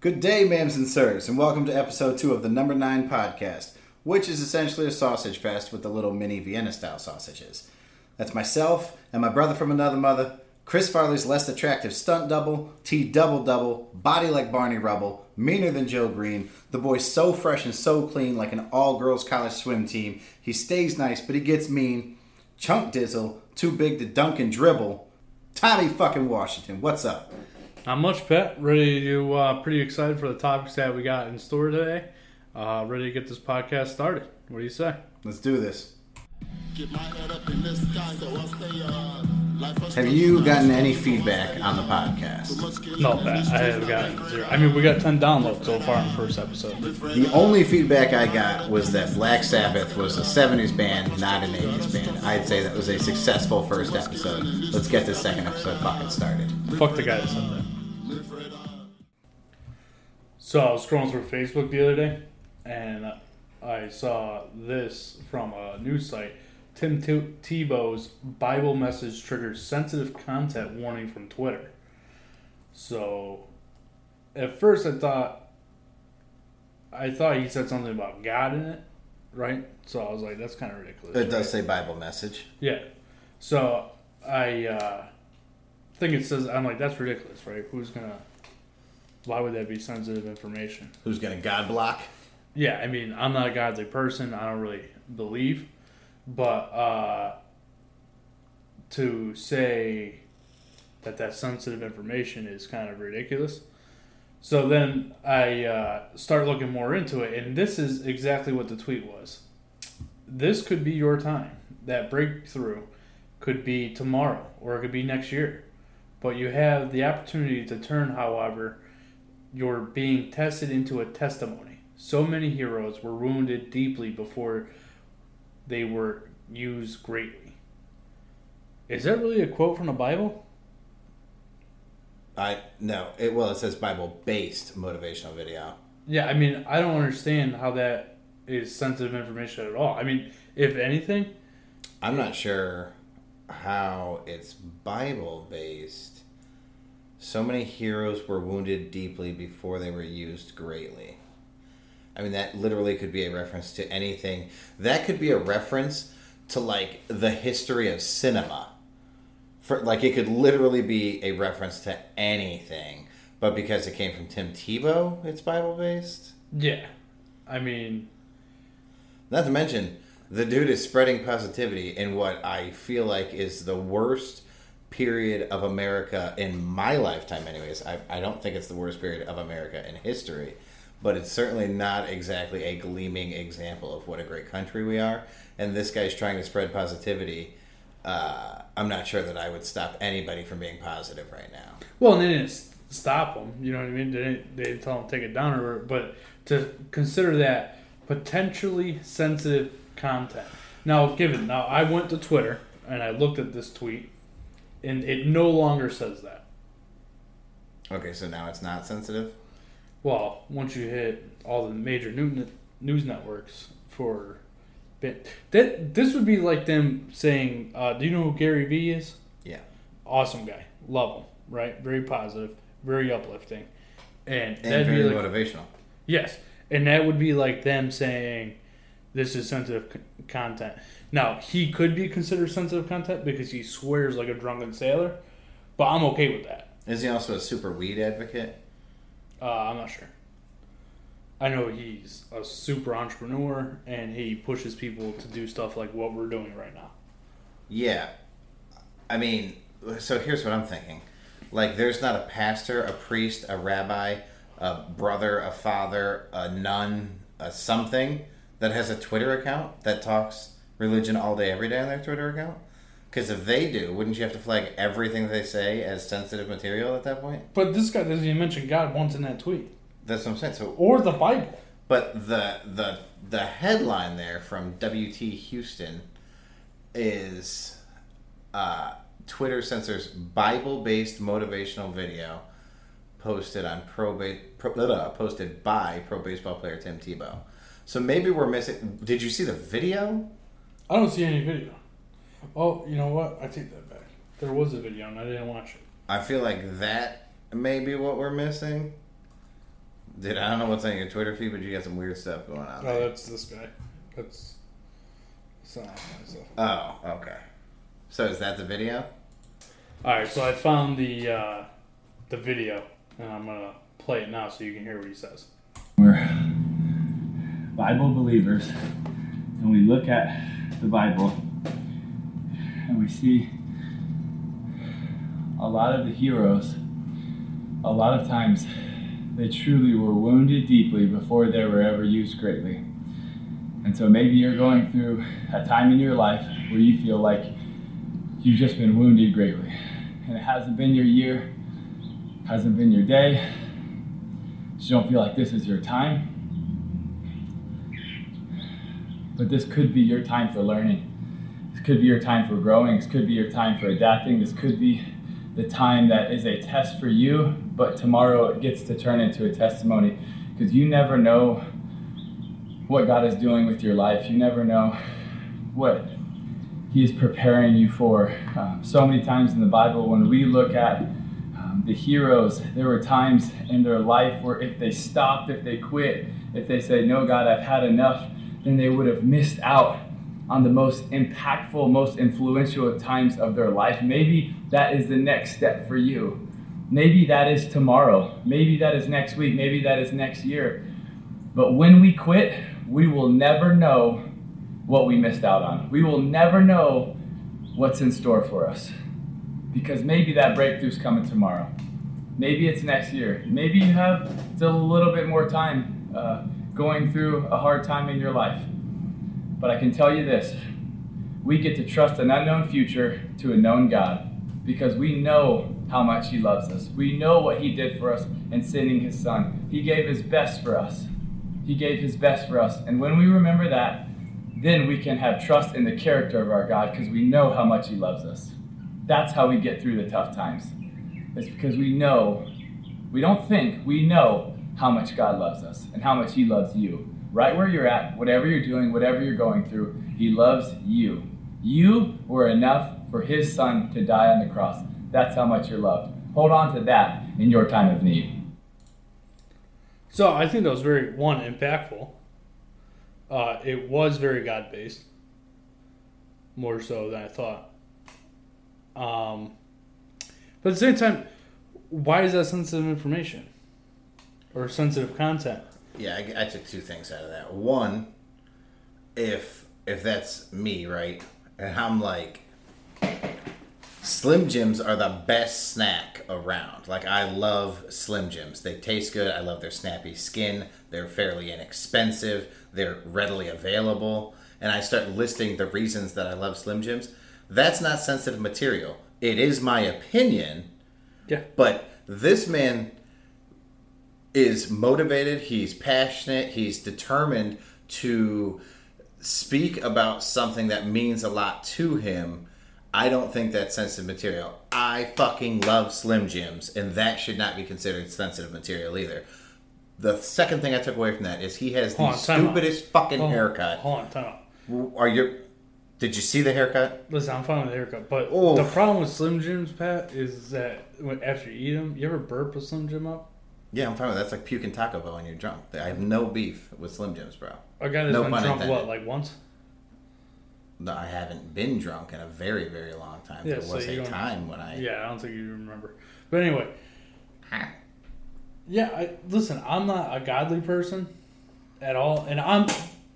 Good day, ma'ams and sirs, and welcome to episode two of the Number Nine podcast, which is essentially a sausage fest with the little mini Vienna style sausages. That's myself and my brother from another mother, Chris Farley's less attractive stunt double, T double double, body like Barney Rubble, meaner than Joe Greene. The boy so fresh and so clean, like an all girls college swim team. He stays nice, but he gets mean. Chunk Dizzle, too big to dunk and dribble. Tommy fucking Washington, what's up? Not much, Pat. Ready to uh, pretty excited for the topics that we got in store today. Uh, ready to get this podcast started. What do you say? Let's do this. Get my head up in the sky, so I'll stay uh, Have you gotten any feedback on the podcast? No, Pat. I have gotten zero. I mean, we got ten downloads so far in the first episode. The only feedback I got was that Black Sabbath was a 70s band, not an 80s band. I'd say that was a successful first episode. Let's get this second episode fucking started. Fuck the guy that said that. So I was scrolling through Facebook the other day, and I saw this from a news site. Tim Te- Tebow's Bible message triggers sensitive content warning from Twitter. So, at first I thought, I thought he said something about God in it, right? So I was like, that's kind of ridiculous. It right? does say Bible message. Yeah. So I uh, think it says I'm like that's ridiculous, right? Who's gonna? Why would that be sensitive information? Who's gonna God block? Yeah, I mean I'm not a godly person. I don't really believe, but uh, to say that that sensitive information is kind of ridiculous. So then I uh, start looking more into it, and this is exactly what the tweet was. This could be your time. That breakthrough could be tomorrow, or it could be next year. But you have the opportunity to turn, however, you're being tested into a testimony. So many heroes were wounded deeply before they were used greatly. Is that really a quote from the Bible? I no. It well, it says Bible based motivational video. Yeah, I mean, I don't understand how that is sensitive information at all. I mean, if anything, I'm not sure how it's Bible based. So many heroes were wounded deeply before they were used greatly. I mean, that literally could be a reference to anything. That could be a reference to like the history of cinema. For like, it could literally be a reference to anything. But because it came from Tim Tebow, it's Bible based. yeah. I mean, Not to mention, the dude is spreading positivity in what I feel like is the worst period of America in my lifetime, anyways. I, I don't think it's the worst period of America in history, but it's certainly not exactly a gleaming example of what a great country we are. And this guy's trying to spread positivity. Uh, I'm not sure that I would stop anybody from being positive right now. well, and they didn't stop them. You know what I mean? They didn't, they didn't tell them to take it down, or but to consider that potentially sensitive content. Now, given now, I went to Twitter and I looked at this tweet, and it no longer says that. Okay, so now it's not sensitive? Well, once you hit all the major news networks for bit, that this would be like them saying, uh, "Do you know who Gary Vee is? Yeah. Awesome guy, love him, right? Very positive, very uplifting, and, And that'd be very like, motivational. yes, and that would be like them saying, "This is sensitive c- content." Now he could be considered sensitive content because he swears like a drunken sailor, but I'm okay with that. Is he also a super weed advocate? Uh, I'm not sure. I know he's a super entrepreneur and he pushes people to do stuff like what we're doing right now. Yeah. I mean, so here's what I'm thinking. Like, there's not a pastor, a priest, a rabbi, a brother, a father, a nun, a something that has a Twitter account that talks religion all day, every day on their Twitter account? Because if they do, wouldn't you have to flag everything they say as sensitive material at that point? But this guy doesn't even mention God once in that tweet That's what I'm saying. So, or the Bible. But the the the headline there from WT Houston is uh, Twitter censors Bible-based motivational video posted on pro, pro uh, posted by pro baseball player Tim Tebow. So maybe we're missing. Did you see the video? I don't see any video. Oh, you know what? I take that back. There was a video and I didn't watch it. I feel like that may be what we're missing. Dude, I don't know what's on your Twitter feed, but you got some weird stuff going on. Oh, that's this guy. That's. That's not myself. Oh, okay. So is that the video? All right, so I found the uh, the video, and I'm gonna play it now so you can hear what he says. We're Bible believers, and we look at the Bible and we see a lot of the heroes, a lot of times, they truly were wounded deeply before they were ever used greatly. And so maybe you're going through a time in your life where you feel like you've just been wounded greatly. And it hasn't been your year, hasn't been your day, you don't feel like this is your time. But this could be your time for learning. This could be your time for growing. This could be your time for adapting. This could be the time that is a test for you, but tomorrow it gets to turn into a testimony because you never know what God is doing with your life. You never know what He is preparing you for. Um, so many times in the Bible, when we look at um, the heroes, there were times in their life where if they stopped, if they quit, if they said, No, God, I've had enough, then they would have missed out on the most impactful, most influential times of their life. Maybe that is the next step for you. Maybe that is tomorrow. Maybe that is next week. Maybe that is next year. But when we quit, we will never know what we missed out on. We will never know what's in store for us. Because maybe that breakthrough's coming tomorrow. Maybe it's next year. Maybe you have still a little bit more time uh, going through a hard time in your life. But I can tell you this we get to trust an unknown future to a known God because we know how much He loves us. We know what He did for us in sending His Son. He gave His best for us. He gave His best for us. And when we remember that, then we can have trust in the character of our God because we know how much He loves us. That's how we get through the tough times. It's because we know, we don't think, we know how much God loves us and how much He loves you. Right where you're at, whatever you're doing, whatever you're going through, He loves you. You were enough for His Son to die on the cross. That's how much you're loved. Hold on to that in your time of need. So I think that was very one impactful. Uh, it was very God based, more so than I thought. Um, but at the same time, why is that sensitive information or sensitive content? Yeah, I, I took two things out of that. One, if if that's me, right, and I'm like, Slim Jims are the best snack around. Like I love Slim Jims. They taste good. I love their snappy skin. They're fairly inexpensive. They're readily available. And I start listing the reasons that I love Slim Jims. That's not sensitive material. It is my opinion, Yeah. but this man is motivated, he's passionate, he's determined to speak about something that means a lot to him. I don't think that's sensitive material. I fucking love Slim Jims, and that should not be considered sensitive material either. The second thing I took away from that is he has the Hold out. stupidest fucking Hold haircut. Hold on, time out. Are you? Did you see the haircut? Listen, I'm fine with the haircut, but the problem with Slim Jims, Pat, is that when, after you eat them, you ever burp a Slim Jim up? Yeah, I'm fine with that. That's like puking Taco Bell when you're drunk. I have no beef with Slim Jims, bro. I got it No pun drunk intended. what, like once? No, I haven't been drunk in a very, very long time. Yeah, there so was a time when I. Yeah, I don't think you remember. But anyway, yeah, I, listen, I'm not a godly person at all, and I'm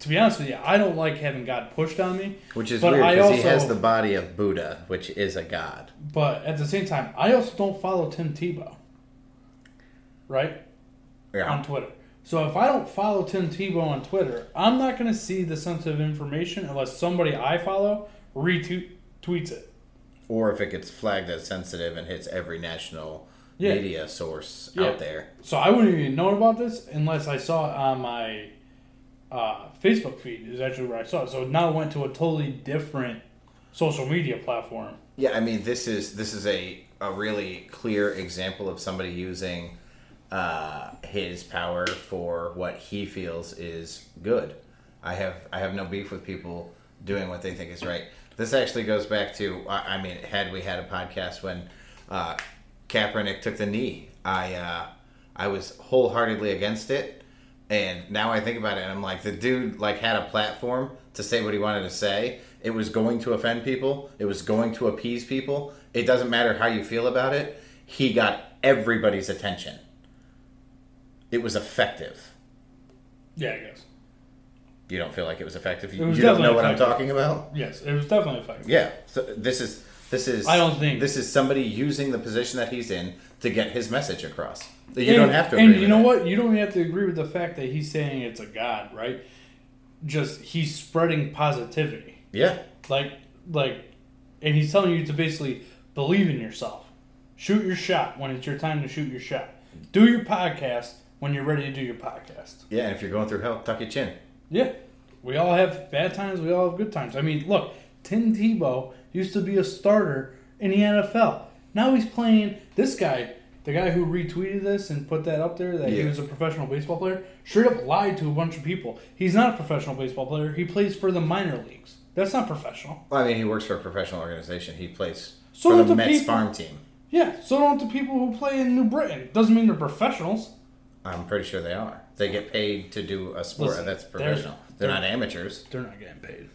to be honest with you, I don't like having God pushed on me. Which is weird because he has the body of Buddha, which is a god. But at the same time, I also don't follow Tim Tebow, right? Yeah. on Twitter. So if I don't follow Tim Tebow on Twitter, I'm not going to see the sensitive information unless somebody I follow retweets it. or if it gets flagged as sensitive and hits every national Yeah. media source Yeah. out there. So I wouldn't even know about this unless I saw it on my uh, Facebook feed. Is actually where I saw it. So it now went to a totally different social media platform. Yeah, I mean this is this is a a really clear example of somebody using uh, his power for what he feels is good. I have I have no beef with people doing what they think is right. This actually goes back to I mean, had we had a podcast when uh, Kaepernick took the knee, I uh, I was wholeheartedly against it. And now I think about it, and I'm like, the dude like had a platform to say what he wanted to say. It was going to offend people. It was going to appease people. It doesn't matter how you feel about it. He got everybody's attention. It was effective. Yeah, I guess. You don't feel like it was effective. You, was you don't know what I'm talking about. Yes, it was definitely effective. Yeah. So this is this is. I don't think- this is somebody using the position that he's in to get his message across. You and, don't have to. Agree And you know what? You don't have to agree with the fact that he's saying it's a god, right? Just he's spreading positivity. Yeah. Like like and he's telling you to basically believe in yourself. Shoot your shot when it's your time to shoot your shot. Do your podcast when you're ready to do your podcast. Yeah. And if you're going through hell, tuck your chin. Yeah. We all have bad times, we all have good times. I mean, look, Tim Tebow used to be a starter in the NFL. Now he's playing this guy, the guy who retweeted this and put that up there that he was a professional baseball player, straight up lied to a bunch of people. He's not a professional baseball player. He plays for the minor leagues. That's not professional. Well, I mean, he works for a professional organization. He plays So for the Mets people. farm team. Yeah, so don't the people who play in New Britain. Doesn't mean they're professionals. I'm pretty sure they are. They get paid to do a sport Listen, that's professional. They're, they're- not amateurs. They're not getting paid.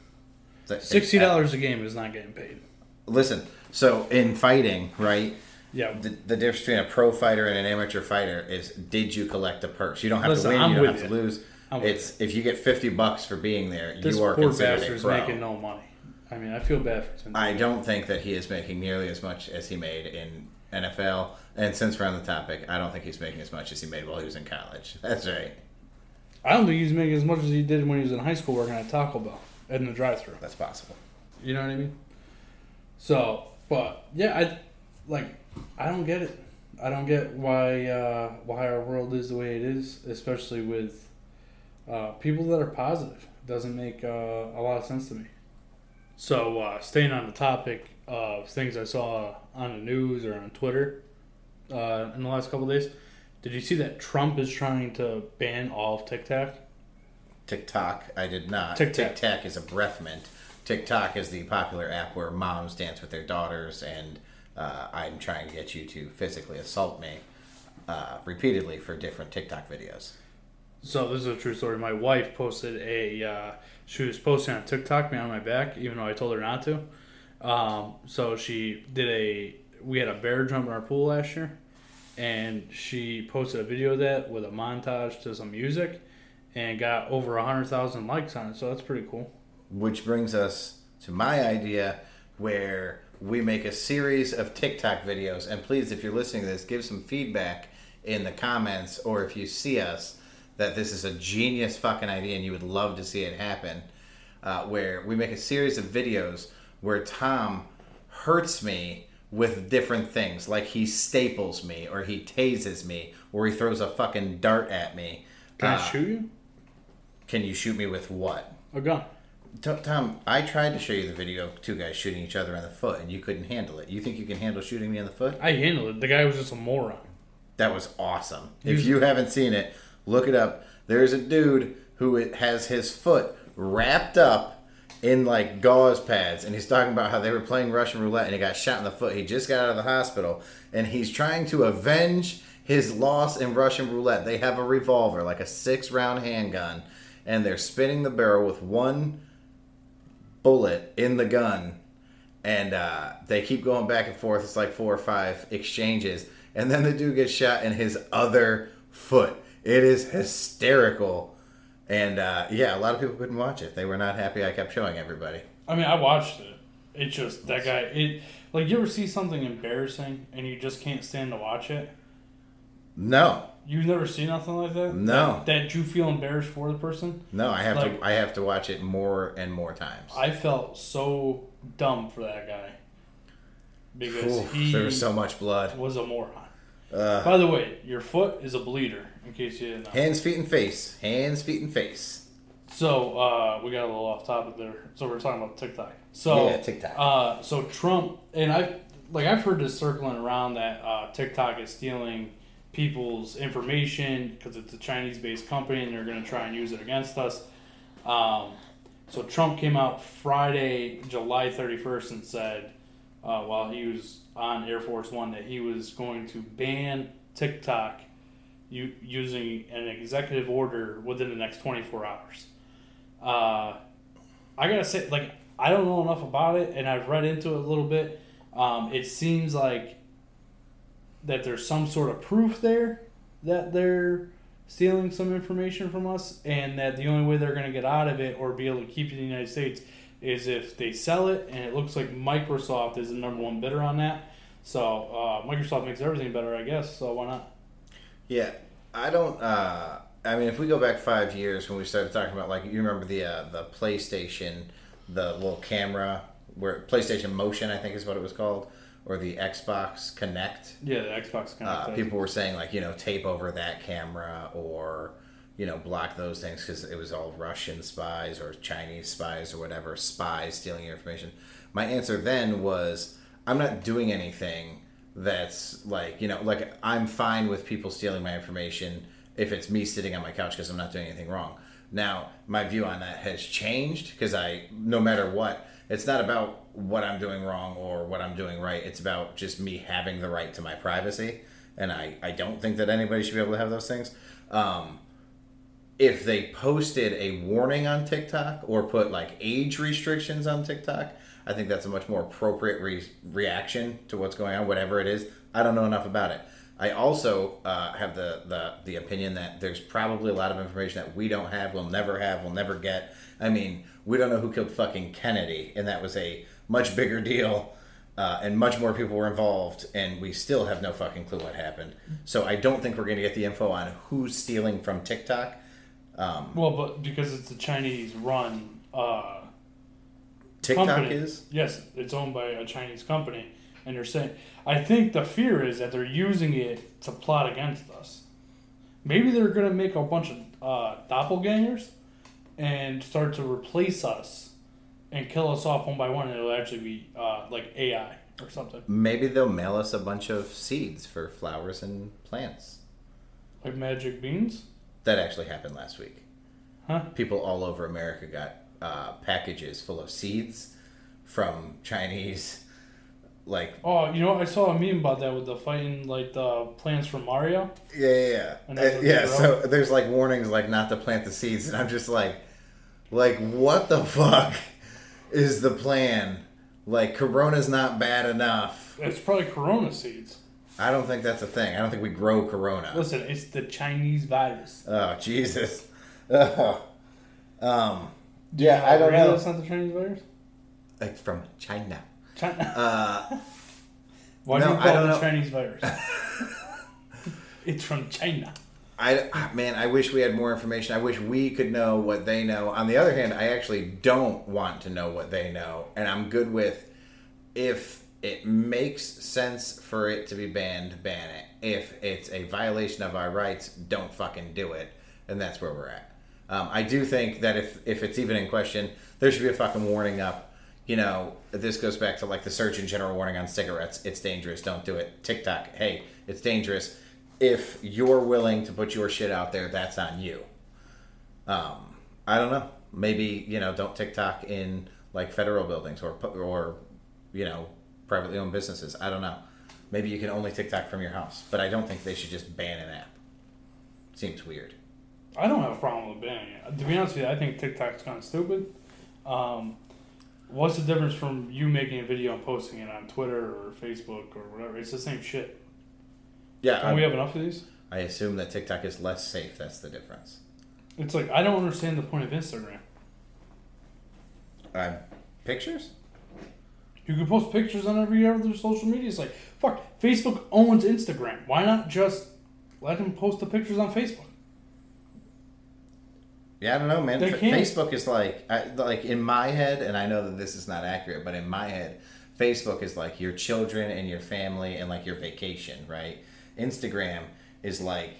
They- Sixty dollars a game is not getting paid. Listen. So in fighting, right? Yeah. The, the difference between a pro fighter and an amateur fighter is did you collect a purse? You don't have Listen, to win. I'm you don't have to lose. I'm It's if you get fifty bucks for being there, This you are poor considered a pro. making no money. I mean, I feel bad for Tim. I don't think that he is making nearly as much as he made in NFL. And since we're on the topic, I don't think he's making as much as he made while he was in college. That's right. I don't think he's making as much as he did when he was in high school working at Taco Bell in the drive-through. That's possible. You know what I mean? So, but yeah, I like. I don't get it. I don't get why uh, why our world is the way it is, especially with uh, people that are positive. It Doesn't make uh, a lot of sense to me. So, uh, staying on the topic of things I saw on the news or on Twitter uh, in the last couple days, did you see that Trump is trying to ban all of TikTok? TikTok, I did not. TikTok, Tac is a breath mint. TikTok is the popular app where moms dance with their daughters, and uh, I'm trying to get you to physically assault me uh, repeatedly for different TikTok videos. So this is a true story. My wife posted a. Uh, she was posting on TikTok me on my back, even though I told her not to. Um, so she did a. We had a bear jump in our pool last year, and she posted a video of that with a montage to some music, and got over hundred thousand likes on it. So that's pretty cool. Which brings us to my idea where we make a series of TikTok videos. And please, if you're listening to this, give some feedback in the comments or if you see us that this is a genius fucking idea and you would love to see it happen. Uh, where we make a series of videos where Tom hurts me with different things, like he staples me or he tases me or he throws a fucking dart at me. Can I Uh, shoot you? Can you shoot me with what? A gun. Tom, I tried to show you the video of two guys shooting each other in the foot, and you couldn't handle it. You think you can handle shooting me in the foot? I handled it. The guy was just a moron. That was awesome. He If was- you haven't seen it, look it up. There's a dude who has his foot wrapped up in like gauze pads, and he's talking about how they were playing Russian roulette and he got shot in the foot. He just got out of the hospital, and he's trying to avenge his loss in Russian roulette. They have a revolver, like a six round handgun, and they're spinning the barrel with one bullet in the gun and uh, they keep going back and forth. It's like four or five exchanges, and then the dude gets shot in his other foot. It is hysterical, and uh, yeah, a lot of people couldn't watch it. They were not happy. I kept showing everybody. I mean, I watched it. It's just that guy. It like you ever see something embarrassing and you just can't stand to watch it. No, You've never seen nothing like that. No. That, that you feel embarrassed for the person. no, I have Like- to. I have to watch it more and more times. I felt so dumb for that guy because Oof, he there was so much blood. was a moron. Uh, By the way, your foot is a bleeder. In case you didn't know. hands, feet, and face. Hands, feet, and face. So uh, we got a little off topic there. So we're talking about TikTok. So Yeah, TikTok. Uh, so Trump and I like I've heard this circling around that uh, TikTok is stealing people's information because it's a Chinese-based company and they're going to try and use it against us. Um, so Trump came out Friday, July 31st, and said uh, while he was on Air Force One that he was going to ban TikTok you using an executive order within the next 24 hours. Uh, I gotta say, like, I don't know enough about it, and I've read into it a little bit. Um, it seems like that there's some sort of proof there that they're stealing some information from us, and that the only way they're gonna get out of it or be able to keep it in the United States is if they sell it, and it looks like Microsoft is the number one bidder on that. So uh, Microsoft makes everything better, I guess. So why not? Yeah, I don't. Uh, I mean, if we go back five years when we started talking about, like, you remember the uh, the PlayStation, the little camera where PlayStation Motion, I think is what it was called, or the Xbox Kinect. Yeah, the Xbox kind Uh, people were saying like, you know, tape over that camera or you know block those things because it was all Russian spies or Chinese spies or whatever spies stealing your information. My answer then was, I'm not doing anything that's like you know like I'm fine with people stealing my information if it's me sitting on my couch because I'm not doing anything wrong. Now my view on that has changed because I no matter what it's not about what I'm doing wrong or what I'm doing right. It's about just me having the right to my privacy, and I I don't think that anybody should be able to have those things. Um, if they posted a warning on TikTok or put like age restrictions on TikTok, I think that's a much more appropriate re- reaction to what's going on, whatever it is. I don't know enough about it. I also uh, have the, the the opinion that there's probably a lot of information that we don't have, we'll never have, we'll never get. I mean, we don't know who killed fucking Kennedy, and that was a much bigger deal, uh, and much more people were involved, and we still have no fucking clue what happened. So I don't think we're going to get the info on who's stealing from TikTok. Um, Well, but because it's a Chinese run uh, TikTok company. is. Yes, it's owned by a Chinese company, and they're saying. I think the fear is that they're using it to plot against us. Maybe they're gonna make a bunch of uh, doppelgangers and start to replace us and kill us off one by one, and it'll actually be uh, like AI or something, Maybe they'll mail us a bunch of seeds for flowers and plants. like magic beans. That actually happened last week. Huh? People all over America got uh, packages full of seeds from Chinese, like Oh, you know, I saw a meme about that with the fighting like the plants from Mario. yeah, yeah, yeah. And yeah. So there's like warnings, like not to plant the seeds, and I'm just like, like what the fuck is the plan? Like Corona's not bad enough. It's probably Corona seeds. I don't think that's a thing. I don't think we grow Corona. Listen, it's the Chinese virus. Oh Jesus. Oh. Um. Yeah, I don't Really, know. That's not the Chinese virus. It's from China. China. Uh, Why no, do you I call it don't the know. Chinese virus? it's from China. I ah, man, I wish we had more information. I wish we could know what they know. On the other hand, I actually don't want to know what they know, and I'm good with if it makes sense for it to be banned, ban it. If it's a violation of our rights, don't fucking do it. And that's where we're at. Um, I do think that if if it's even in question, there should be a fucking warning up. You know, this goes back to like the Surgeon General warning on cigarettes. It's dangerous. Don't do it. TikTok. Hey, it's dangerous. If you're willing to put your shit out there, that's on you. Um, I don't know. Maybe you know, don't TikTok in like federal buildings or or you know, privately owned businesses. I don't know. Maybe you can only TikTok from your house, but I don't think they should just ban an app. Seems weird. I don't have a problem with banning it. To be honest with you, I think TikTok's kind of stupid. Um, what's the difference from you making a video and posting it on Twitter or Facebook or whatever? It's the same shit. Yeah, Don't we have enough of these? I assume that TikTok is less safe. That's the difference. It's like I don't understand the point of Instagram. Uh, pictures? You can post pictures on every other social media. It's like fuck. Facebook owns Instagram. Why not just let them post the pictures on Facebook? Yeah, I don't know, man. F- Facebook is like, I, like in my head, and I know that this is not accurate, but in my head, Facebook is like your children and your family and like your vacation, right? Instagram is like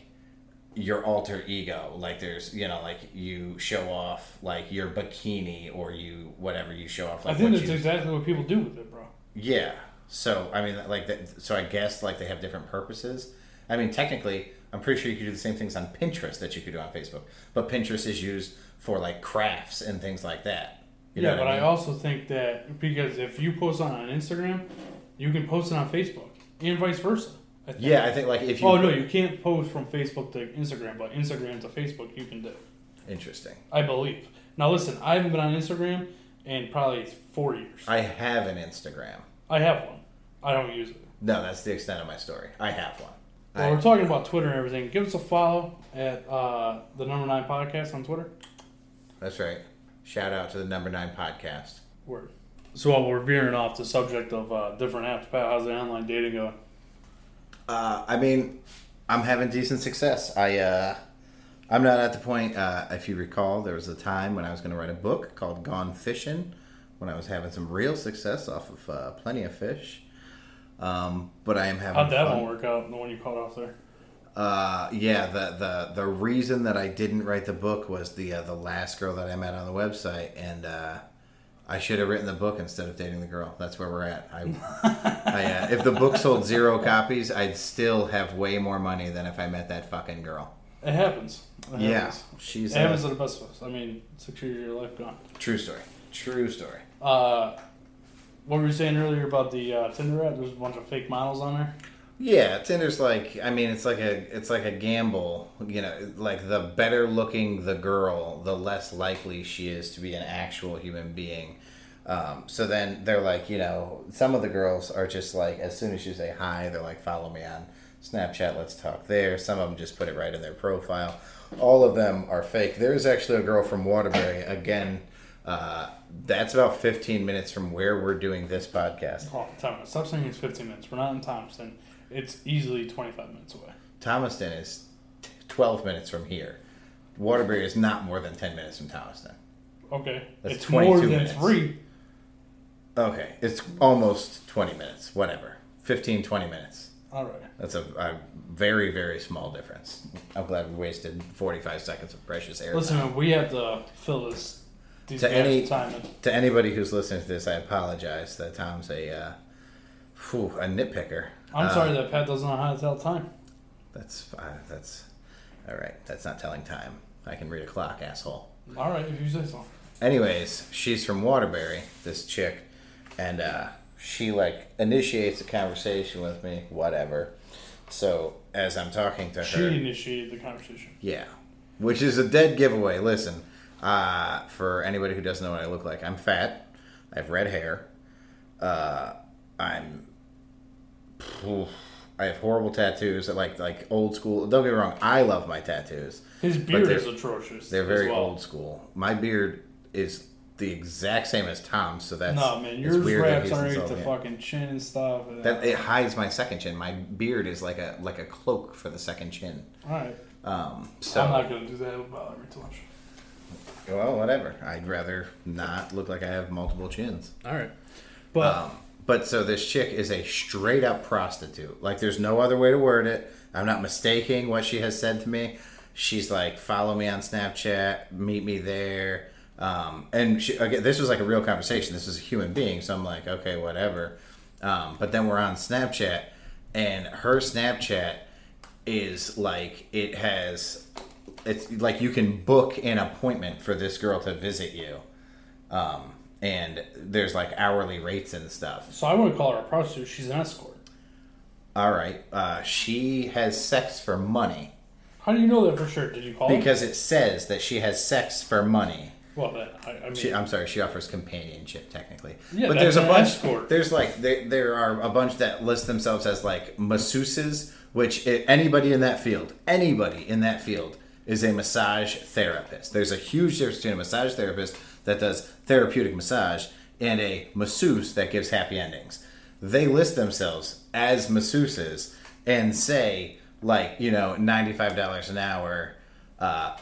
your alter ego. Like there's, you know, like you show off like your bikini or you whatever you show off. Like I think that's you, exactly what people do with it, bro. yeah. So I mean, like that. So I guess like they have different purposes. I mean, technically, I'm pretty sure you could do the same things on Pinterest that you could do on Facebook, but Pinterest is used for like crafts and things like that. You yeah, but I, mean? also think that because if you post on on Instagram, you can post it on Facebook and vice versa. I think. Yeah, I think like if you. Oh no, you can't post from Facebook to Instagram, but Instagram to Facebook you can do. Interesting. I believe. Now listen, I haven't been on Instagram in probably four years. I have an Instagram. I have one. I don't use it. No, that's the extent of my story. I have one. Well, we're talking about Twitter and everything. Give us a follow at uh, the number nine podcast on Twitter. that's right. Shout out to the number nine podcast. Word. So while we're veering off the subject of uh, different apps, Pat, how's the online dating going? Uh, I mean, I'm having decent success. I uh, I'm not at the point. Uh, if you recall, there was a time when I was going to write a book called Gone Fishing, when I was having some real success off of uh, plenty of fish. Um, but I am having How'd that fun. one work out? The one you caught off there. Uh, yeah, the, the the reason that I didn't write the book was the uh, the last girl that I met on the website, and uh, I should have written the book instead of dating the girl. That's where we're at. I, I uh, if the book sold zero copies, I'd still have way more money than if I met that fucking girl. It happens. It Yeah, happens. she's It happens uh, to the best of us. I mean, six years of your life gone. true story. True story. Uh, what were you saying earlier about the uh, Tinder app? There's a bunch of fake models on there. Yeah, Tinder's like I mean it's like a it's like a gamble, you know, like the better looking the girl, the less likely she is to be an actual human being. Um, so then they're like, you know, some of the girls are just like as soon as you say hi, they're like follow me on Snapchat, let's talk there. Some of them just put it right in their profile. All of them are fake. There's actually a girl from Waterbury again. Uh, that's about 15 minutes from where we're doing this podcast. Oh, time out. Stop saying it's 15 minutes. We're not in Thomaston. It's easily 25 minutes away. Thomaston is 12 minutes from here. Waterbury is not more than 10 minutes from Thomaston. Okay. That's it's 22 more than minutes. three. Okay, it's almost 20 minutes, whatever. 15, 20 minutes. All right. That's a, a very, very small difference. I'm glad we wasted 45 seconds of precious air. Listen, man, we have to fill this. These To any- time to anybody who's listening to this, I apologize that Tom's a, uh, whew, a nitpicker. I'm Uh, sorry that Pat doesn't know how to tell time. That's, uh, that's, all right. That's not telling time. I can read a clock, asshole. All right, if you say so. anyways, she's from Waterbury, this chick, and uh, she like initiates a conversation with me, whatever. So as I'm talking to her, She initiated the conversation. yeah, which is a dead giveaway. Listen, uh, for anybody who doesn't know what I look like, I'm fat. I have red hair. Uh, I'm. I have horrible tattoos. I like like old school. Don't get me wrong. I love my tattoos. His beard is atrocious. They're very well. old school. My beard is the exact same as Tom's, so that's No, man, yours weird that wraps underneath the insulting it. fucking chin and stuff. That it hides my second chin. My beard is like a like a cloak for the second chin. All right. Um, so I'm not going to do that. It'll bother me too much. Well, whatever. I'd rather not look like I have multiple chins. All right. But Um, but so this chick is a straight up prostitute. Like there's no other way to word it. I'm not mistaking what she has said to me. She's like, follow me on Snapchat, meet me there. Um, and she, again, this was like a real conversation. This was a human being, so I'm like, okay, whatever. Um, but then we're on Snapchat, and her Snapchat is like it has, it's like you can book an appointment for this girl to visit you um, and there's like hourly rates and stuff. so I wouldn't call her a prostitute. She's an escort. All right, uh, she has sex for money How do you know that for sure? Did you call her? because it says that she has sex for money. Well, I, I mean, She, I'm sorry, she offers companionship technically, Yeah, but there's a bunch. escort. There's like there, there are a bunch that list themselves as like masseuses, which i anybody in that field, anybody in that field is a massage therapist. There's a huge difference between a massage therapist that does therapeutic massage and a masseuse that gives happy endings. They list themselves as masseuses and say like you know ninety five dollars an hour, uh,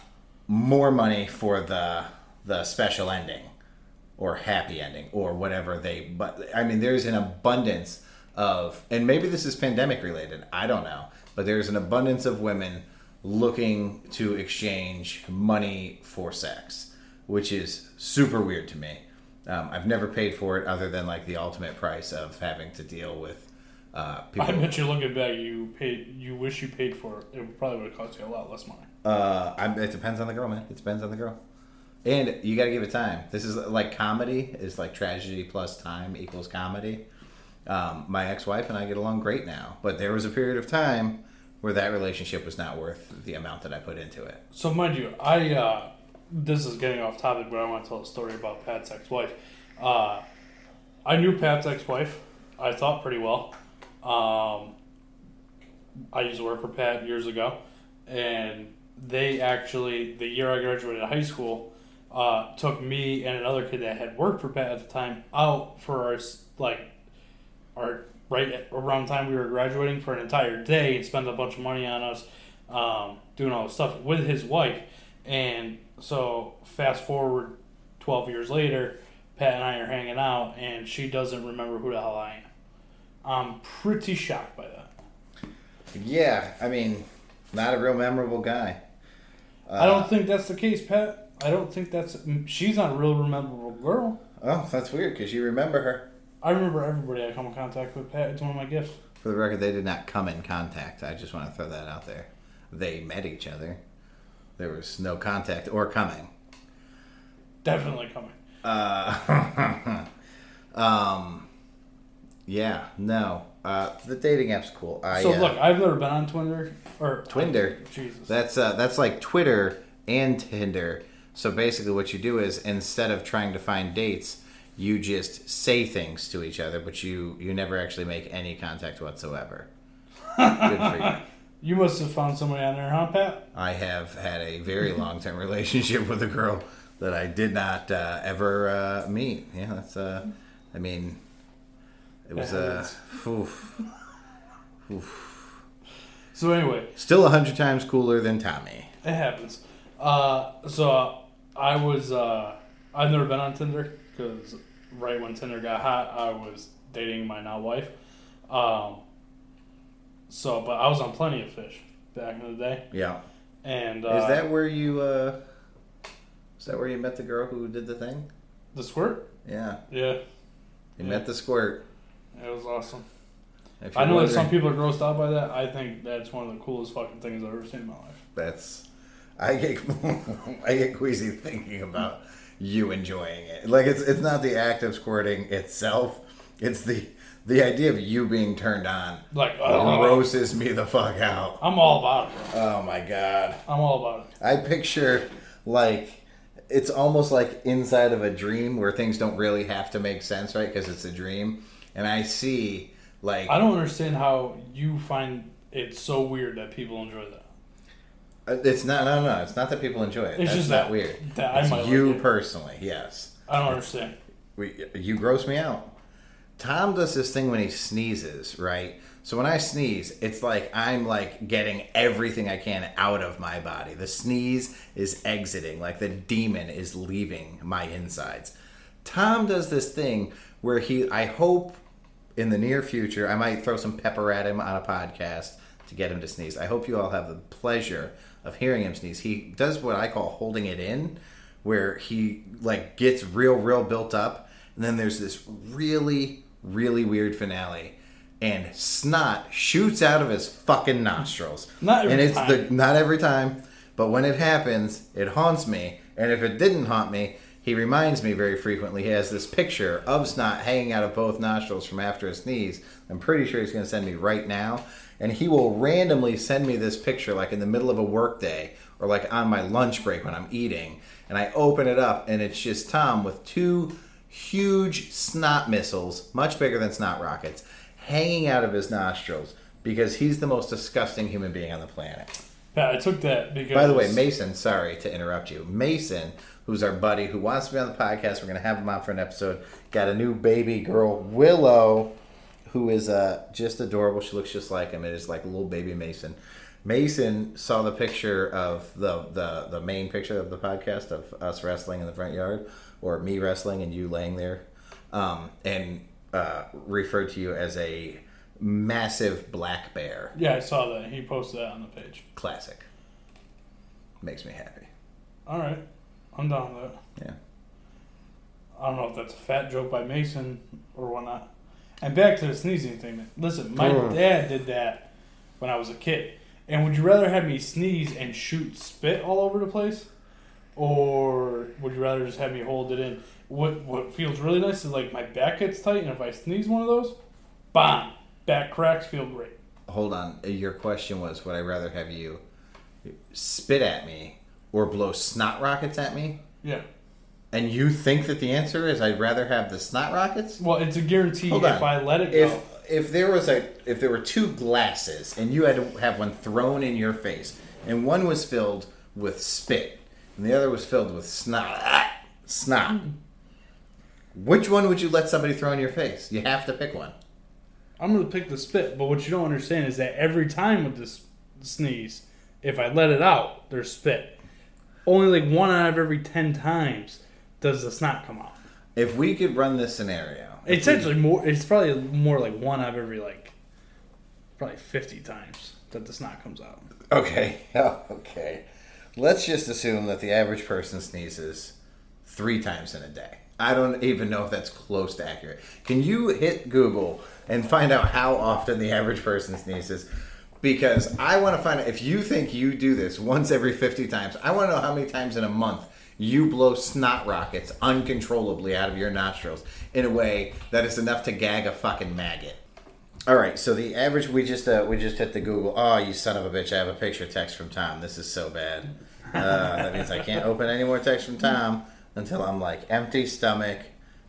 more money for the the special ending or happy ending or whatever they but i mean there's an abundance of and maybe this is pandemic related i don't know but there's an abundance of women looking to exchange money for sex which is super weird to me um, i've never paid for it other than like the ultimate price of having to deal with uh, people I bet you looking back, you paid. You wish you paid for it. It probably would have cost you a lot less money. Uh, I, it depends on the girl, man. It depends on the girl, and you got to give it time. This is like comedy is like tragedy plus time equals comedy, Um, my ex-wife and I get along great now, but there was a period of time where that relationship was not worth the amount that I put into it. So mind you, I uh, this is getting off topic, but I want to tell a story about Pat's ex-wife. Uh, I knew Pat's ex-wife. I thought pretty well. Um, I used to work for Pat years ago, and they actually the year I graduated high school uh, took me and another kid that had worked for Pat at the time out for our like our right around the time we were graduating for an entire day and spent a bunch of money on us um, doing all this stuff with his wife. And so fast forward 12 years later, Pat and I are hanging out, and she doesn't remember who the hell I am. I'm pretty shocked by that. Yeah, I mean, not a real memorable guy. I don't think that's the case, Pat. I don't think that's. She's not a real memorable girl. Oh, that's weird because you remember her. I remember everybody I come in contact with, Pat. It's one of my gifts. For the record, they did not come in contact. I just want to throw that out there. They met each other. There was no contact or coming. Definitely coming. Uh, um, yeah, no. Uh, the dating app's cool. I, So uh, look, I've never been on Twinder or Twinder. Jesus. That's uh, that's like Twitter and Tinder. So basically, what you do is instead of trying to find dates, you just say things to each other, but you you never actually make any contact whatsoever. Good for you. You must have found somebody on there, huh, Pat? I have had a very long term relationship with a girl that I did not uh, ever uh, meet. Yeah, that's. Uh, I mean, it was uh, oof. Oof. So anyway, still a hundred times cooler than Tommy. it happens. Uh, so I was. Uh, I've never been on Tinder because right when Tinder got hot, I was dating my now wife. Um, so, but I was on Plenty of Fish back in the day, Yeah. and uh, Is that where you? uh Is that where you met the girl who did the thing? the squirt? Yeah, Yeah, you Yeah. met the squirt. it was awesome. I know that some people are grossed out by that. I think that's one of the coolest fucking things I've ever seen in my life. That's I get I get queasy thinking about you enjoying it. Like it's it's not the act of squirting itself. It's the the idea of you being turned on Like, uh, grosses me the fuck out. I'm all about it. Bro. Oh my god. I'm all about it. I picture like it's almost like inside of a dream where things don't really have to make sense, right? Because it's a dream, and I see like I don't understand how you find it so weird that people enjoy that. Uh, it's not no no it's not that people enjoy it. It's That's just not that- weird. that I it's might like you it. personally, yes. I don't understand. we, you gross me out. Tom does this thing when he sneezes, right? So when I sneeze, it's like I'm like getting everything I can out of my body. The sneeze is exiting, like the demon is leaving my insides. Tom does this thing where he, I hope in the near future, I might throw some pepper at him on a podcast to get him to sneeze. I hope you all have the pleasure of hearing him sneeze. He does what I call holding it in, where he like gets real, real built up, and then there's this really, really weird finale, and snot shoots out of his fucking nostrils. Not every and it's time. the not every time, but when it happens, it haunts me. And if it didn't haunt me, he reminds me very frequently. He has this picture of snot hanging out of both nostrils from after a sneeze. I'm pretty sure he's going to send me right now. And he will randomly send me this picture, like in the middle of a workday or like on my lunch break when I'm eating. And I open it up, and it's just Tom with two huge snot missiles, much bigger than snot rockets, hanging out of his nostrils because he's the most disgusting human being on the planet. Pat, I took that because. By the way, Mason, sorry to interrupt you. Mason, who's our buddy who wants to be on the podcast, we're going to have him on for an episode, got a new baby girl, Willow, who is uh, just adorable. She looks just like him. It is like a little baby Mason. Mason saw the picture of the, the, the main picture of the podcast of us wrestling in the front yard, or me wrestling and you laying there, um, and uh, referred to you as a massive black bear. Yeah, I saw that. He posted that on the page. Classic. Makes me happy. All right, I'm down with that. Yeah. I don't know if that's a fat joke by Mason or whatnot. And back to the sneezing thing. Listen, my dad did that when I was a kid. And would you rather have me sneeze and shoot spit all over the place, or would you rather just have me hold it in? What What feels really nice is like my back gets tight, and if I sneeze one of those, bam, Back cracks feel great. Hold on. Uh, your question was would I rather have you spit at me or blow snot rockets at me? Yeah. And you think that the answer is I'd rather have the snot rockets? Well, it's a guarantee Hold if on. I let it go. if there was a if there were two glasses and you had to have one thrown in your face and one was filled with spit and the other was filled with snot snot which one would you let somebody throw in your face you have to pick one I'm going to pick the spit, but what you don't understand is that every time with this sneeze, if I let it out, there's spit. Only like one out of every 10 times does the snot come out. if we could run this scenario It's actually more, it's probably more like one out of every like, probably 50 times that the snot comes out. okay oh, okay let's just assume that the average person sneezes three times in a day I don't even know if that's close to accurate. Can you hit Google and find out how often the average person sneezes? Because I want to find out if you think you do this once every 50 times, I want to know how many times in a month you blow snot rockets uncontrollably out of your nostrils in a way that is enough to gag a fucking maggot. All right, so the average we just uh, we just hit the Google. Oh, you son of a bitch! I have a picture text from Tom. This is so bad. Uh, that means I can't open any more text from Tom until I'm like empty stomach.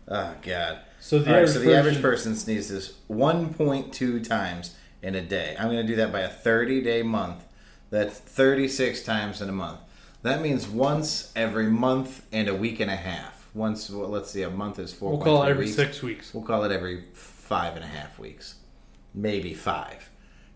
Oh god. So the All right, average so the average person- person sneezes 1.2 times in a day. I'm going to do that by a 30 day month. That's 36 times in a month. That means once every month and a week and a half. Once, well, let's see, a month is 4 We'll call it every six weeks. We'll call it every five and a half weeks, maybe five.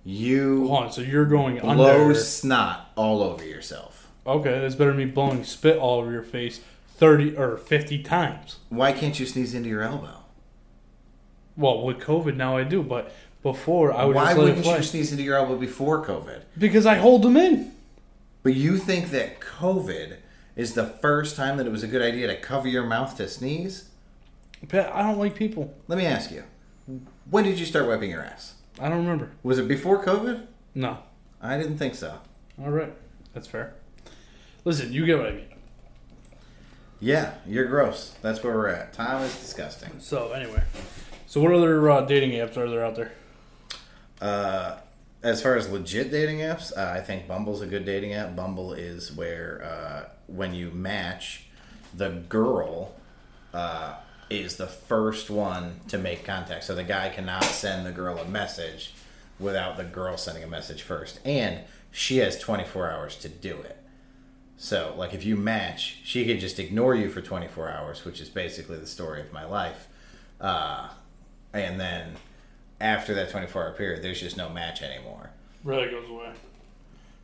You Hold on, so you're going blow under. snot all over yourself. Okay, that's better than me blowing spit all over your face 30 or 50 times. Why can't you sneeze into your elbow? Well, with COVID now I do, but before I would. Why wouldn't you sneeze into your elbow before COVID? because I hold them in. But you think that COVID is the first time that it was a good idea to cover your mouth to sneeze? Pat, I don't like people. Let me ask you. When did you start wiping your ass? I don't remember. Was it before COVID? No. I didn't think so. All right, that's fair. Listen, you get what I mean. Yeah, you're gross. That's where we're at. Tom is disgusting. So anyway, so what other uh, dating apps are there out there? Uh, as far as legit dating apps, uh, I think Bumble's a good dating app. Bumble is where uh, when you match, the girl uh, is the first one to make contact. So the guy cannot send the girl a message without the girl sending a message first. And she has 24 hours to do it. So, like, if you match, she could just ignore you for 24 hours, which is basically the story of my life. Uh, and then after that 24 hour period, there's just no match anymore. Really goes away.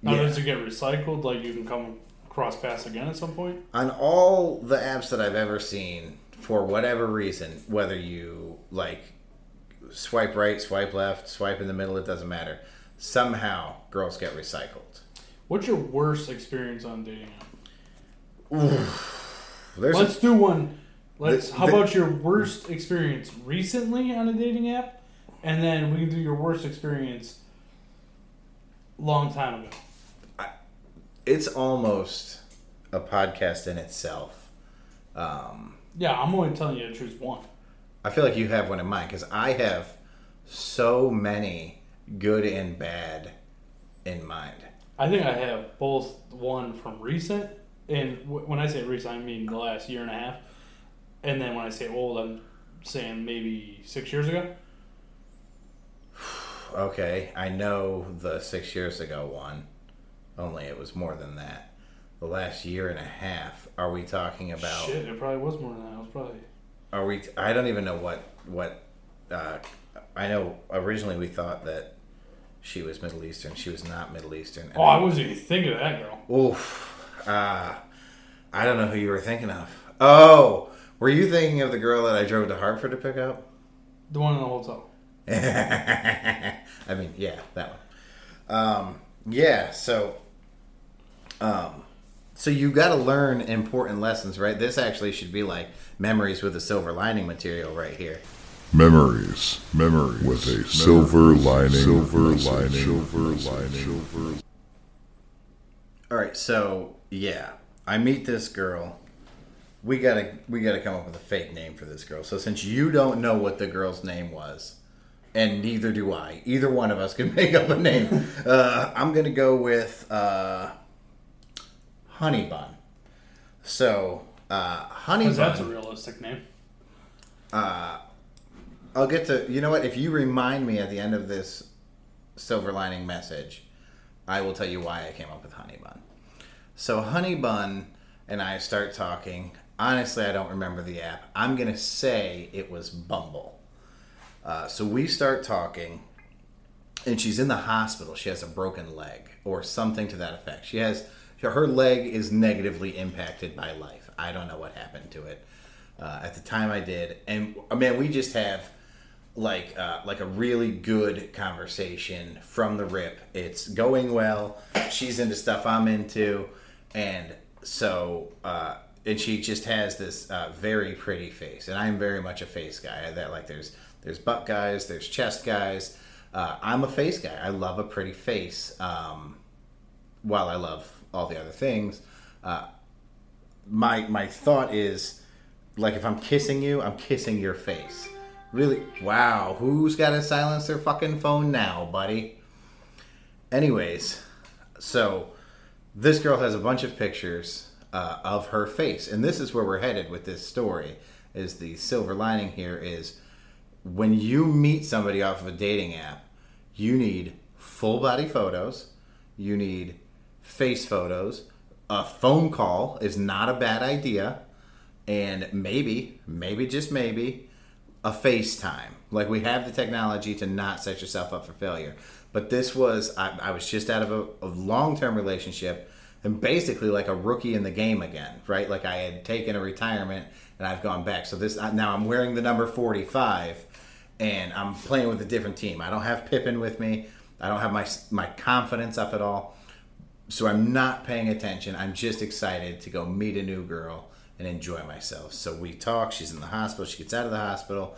Now Yeah. does it get recycled? Like you can come cross paths again at some point? On all the apps that I've ever seen, for whatever reason, whether you like swipe right, swipe left, swipe in the middle, it doesn't matter. Somehow, girls get recycled. What's your worst experience on dating app? Let's do one. Let's. The- how the- about your worst experience recently on a dating app, and then we can do your worst experience long time ago. it's almost a podcast in itself. Um, Yeah, I'm only telling you to choose one. I feel like you have one in mind because I have so many good and bad in mind. I think I have both one from recent, and w- when I say recent, I mean the last year and a half, and then when I say old, I'm saying maybe six years ago. Okay, I know the six years ago one, only it was more than that. The last year and a half, are we talking about? Shit, it probably was more than that. It was probably Are we? I don't even know what what. Uh, I know originally we thought that she was Middle Eastern. She was not Middle Eastern. Oh, I wasn't even thinking of that girl. Oof. Uh, I don't know who you were thinking of. Oh, were you thinking of the girl that I drove to Hartford to pick up? The one in the hotel. I mean, yeah, that one. Um, yeah, so, um, so you got to learn important lessons, right? This actually should be like memories with a silver lining material right here. Memories, memories with a silver lining, silver lining, silver lining, silver. All right, so yeah, I meet this girl. We gotta we gotta come up with a fake name for this girl. So since you don't know what the girl's name was, and neither do I. Either one of us can make up a name. Uh, I'm gonna go with uh, Honey Bun. So, uh, Honey Bun. That's a realistic name. I'll get to. You know what? If you remind me at the end of this silver lining message, I will tell you why I came up with Honey Bun. So Honey Bun and I start talking. Honestly, I don't remember the app. I'm gonna say it was Bumble. Uh, so we start talking, and she's in the hospital. She has a broken leg or something to that effect. She has her leg is negatively impacted by life. I don't know what happened to it. Uh, at the time, I did, and uh, man, we just have like uh, like a really good conversation from the rip. It's going well. She's into stuff I'm into, and so uh, and she just has this uh, very pretty face, and I'm very much a face guy. That like there's there's butt guys, there's chest guys. Uh, I'm a face guy. I love a pretty face. Um, while I love all the other things, uh, my my thought is like if I'm kissing you, I'm kissing your face. Really? Wow. Who's got to silence their fucking phone now, buddy? Anyways, so this girl has a bunch of pictures uh, of her face, and this is where we're headed with this story. Is the silver lining here is when you meet somebody off of a dating app, you need full body photos, you need face photos. A phone call is not a bad idea, and maybe, maybe just maybe, a FaceTime. Like we have the technology to not set yourself up for failure. But this was I, I was just out of a, a long term relationship and basically like a rookie in the game again, right? Like I had taken a retirement and I've gone back. So this now I'm wearing the number 45 and I'm playing with a different team. I don't have Pippen with me. I don't have my my confidence up at all. So I'm not paying attention. I'm just excited to go meet a new girl and enjoy myself. So we talk. She's in the hospital. She gets out of the hospital,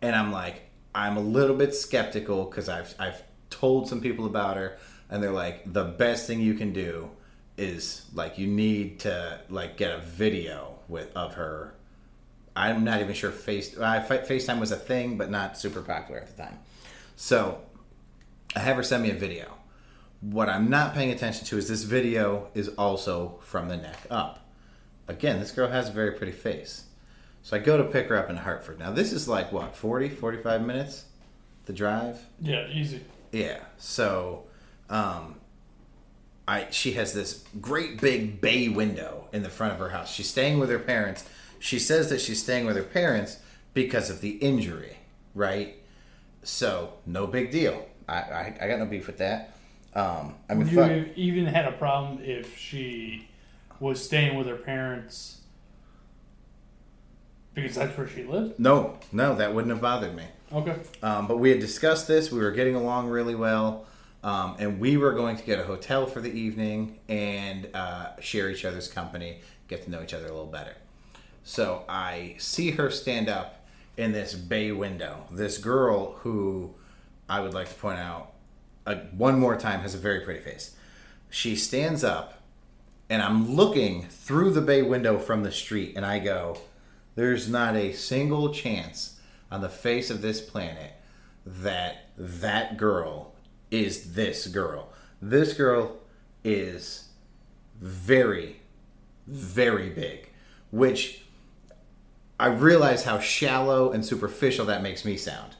and I'm like, I'm a little bit skeptical because I've I've told some people about her, and they're like, the best thing you can do is like you need to like get a video with of her. I'm not even sure Face uh, FaceTime was a thing, but not super popular at the time. So I have her send me a video. What I'm not paying attention to is this video is also from the neck up. Again, this girl has a very pretty face. So I go to pick her up in Hartford. Now, this is like what, 40, 45 minutes? The drive? Yeah, easy. Yeah. So, um, I she has this great big bay window in the front of her house. She's staying with her parents. She says that she's staying with her parents because of the injury, right? So no big deal. I I, I got no beef with that. Um, I mean, fuck, you even had a problem if she was staying with her parents because that's where she lived? no, no, that wouldn't have bothered me. Okay. Um, but we had discussed this. We were getting along really well. Um, and we were going to get a hotel for the evening and uh, share each other's company, get to know each other a little better. So I see her stand up in this bay window. This girl who I would like to point out uh, one more time has a very pretty face. She stands up, and I'm looking through the bay window from the street, and I go, There's not a single chance on the face of this planet that that girl is this girl. This girl is very, very big, which I realize how shallow and superficial that makes me sound.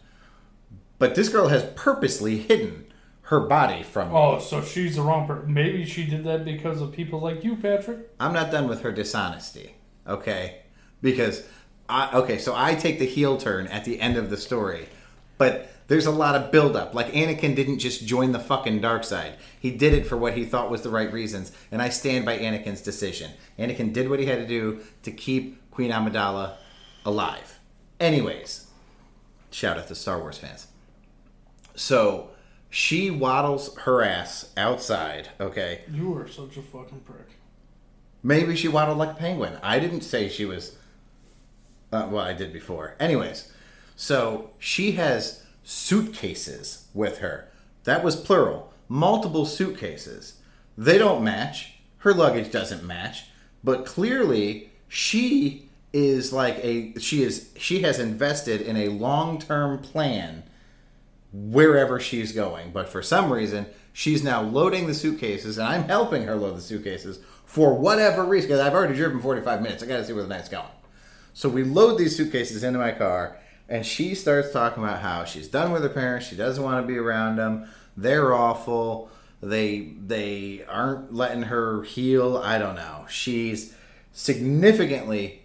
But this girl has purposely hidden her body from me. Oh, so she's the wrong person. Maybe she did that because of people like you, Patrick. I'm not done with her dishonesty, okay? Because I okay, so I take the heel turn at the end of the story, but there's a lot of buildup. Like Anakin didn't just join the fucking dark side; he did it for what he thought was the right reasons, and I stand by Anakin's decision. Anakin did what he had to do to keep Queen Amidala alive. Anyways, shout out to Star Wars fans. So she waddles her ass outside, okay? You are such a fucking prick. Maybe she waddled like a penguin. I didn't say she was. Uh, well, I did before. Anyways, so she has suitcases with her. That was plural. Multiple suitcases. They don't match. Her luggage doesn't match. But clearly, she is like a she is she has invested in a long term plan wherever she's going. But for some reason, she's now loading the suitcases, and I'm helping her load the suitcases for whatever reason. Because I've already driven 45 minutes. I got to see where the night's going. So we load these suitcases into my car, and she starts talking about how she's done with her parents. She doesn't want to be around them. They're awful. They they aren't letting her heal. I don't know. She's significantly.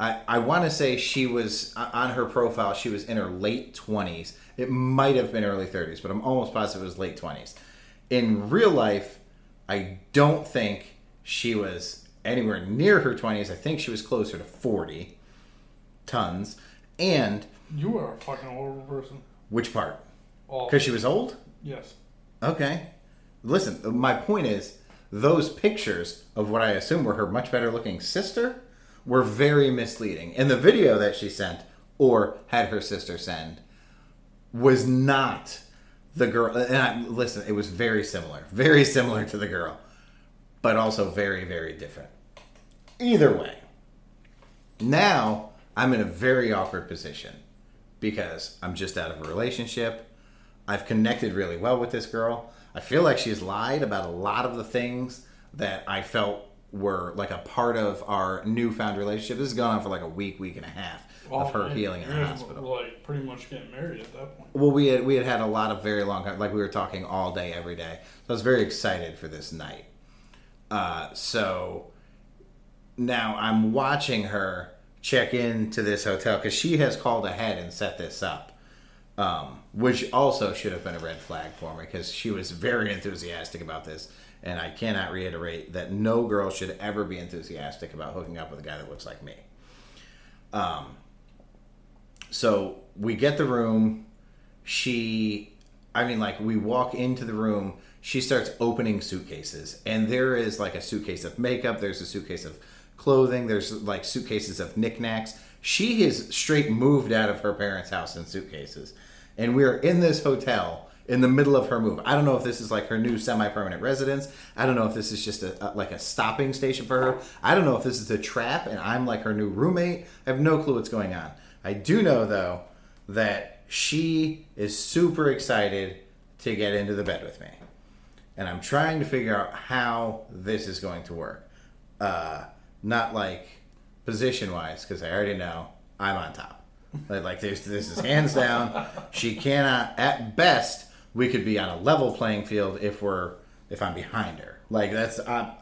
I, I want to say she was on her profile. She was in her late twenties. It might have been early thirties, but I'm almost positive it was late twenties. In real life, I don't think she was anywhere near her twenties. I think she was closer to forty tons. And You are a fucking horrible person. which part? Because she was old. yes. Okay. Listen, my point is those pictures of what I assume were her much better looking sister were very misleading. And the video that she sent or had her sister send was not the girl. And I, listen, it was very similar, very similar to the girl, but also very, very different. Either way, now I'm in a very awkward position because I'm just out of a relationship. I've connected really well with this girl. I feel like she's lied about a lot of the things that I felt were like a part of our newfound relationship. This has gone on for like a week, week and a half of her and healing in the hospital. Like pretty much getting married at that point. Well, we had we had had a lot of very long like we were talking all day every day. So I was very excited for this night. Uh, so now I'm watching her check into this hotel because she has called ahead and set this up, um, which also should have been a red flag for me because she was very enthusiastic about this. And I cannot reiterate that no girl should ever be enthusiastic about hooking up with a guy that looks like me. Um, so we get the room. She, I mean, like, we walk into the room. She starts opening suitcases, and there is like a suitcase of makeup, there's a suitcase of clothing, there's like suitcases of knickknacks. She has straight moved out of her parents' house in suitcases. And we're in this hotel in the middle of her move. I don't know if this is like her new semi-permanent residence. I don't know if this is just a, a like a stopping station for her. I don't know if this is a trap and I'm like her new roommate. I have no clue what's going on. I do know though that she is super excited to get into the bed with me. And I'm trying to figure out how this is going to work. Uh, not like position wise, because I already know I'm on top. Like, like this, this is hands down. She cannot. At best, we could be on a level playing field if we're if I'm behind her. Like that's uh,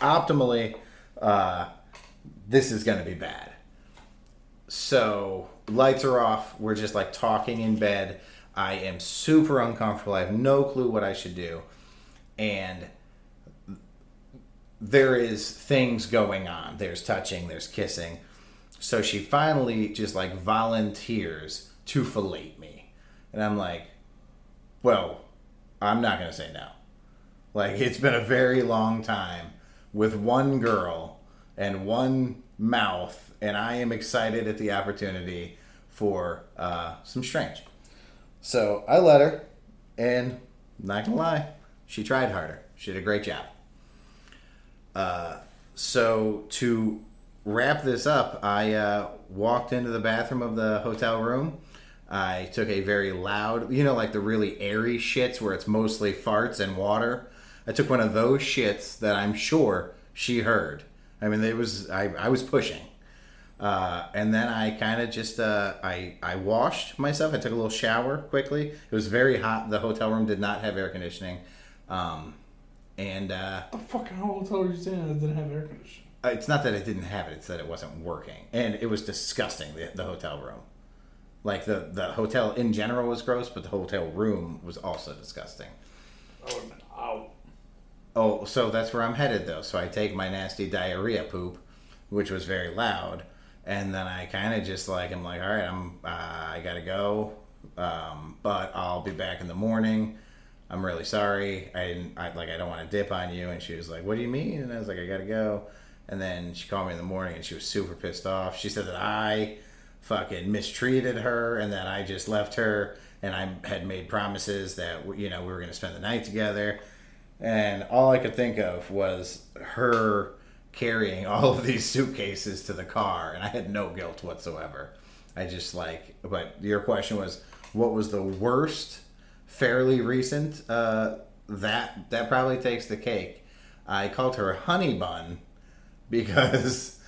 optimally. Uh, this is going to be bad. So lights are off. We're just like talking in bed. I am super uncomfortable. I have no clue what I should do, and there is things going on. There's touching. There's kissing. So she finally just like volunteers to fillet me, and I'm like, well, I'm not going to say no. Like, it's been a very long time with one girl and one mouth, and I am excited at the opportunity for uh, some strange. So I let her, and not gonna lie, she tried harder. She did a great job. Uh, so to wrap this up, I uh, walked into the bathroom of the hotel room. I took a very loud, you know, like the really airy shits where it's mostly farts and water. I took one of those shits that I'm sure she heard. I mean, it was I, I was pushing, uh, and then I kind of just uh, I I washed myself. I took a little shower quickly. It was very hot. The hotel room did not have air conditioning, um, and uh, The fucking hotel you're staying at didn't have air conditioning. it's not that it didn't have it; it's that it wasn't working, and it was disgusting. The, the hotel room, like the the hotel in general was gross, but the hotel room was also disgusting. I would have been out. Oh, so that's where I'm headed though. So I take my nasty diarrhea poop, which was very loud, and then I kind of just like I'm like, all right, I'm uh, I gotta go, um, but I'll be back in the morning. I'm really sorry. I didn't I, like I don't want to dip on you. And she was like, what do you mean? And I was like, I gotta go. And then she called me in the morning and she was super pissed off. She said that I fucking mistreated her and that I just left her and I had made promises that you know we were gonna spend the night together and all I could think of was her carrying all of these suitcases to the car, and I had no guilt whatsoever. I just like, but your question was, what was the worst fairly recent, uh, that that probably takes the cake. I called her honey bun because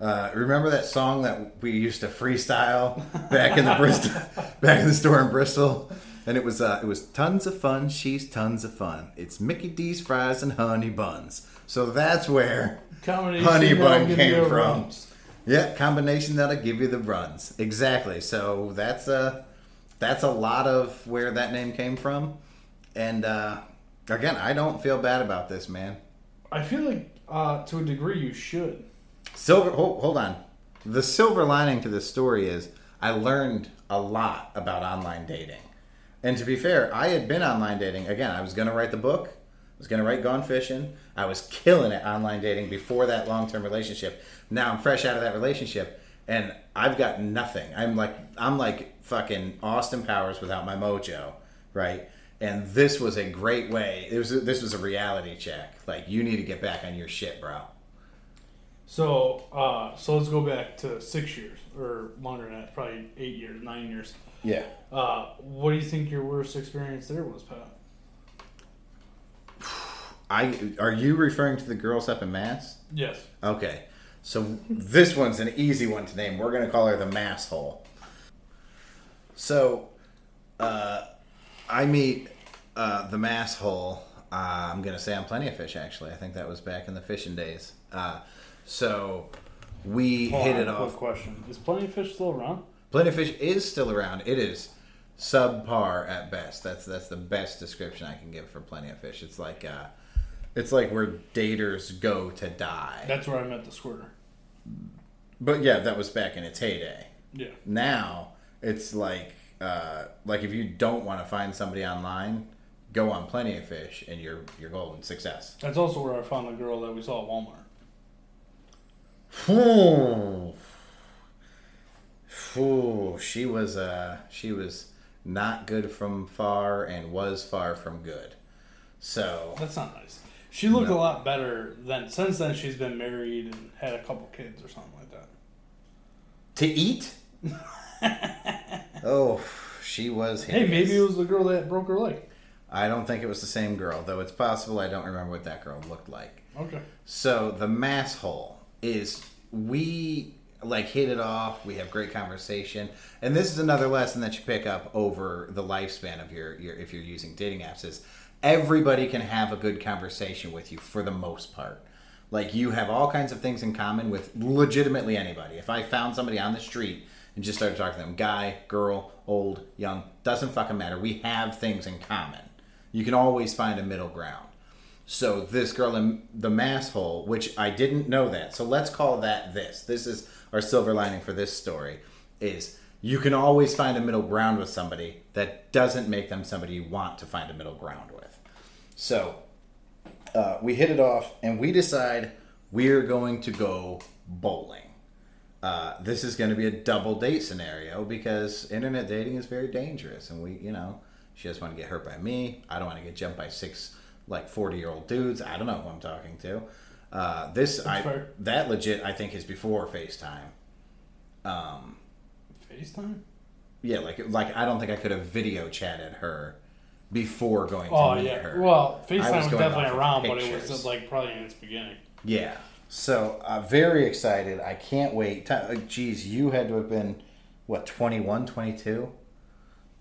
uh, remember that song that we used to freestyle back in the Bristol, back in the store in Bristol, and it was uh, it was tons of fun. She's tons of fun. It's Mickey D's fries and honey buns. So that's where Combination honey bun came from. runs. Yeah, combination that'll give you the runs. Exactly. So that's a that's a lot of where that name came from. And uh, again, I don't feel bad about this, man. I feel like uh, to a degree you should. Silver. Hold, hold on. The silver lining to this story is I learned a lot about online dating. And to be fair, I had been online dating. Again, I was going to write the book. I was going to write Gone Fishing. I was killing it online dating before that long term relationship. Now I'm fresh out of that relationship, and I've got nothing. I'm like I'm like fucking Austin Powers without my mojo, right? And this was a great way. It was this was a reality check. Like you need to get back on your shit, bro. So, uh, so let's go back to six years or longer than that, probably eight years, nine years. Yeah. Uh, what do you think your worst experience there was, Pat? I are you referring to the girls up in Mass? Yes. Okay. So this one's an easy one to name. We're gonna call her the mass hole. So uh, I meet uh, the mass hole. Uh, I'm gonna say on Plenty of Fish. Actually, I think that was back in the fishing days. Uh, so we Hold hit on, it quick off. question: Is Plenty of Fish still around? Plenty of Fish is still around. It is subpar at best. That's that's the best description I can give for Plenty of Fish. It's like uh, it's like where daters go to die. That's where I met the squirter. But yeah, that was back in its heyday. Yeah. Now it's like uh, like if you don't want to find somebody online, go on Plenty of Fish and you're you're golden success. That's also where I found the girl that we saw at Walmart. Ooh. Ooh, she was uh she was not good from far and was far from good. So That's not nice. She looked No. a lot better than since then. She's been married and had a couple kids or something like that. to eat? oh, she was Hey, maybe it was the girl that broke her leg. I don't think it was the same girl, though it's possible I don't remember what that girl looked like. Okay. So the mass hole is we like hit it off. We have great conversation, and this is another lesson that you pick up over the lifespan of your, your if you're using dating apps. Is everybody can have a good conversation with you for the most part. Like you have all kinds of things in common with legitimately anybody. If I found somebody on the street and just started talking to them, guy, girl, old, young, doesn't fucking matter. We have things in common. You can always find a middle ground. So this girl in the mass hole, which I didn't know that. So let's call that this. This is our silver lining for this story is you can always find a middle ground with somebody that doesn't make them somebody you want to find a middle ground with. So uh, we hit it off and we decide we're going to go bowling. Uh, this is going to be a double date scenario because internet dating is very dangerous, and we, you know, she doesn't want to get hurt by me. I don't want to get jumped by six like forty year old dudes. I don't know who I'm talking to. Uh, this I fair. that legit I think is before FaceTime. Um, FaceTime? yeah, like like I don't think I could have video chatted her before going to Oh meet yeah. her. Well, FaceTime was, going definitely around, but it was like probably in its beginning. Yeah. So uh, very excited. I can't wait. Uh, Geez, you had to have been what 21, 22?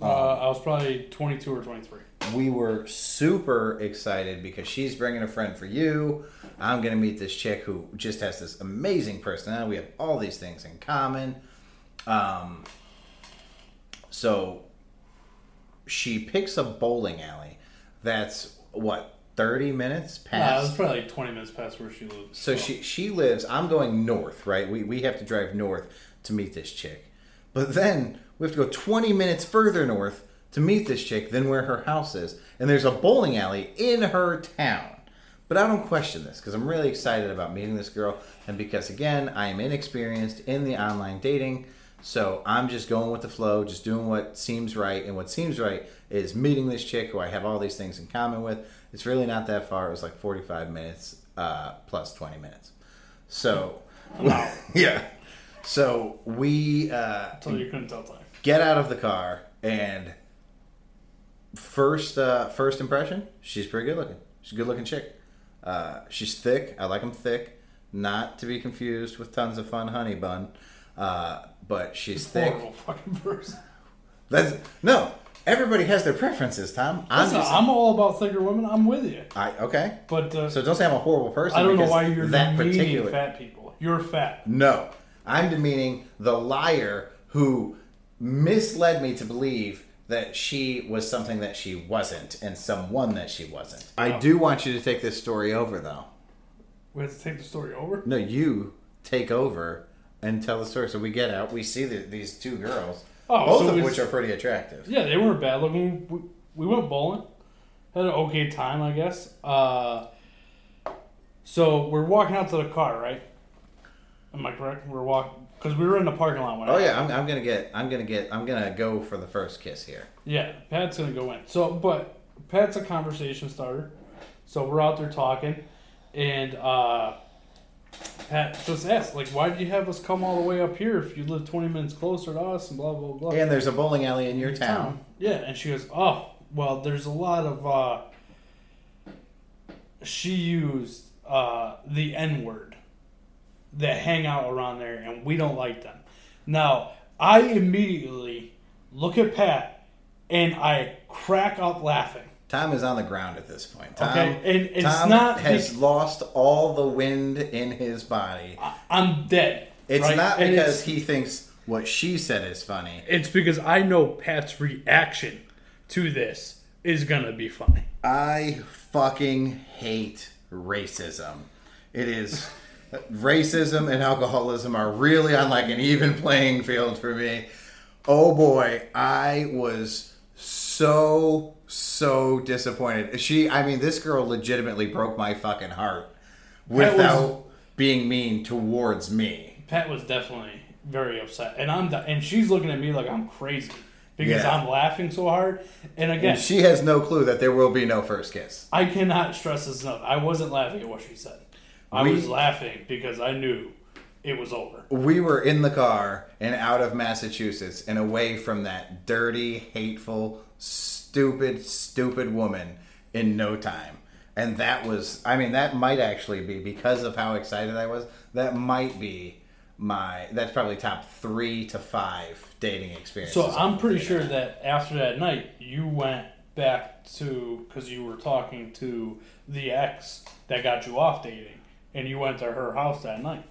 Uh, I was probably 22 or 23. We were super excited because she's bringing a friend for you. I'm going to meet this chick who just has this amazing personality. We have all these things in common. Um, so she picks a bowling alley that's what 30 minutes Yeah, it past was probably like 20 minutes past where she lived. So she she lives. I'm going north, right? We we have to drive north to meet this chick, but then we have to go 20 minutes further north to meet this chick than where her house is, and there's a bowling alley in her town. But I don't question this because I'm really excited about meeting this girl, and because again I am inexperienced in the online dating, so I'm just going with the flow, just doing what seems right, and what seems right is meeting this chick who I have all these things in common with. It's really not that far. It was like 45 minutes uh, plus 20 minutes. So, yeah. So we uh, So you couldn't tell time. get out of the car and first uh, first impression, she's pretty good looking. She's a good looking chick. Uh, she's thick. I like them thick, not to be confused with tons of fun honey bun. Uh, but she's thick. Horrible fucking person. That's no. Everybody has their preferences, Tom. I'm Listen, just. I'm all about thicker women. I'm with you. I okay. But uh, So don't say I'm a horrible person. I don't know why you're that demeaning particular. fat people. You're fat. No, I'm demeaning the liar who misled me to believe that she was something that she wasn't and someone that she wasn't. I do want you to take this story over, though. We have to take the story over. No, you take over and tell the story. So we get out, we see the, these two girls, Oh, both so of it's- which are pretty attractive. Yeah, they weren't bad looking. We, we went bowling. Had an okay time, I guess. Uh, so we're walking out to the car, right? Am I correct? We're walking because we were in the parking lot. When Oh I- yeah, I'm, I'm gonna get, I'm gonna get, I'm gonna go for the first kiss here. Yeah, Pat's gonna go in. So, but Pat's a conversation starter. So we're out there talking, and uh, Pat just asked, like, why did you have us come all the way up here if you live 20 minutes closer to us and blah blah blah. And there's a bowling alley in your town. Yeah, and she goes, "Oh, well, there's a lot of." uh She used uh the N word that hang out around there, and we don't like them. Now, I immediately look at Pat and I crack up laughing. Tom is on the ground at this point. Tom, Okay, and it's Tom not has bec- lost all the wind in his body. I'm dead. It's right? not because it's- he thinks what she said is funny. It's because I know Pat's reaction to this is gonna be funny. I fucking hate racism. It is racism and alcoholism are really on like an even playing field for me. Oh boy, I was so so disappointed. She, I mean, this girl legitimately broke my fucking heart was- without being mean towards me. Pat was definitely very upset, and I'm and she's looking at me like I'm crazy because Yeah. I'm laughing so hard. And again, And she has no clue that there will be no first kiss. I cannot stress this enough. I wasn't laughing at what she said. I We- was laughing because I knew it was over. we were in the car and out of Massachusetts and away from that dirty, hateful, stupid, stupid woman in no time. And that was, I mean, that might actually be because of how excited I was. That might be my, that's probably top three to five dating experiences. So I'm pretty sure that after that night, you went back to because you were talking to the ex that got you off dating, and you went to her house that night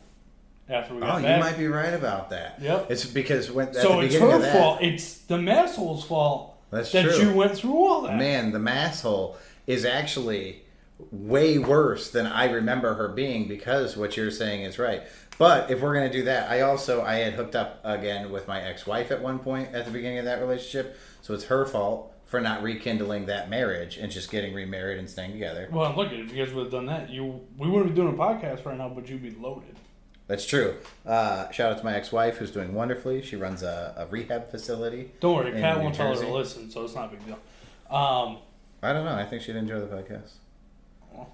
after we got Oh, you might be right about that. Yep. It's because when at so the it's beginning her of that, fault. It's the masshole's fault That's that true. you went through all that. man, the masshole is actually way worse than I remember her being because what you're saying is right. But if we're gonna do that, I also I had hooked up again with my ex-wife at one point at the beginning of that relationship, so it's her fault for not rekindling that marriage and just getting remarried and staying together. Well, look, if you guys would have done that, you we wouldn't be doing a podcast right now, but you'd be loaded. That's true. Uh, shout out to my ex-wife who's doing wonderfully. She runs a, a rehab facility. Don't worry, Pat New won't tell her to listen, so it's not a big deal. Um, I don't know. I think she'd enjoy the podcast. well,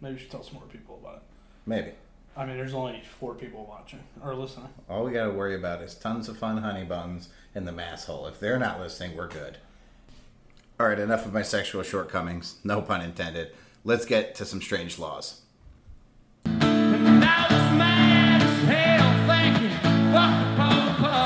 maybe you should tell some more people about it. Maybe. I mean, there's only four people watching or listening. All we got to worry about is tons of fun honey buns in the mass hole. If they're not listening, we're good. All right, enough of my sexual shortcomings. No pun intended. Let's get to some strange laws. And I was mad as hell thinking, fuck the po-po.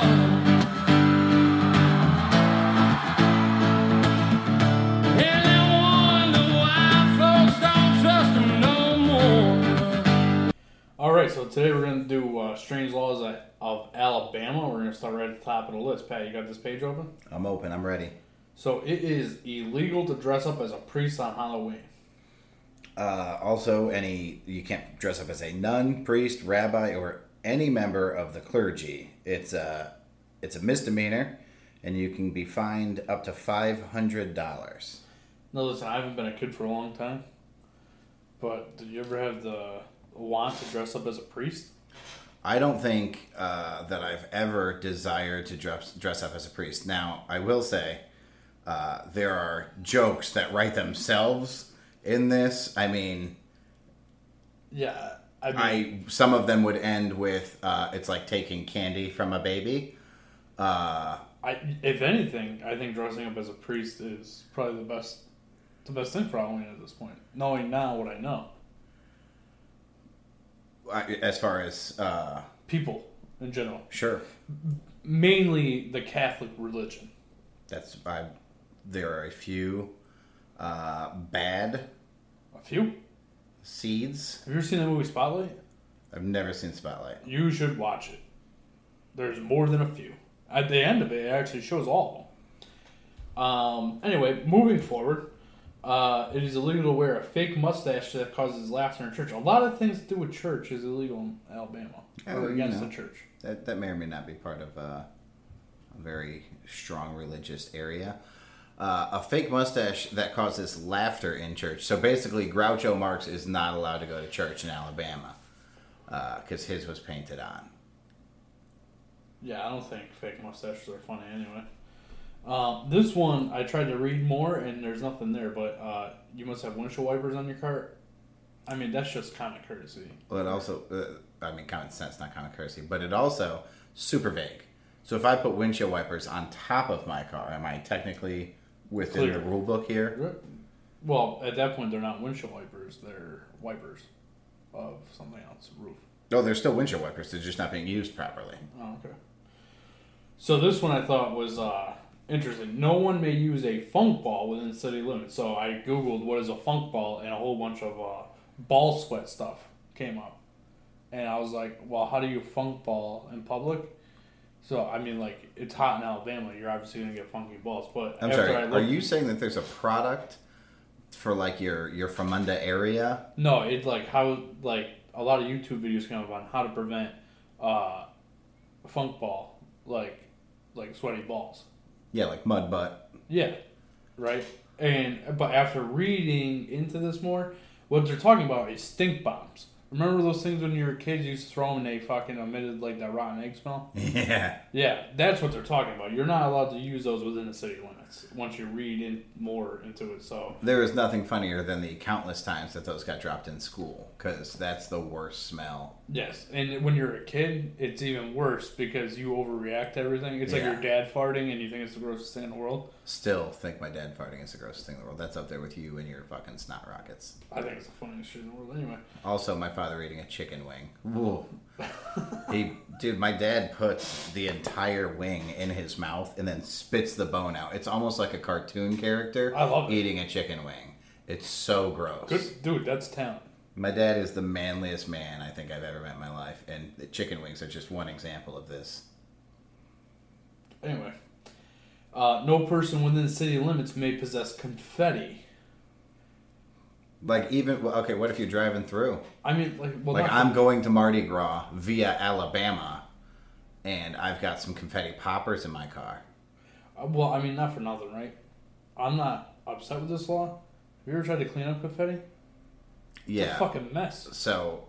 And I wonder why folks don't trust him no more. All right, so today we're going to do uh, strange laws of- of Alabama. We're going to start right at the top of the list. Pat, you got this page open? I'm open. I'm ready. So it is illegal to dress up as a priest on Halloween. Uh, also, any you can't dress up as a nun, priest, rabbi, or any member of the clergy. It's a it's a misdemeanor, and you can be fined up to five hundred dollars. Now, listen, I haven't been a kid for a long time, but did you ever have the want to dress up as a priest? I don't think uh, that I've ever desired to dress dress up as a priest. Now, I will say uh, there are jokes that write themselves in this. I mean, Yeah, I mean, I some of them would end with uh, it's like taking candy from a baby. Uh, I, if anything, I think dressing up as a priest is probably the best, the best thing for Halloween at this point. Knowing now what I know, I- As far as uh, people in general, sure, mainly the Catholic religion. that's I. There are a few uh, bad A few. seeds. Have you ever seen the movie Spotlight? I've never seen Spotlight. You should watch it. There's more than a few. At the end of it, it actually shows all. Um, anyway, moving forward, uh, it is illegal to wear a fake mustache that causes laughter in church. A lot of things to do with church is illegal in Alabama or you against know. the church. That that may or may not be part of uh, a very strong religious area. Uh, a fake mustache that causes laughter in church. So basically, Groucho Marx is not allowed to go to church in Alabama because his was painted on. Yeah, I don't think fake mustaches are funny anyway. Um, this one, I tried to read more, and there's nothing there. But uh, you must have windshield wipers on your car. I mean, that's just common courtesy. Well, it also, uh, I mean, common sense, not common courtesy, but it also super vague. So if I put windshield wipers on top of my car, am I technically within Clear. the rule book here? Well, at that point, they're not windshield wipers; they're wipers of something else, roof. No, they're still windshield wipers. They're just not being used properly. Oh, okay. So this one I thought was uh, interesting. No one may use a funk ball within city limits. So I googled what is a funk ball, and a whole bunch of uh, ball sweat stuff came up, and I was like, "Well, how do you funk ball in public?" So I mean, like it's hot in Alabama. You're obviously gonna get funky balls. But I'm after sorry. I Are you saying that there's a product for like your your Fremunda area? No, it's like how like a lot of YouTube videos come up on how to prevent uh, funk ball, like like sweaty balls. Yeah, like mud butt. Yeah, right. And but after reading into this more, what they're talking about is stink bombs. Remember those things when you were kids you used to throw them and they fucking emitted like that rotten egg smell? Yeah. Yeah, that's what they're talking about. You're not allowed to use those within the city limits once you read in more into it. So There is nothing funnier than the countless times that those got dropped in school because that's the worst smell. Yes, and when you're a kid, it's even worse because you overreact to everything. It's like your dad farting and you think it's the grossest thing in the world. Still think my dad farting is the grossest thing in the world. That's up there with you and your fucking snot rockets. I think it's the funniest shit in the world anyway. Also, my father eating a chicken wing. Whoa. he, dude, my dad puts the entire wing in his mouth and then spits the bone out. It's almost like a cartoon character I love it. eating a chicken wing. It's so gross. Good dude, that's talent. My dad is the manliest man I think I've ever met in my life, and the chicken wings are just one example of this. Anyway, uh, no person within city limits may possess confetti. Like even well, okay, what if you're driving through? I mean, like, well, Like I'm going to Mardi Gras via Alabama, and I've got some confetti poppers in my car. uh, well, I mean, not for nothing, right? I'm not upset with this law. Have you ever tried to clean up confetti? It's a Yeah. fucking mess. So,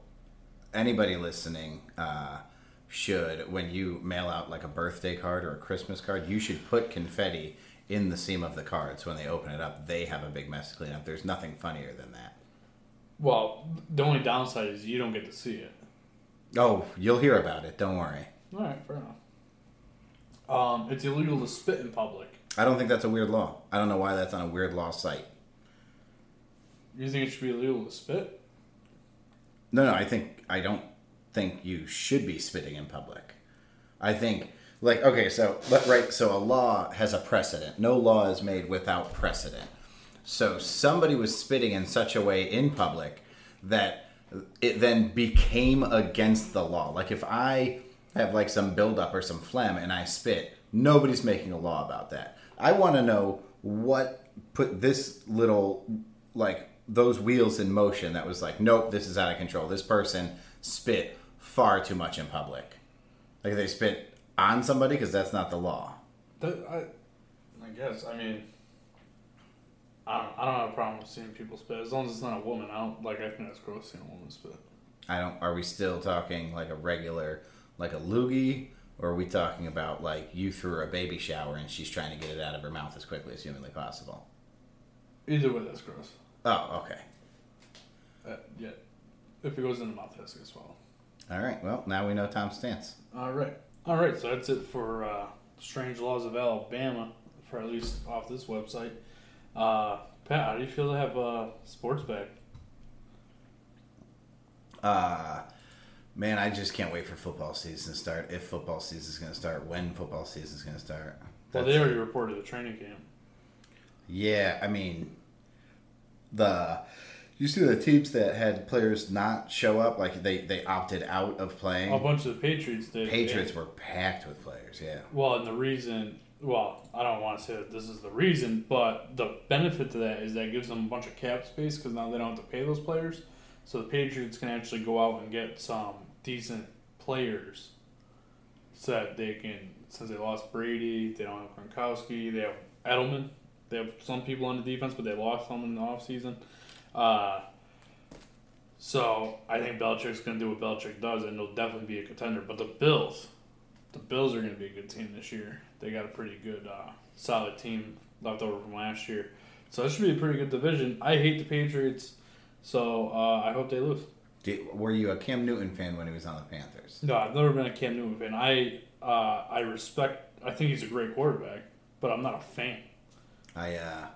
anybody listening uh, should, when you mail out like a birthday card or a Christmas card, you should put confetti in the seam of the card. So when they open it up, they have a big mess to clean up. There's nothing funnier than that. Well, the only downside is you don't get to see it. Oh, you'll hear about it. Don't worry. All right, fair enough. Um, it's illegal to spit in public. I don't think that's a weird law. I don't know why that's on a weird law site. You think it should be illegal to spit? No, no, I think I don't think you should be spitting in public. I think like okay, so right, so a law has a precedent. No law is made without precedent. So somebody was spitting in such a way in public that it then became against the law. Like if I have like some buildup or some phlegm and I spit, nobody's making a law about that. I want to know what put this little like those wheels in motion that was like, nope, this is out of control. This person spit far too much in public. Like they spit on somebody because that's not the law. That, I, I guess. I mean, I don't, I don't have a problem with seeing people spit as long as it's not a woman. I don't like. I think that's gross seeing a woman spit. I don't. Are we still talking like a regular, like a loogie, or are we talking about like you threw her a baby shower and she's trying to get it out of her mouth as quickly as humanly possible? Either way, that's gross. Oh, okay. Uh, yeah, if it goes in the mouth, it has to get swallowed. All right. Well, now we know Tom's stance. All right, all right. So that's it for uh, Strange Laws of Alabama, for at least off this website. Uh, Pat, how do you feel to have uh, sports back? Uh, man, I just can't wait for football season to start. If football season is going to start, when football season is going to start. Well, they already reported the training camp. Yeah, I mean, the you see the teams that had players not show up, like they they opted out of playing. A bunch of the Patriots did. Patriots were packed with players. Yeah. Well, and the reason, well, I don't want to say that this is the reason, but the benefit to that is that gives them a bunch of cap space because now they don't have to pay those players. So the Patriots can actually go out and get some decent players so that they can, since they lost Brady, they don't have Gronkowski, they have Edelman, they have some people on the defense, but they lost some in the offseason. Uh, so I think Belichick's going to do what Belichick does, and they'll definitely be a contender. But the Bills, the Bills are going to be a good team this year. They got a pretty good, uh, solid team left over from last year. So it should be a pretty good division. I hate the Patriots, so uh, I hope they lose. Did, were you a Cam Newton fan when he was on the Panthers? No, I've never been a Cam Newton fan. I uh, I respect. I think he's a great quarterback, but I'm not a fan. I uh,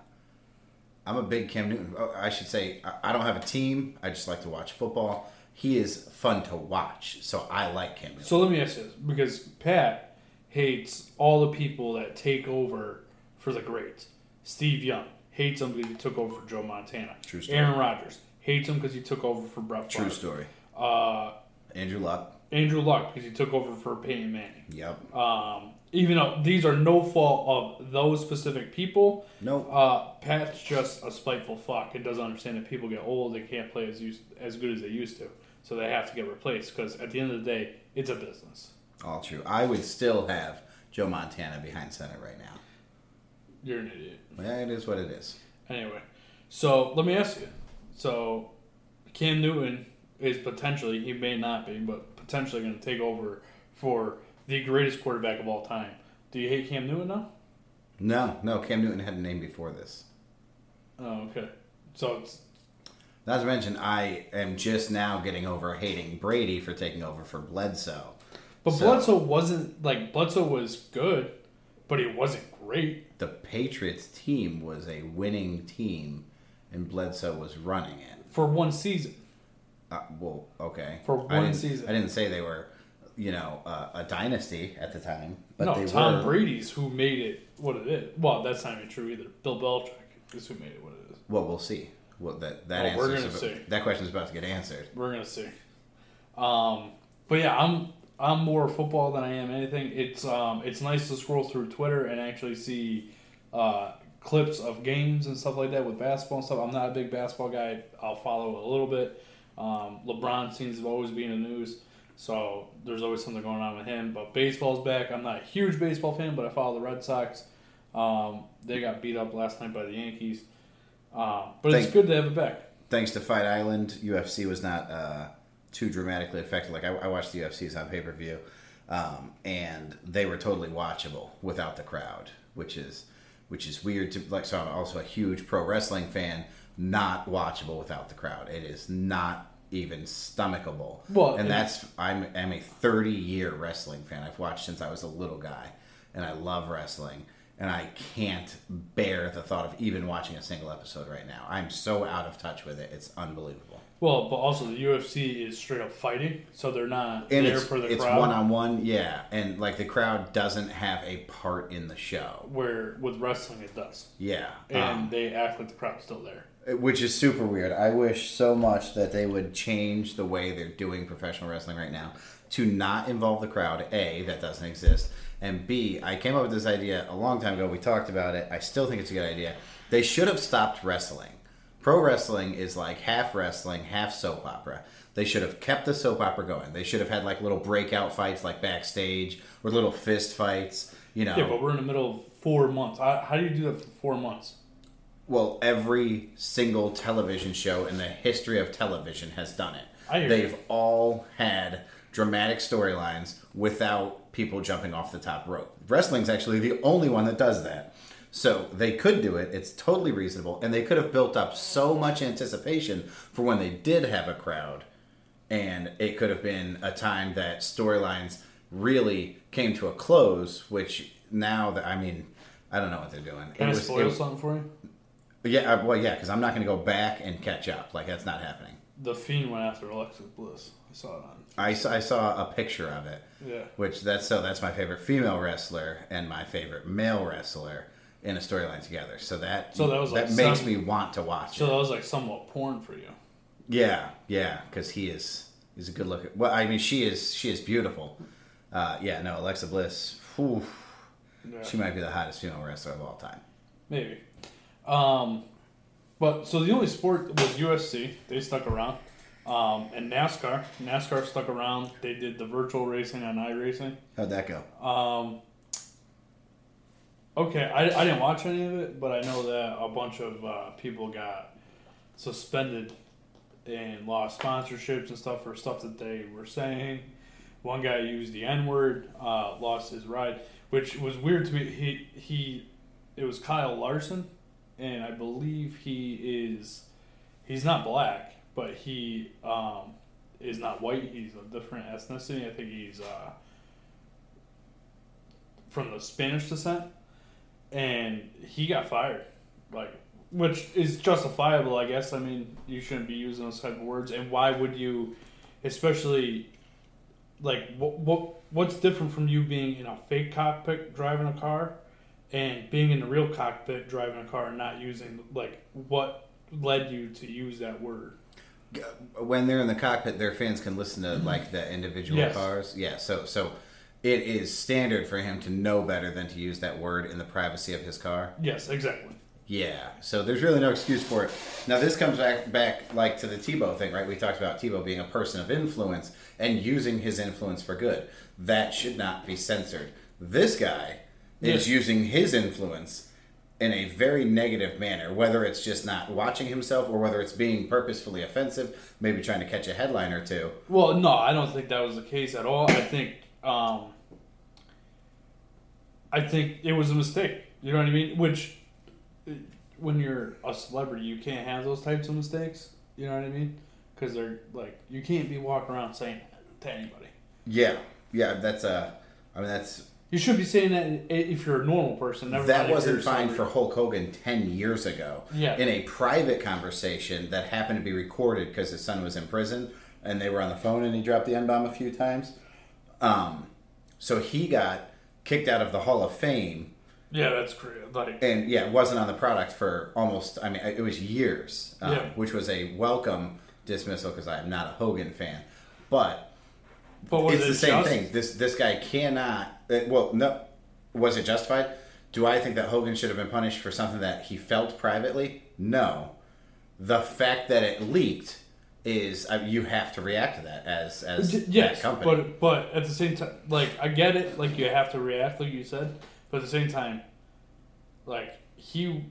I'm a big Cam Newton. oh, I should say I- don't have a team. I just like to watch football. He is fun to watch, so I like Cam Newton. So let me ask you this, because Pat hates all the people that take over for the greats. Steve Young hates him because he took over for Joe Montana. True story. Aaron Rodgers hates him because he took over for Brett True Favre. story. Uh, Andrew Luck. Andrew Luck because he took over for Peyton Manning. Yep. Um, even though these are no fault of those specific people, Nope. uh, Pat's just a spiteful fuck It doesn't understand that people get old, they can't play as used, as good as they used to, so they have to get replaced. Because at the end of the day, it's a business. All true. I would still have Joe Montana behind center right now. You're an idiot. Yeah, it is what it is. Anyway, so let me ask you. So Cam Newton is potentially, he may not be, but potentially going to take over for the greatest quarterback of all time. Do you hate Cam Newton now? No, no. Cam Newton had a name before this. Oh, okay. So it's Not to mention, I am just now getting over hating Brady for taking over for Bledsoe. But So- Bledsoe wasn't like Bledsoe was good, but he wasn't great. The Patriots team was a winning team, and Bledsoe was running it. For one season. Uh, well, okay. For one didn't- season. I didn't say they were, you know, uh, a dynasty at the time, but no, they Tom were. Brady's who made it what it is. Well, that's not even true either. Bill Belichick is who made it what it is. Well, we'll see. Well, that that we're gonna see. that question is about to get answered. We're gonna see. Um, but yeah, I'm I'm more football than I am anything. It's um it's nice to scroll through Twitter and actually see uh, clips of games and stuff like that with basketball and stuff. I'm not a big basketball guy. I'll follow a little bit. Um, LeBron seems to always be in the news, so there's always something going on with him. But baseball's back. I'm not a huge baseball fan, but I follow the Red Sox. Um, they got beat up last night by the Yankees, um, but it's good to have it back. Thanks to Fight Island, UFC was not uh, too dramatically affected. Like I, I watched the UFC's on pay per view, um, and they were totally watchable without the crowd, which is which is weird. To like, so I'm also a huge pro wrestling fan. Not watchable without the crowd. It is not even stomachable. Well, and that's I'm, I'm a 30 year wrestling fan. I've watched since I was a little guy, and I love wrestling. And I can't bear the thought of even watching a single episode right now. I'm so out of touch with it. It's unbelievable. Well, but also the UFC is straight up fighting, so they're not And there for the it's crowd. It's one on one, yeah. And like the crowd doesn't have a part in the show. where with wrestling it does, Yeah. and Um, they act like the crowd's still there. Which is super weird. I wish so much that they would change the way they're doing professional wrestling right now to not involve the crowd. A, that doesn't exist. And B, I came up with this idea a long time ago. We talked about it. I still think it's a good idea. They should have stopped wrestling. Pro wrestling is like half wrestling, half soap opera. They should have kept the soap opera going. They should have had like little breakout fights like backstage or little fist fights, you know. Yeah, but we're in the middle of four months. How, how do you do that for four months? Well, every single television show in the history of television has done it. I hear They've all had dramatic storylines without people jumping off the top rope. Wrestling's actually the only one that does that. So they could do it. It's totally reasonable. And they could have built up so much anticipation for when they did have a crowd. And it could have been a time that storylines really came to a close, which now that I mean, I don't know what they're doing. Can I was- spoil it- something for you? Yeah, uh, well, yeah, because I'm not going to go back and catch up. Like that's not happening. The Fiend went after Alexa Bliss. I saw it on. I saw, I saw a picture of it, Yeah. which that's so that's my favorite female wrestler and my favorite male wrestler in a storyline together. So that So that was, like, that makes some- me want to watch So it. that was like somewhat porn for you. Yeah, yeah, because he is he's a good looking. Well, I mean, she is she is beautiful. Uh, yeah, no, Alexa Bliss. whew, Yeah. she might be the hottest female wrestler of all time. Maybe. Um, but so the only sport was UFC. They stuck around. Um, and NASCAR. NASCAR stuck around. They did the virtual racing on iRacing. How'd that go? Um, okay, I, I didn't watch any of it, but I know that a bunch of uh, people got suspended and lost sponsorships and stuff for stuff that they were saying. One guy used the N word, uh, lost his ride, which was weird to me. He he, it was Kyle Larson, and I believe he is, he's not black, but he um, is not white. He's a different ethnicity. I think he's uh, from the Spanish descent, and he got fired, like which is justifiable, I guess. I mean, you shouldn't be using those type of words, and why would you, especially like what what what's different from you being in a fake cockpit driving a car, and being in the real cockpit driving a car and not using like what led you to use that word? when they're in the cockpit, their fans can listen to like the individual Yes. cars. Yeah, so so it is standard for him to know better than to use that word in the privacy of his car. Yes, exactly. Yeah, so there's really no excuse for it. Now this comes back back like to the Tebow thing, right? We talked about Tebow being a person of influence and using his influence for good. That should not be censored. This guy is using his influence in a very negative manner, whether it's just not watching himself or whether it's being purposefully offensive, maybe trying to catch a headline or two. Well, no, I don't think that was the case at all. I think, um, I think it was a mistake. You know what I mean? Which, uh, when you're a celebrity, you can't have those types of mistakes. You know what I mean? Because they're like, you can't be walking around saying that to anybody. Yeah, yeah, that's a. I mean, that's You should be saying that if you're a normal person. Never that wasn't fine for. Hulk Hogan 10 years ago. Yeah. In a private conversation that happened to be recorded because his son was in prison and they were on the phone and he dropped the N bomb a few times. Um, so he got kicked out of the Hall of Fame Yeah, that's great. Like, and yeah, wasn't on the product for almost, I mean, it was years, um, Yeah. which was a welcome dismissal because I am not a Hogan fan. But but was it's it the same just- thing. This this guy cannot. uh, Well, no. Was it justified? Do I think that Hogan should have been punished for something that he felt privately? No. The fact that it leaked is uh, you have to react to that as as Yes, company. but but at the same time, like I get it, like you have to react, like you said, but at the same time, like he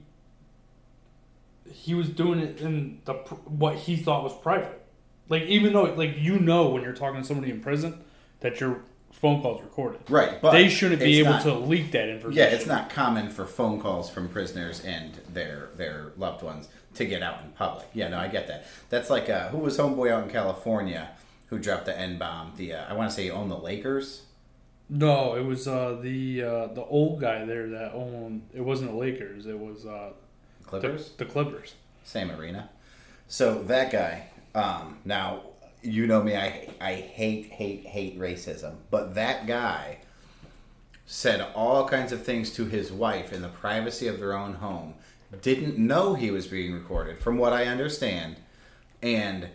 he was doing it in the what he thought was private. Like even though like you know when you're talking to somebody in prison that your phone call's recorded, right, but they shouldn't be able not- to leak that information. Yeah, it's not common for phone calls from prisoners and their their loved ones to get out in public. Yeah, no, I get that. That's like uh, who was homeboy out in California who dropped the N bomb? The uh, I want to say he owned the Lakers. No, it was uh, the uh, the old guy there that owned. It wasn't the Lakers. It was uh, the, Clippers. the Clippers. Same arena. So that guy. Um, now you know me. I I hate hate hate racism, but that guy said all kinds of things to his wife in the privacy of their own home. Didn't know he was being recorded, from what I understand, and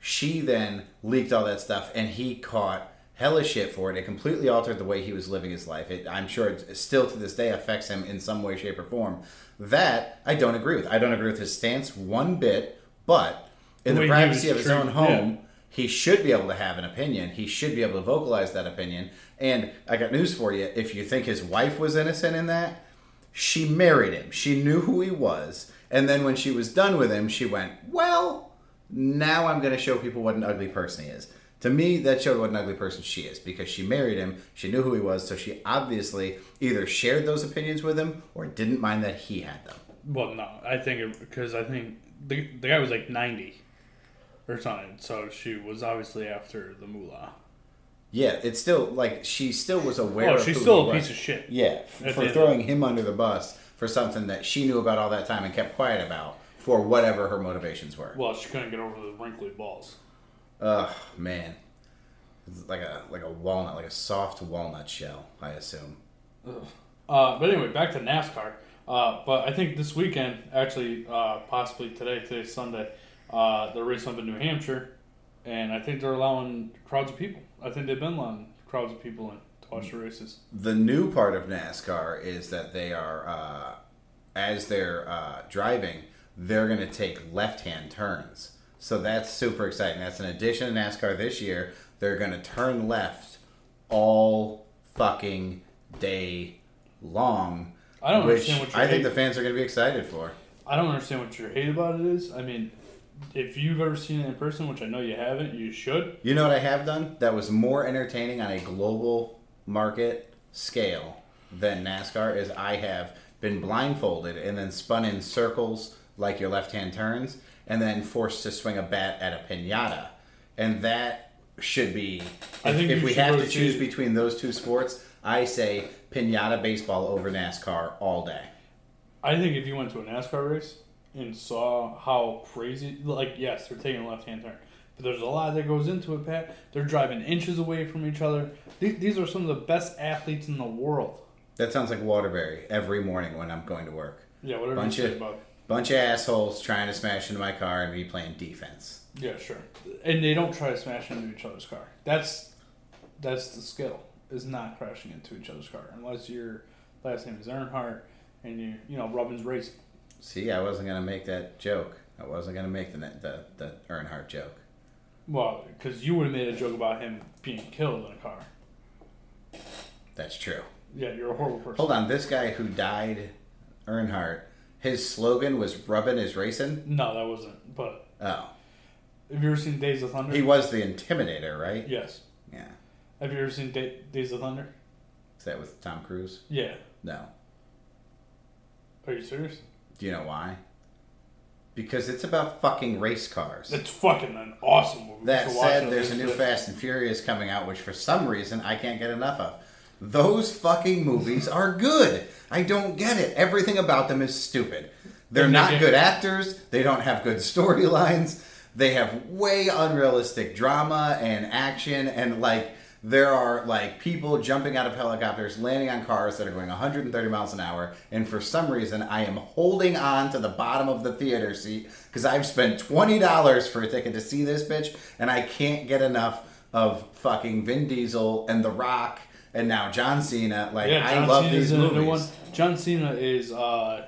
she then leaked all that stuff, and he caught hella shit for it. It completely altered the way he was living his life. It, I'm sure it still to this day affects him in some way, shape, or form. That I don't agree with. I don't agree with his stance one bit. But in The the, privacy of his own treated, yeah. home, he should be able to have an opinion. He should be able to vocalize that opinion. And I got news for you. If you think his wife was innocent in that, she married him. She knew who he was. And then when she was done with him, she went, Well, now I'm going to show people what an ugly person he is. To me, that showed what an ugly person she is because she married him. She knew who he was. So she obviously either shared those opinions with him or didn't mind that he had them. Well, no, I think because I think the the guy was like ninety or something, so she was obviously after the moolah. Yeah, it's still like she still was aware. Oh, of she's still a was. piece of shit. Yeah, f- for throwing him under the bus for something that she knew about all that time and kept quiet about for whatever her motivations were. Well, she couldn't get over the wrinkly balls. Ugh, man, it's like a like a walnut, like a soft walnut shell. I assume. Uh, but anyway, back to NASCAR. Uh, but I think this weekend, actually, uh, possibly today, today's Sunday, uh, they're racing up in New Hampshire, and I think they're allowing crowds of people. I think they've been allowing crowds of people in to watch the races. The new part of NASCAR is that they are, uh, as they're uh, driving, they're going to take left-hand turns. So that's super exciting. That's an addition to NASCAR this year. They're going to turn left all fucking day long. I don't which understand what I think hate- the fans are going to be excited for. I don't understand what your hate about it is. I mean, if you've ever seen it in person, which I know you haven't, you should. You know what I have done that was more entertaining on a global market scale than NASCAR is I have been blindfolded and then spun in circles like your left hand turns and then forced to swing a bat at a pinata. And that should be I if, think if we have to choose between those two sports, I say pinata baseball over NASCAR all day. I think if you went to a NASCAR race and saw how crazy, like, yes, they're taking a left hand turn, but there's a lot that goes into it, Pat. They're driving inches away from each other. These, these are some of the best athletes in the world. That sounds like Waterbury every morning when I'm going to work. Yeah, whatever Bunch you say of- about. Bunch of assholes trying to smash into my car and me playing defense. Yeah, sure. And they don't try to smash into each other's car. That's that's the skill is not crashing into each other's car unless your last name is Earnhardt and you you know Robbins Racing. See, I wasn't gonna make that joke. I wasn't gonna make the the the Earnhardt joke. Well, because you would have made a joke about him being killed in a car. That's true. Yeah, you're a horrible person. Hold on, this guy who died, Earnhardt, his slogan was "rubbing is racing." No, that wasn't. But Oh, have you ever seen Days of Thunder? he was the Intimidator, right? Yes. Yeah. Have you ever seen da- Days of Thunder? Is that with Tom Cruise? Yeah. No. Are you serious? Do you know why? Because it's about fucking race cars. It's fucking an awesome movie. That said, there's a new. Fast and Furious coming out, which for some reason I can't get enough of. Those fucking movies are good. I don't get it. Everything about them is stupid. They're not good actors. They don't have good storylines. They have way unrealistic drama and action, and like there are like people jumping out of helicopters, landing on cars that are going 130 miles an hour, and for some reason I am holding on to the bottom of the theater seat because I've spent twenty dollars for a ticket to see this bitch, and I can't get enough of fucking Vin Diesel and The Rock and now John Cena. Like Yeah, I love Cena's these movies. one. John Cena is uh,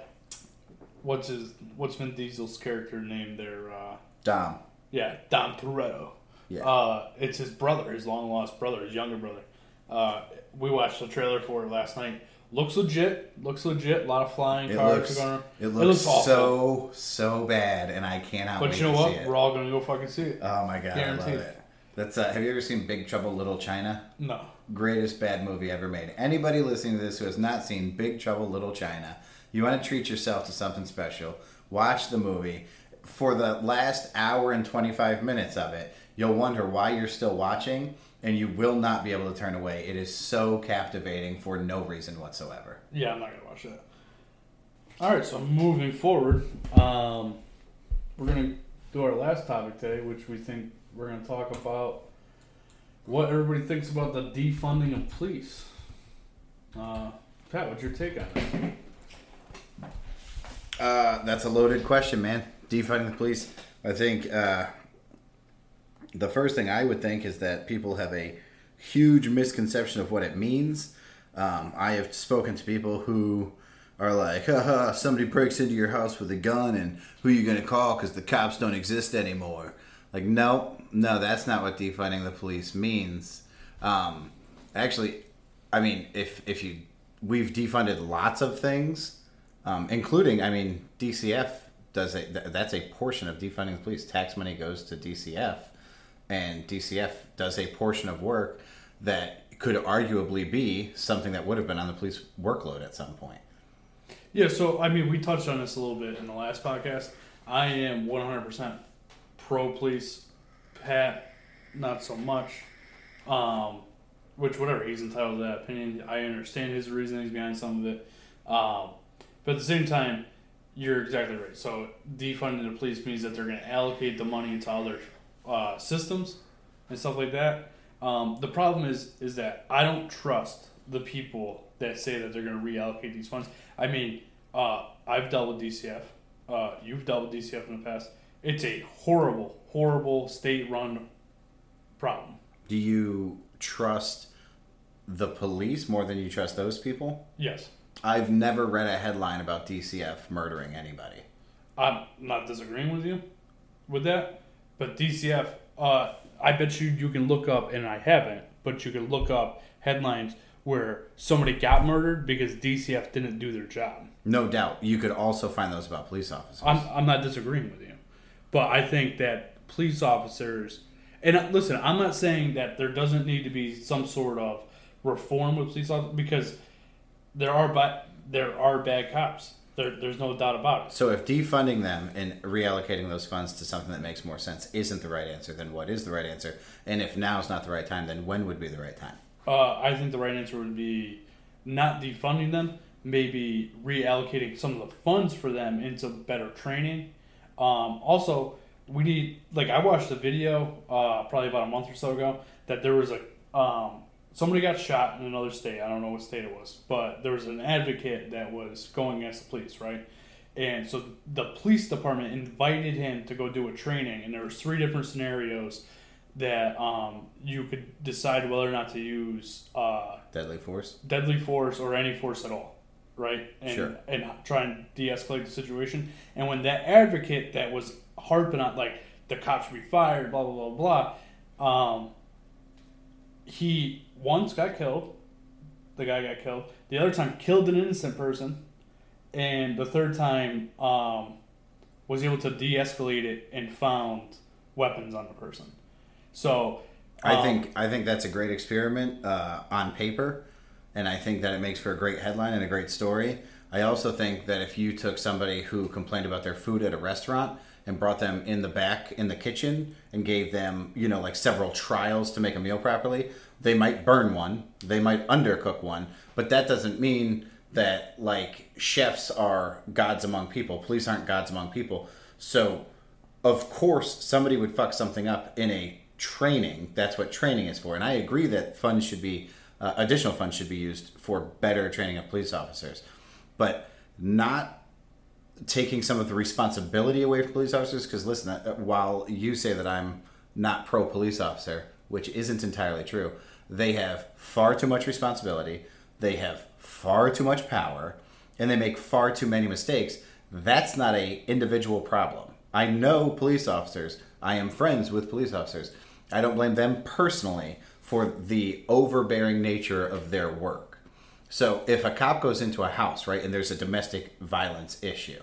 what's his what's Vin Diesel's character name there? Uh, Dom. yeah, Dom Toretto. Yeah. Uh, it's his brother, his long lost brother, his younger brother. Uh, we watched the trailer for it last night. Looks legit. Looks legit. A lot of flying It cars looks, are going. it looks, awful. so so bad, and I cannot But you know what? We're all gonna go fucking see it. Oh my god, I love it. That's uh, have you ever seen Big Trouble Little China? No. Greatest bad movie ever made. Anybody listening to this who has not seen Big Trouble Little China, you want to treat yourself to something special. Watch the movie. For the last hour and 25 minutes of it, you'll wonder why you're still watching, and you will not be able to turn away. It is so captivating for no reason whatsoever. Yeah, I'm not gonna watch that. All right, so moving forward, um, we're gonna do our last topic today, which we think we're gonna talk about what everybody thinks about the defunding of police. Uh, Pat, what's your take on it? Uh, that's a loaded question, man. Defunding the police. I think uh, the first thing I would think is that people have a huge misconception of what it means. Um, I have spoken to people who are like, haha, somebody breaks into your house with a gun and who are you going to call because the cops don't exist anymore. Like, no, no, that's not what defunding the police means. Um, actually, I mean, if, if you, we've defunded lots of things, um, including, I mean, DCF does a, th- that's a portion of defunding the police. Tax money goes to DCF, and DCF does a portion of work that could arguably be something that would have been on the police workload at some point. Yeah, so I mean, we touched on this a little bit in the last podcast. I am 100% pro police. Pat, not so much. Um, which whatever he's entitled to that opinion. I understand his reasonings behind some of it, um, but at the same time, you're exactly right. So defunding the police means that they're going to allocate the money into other uh, systems and stuff like that. Um, the problem is is that I don't trust the people that say that they're going to reallocate these funds. I mean, uh, I've dealt with DCF. Uh, you've dealt with DCF in the past. It's a horrible, horrible state-run problem. Do you trust the police more than you trust those people? Yes, I've never read a headline about DCF murdering anybody. I'm not disagreeing with you with that, but DCF, uh, I bet you you can look up, and I haven't, but you can look up headlines where somebody got murdered because DCF didn't do their job. No doubt. You could also find those about police officers. I'm, I'm not disagreeing with you, but I think that police officers, and uh, listen, I'm not saying that there doesn't need to be some sort of reform with police officers because there are bad there are bad cops. There, there's no doubt about it. so if defunding them and reallocating those funds to something that makes more sense isn't the right answer, then what is the right answer? And if now is not the right time, then when would be the right time? Uh, I think the right answer would be not defunding them, maybe reallocating some of the funds for them into better training. Um, also, we need like I watched a video uh, probably about a month or so ago that there was a um, somebody got shot in another state. I don't know what state it was, but there was an advocate that was going against the police, right? And so the police department invited him to go do a training, and there was three different scenarios that um, you could decide whether or not to use uh, Deadly force? deadly force or any force at all, right? And, Sure. And try and de-escalate the situation. And when that advocate that was harping on like the cops should be fired, blah blah blah blah, um, he once got killed. The guy got killed. The other time killed an innocent person, and the third time um, was able to de-escalate it and found weapons on the person. So I um, think I think that's a great experiment uh, on paper, and I think that it makes for a great headline and a great story. I also think that if you took somebody who complained about their food at a restaurant and brought them in the back in the kitchen and gave them, you know, like several trials to make a meal properly, they might burn one, they might undercook one, but that doesn't mean that like chefs are gods among people. Police aren't gods among people. So of course somebody would fuck something up in a training that's what training is for and i agree that funds should be uh, additional funds should be used for better training of police officers but not taking some of the responsibility away from police officers because listen uh, while you say that i'm not pro police officer which isn't entirely true they have far too much responsibility. They have far too much power. And they make far too many mistakes. That's not a individual problem. I know police officers. I am friends with police officers. I don't blame them personally for the overbearing nature of their work. So if a cop goes into a house right and there's a domestic violence issue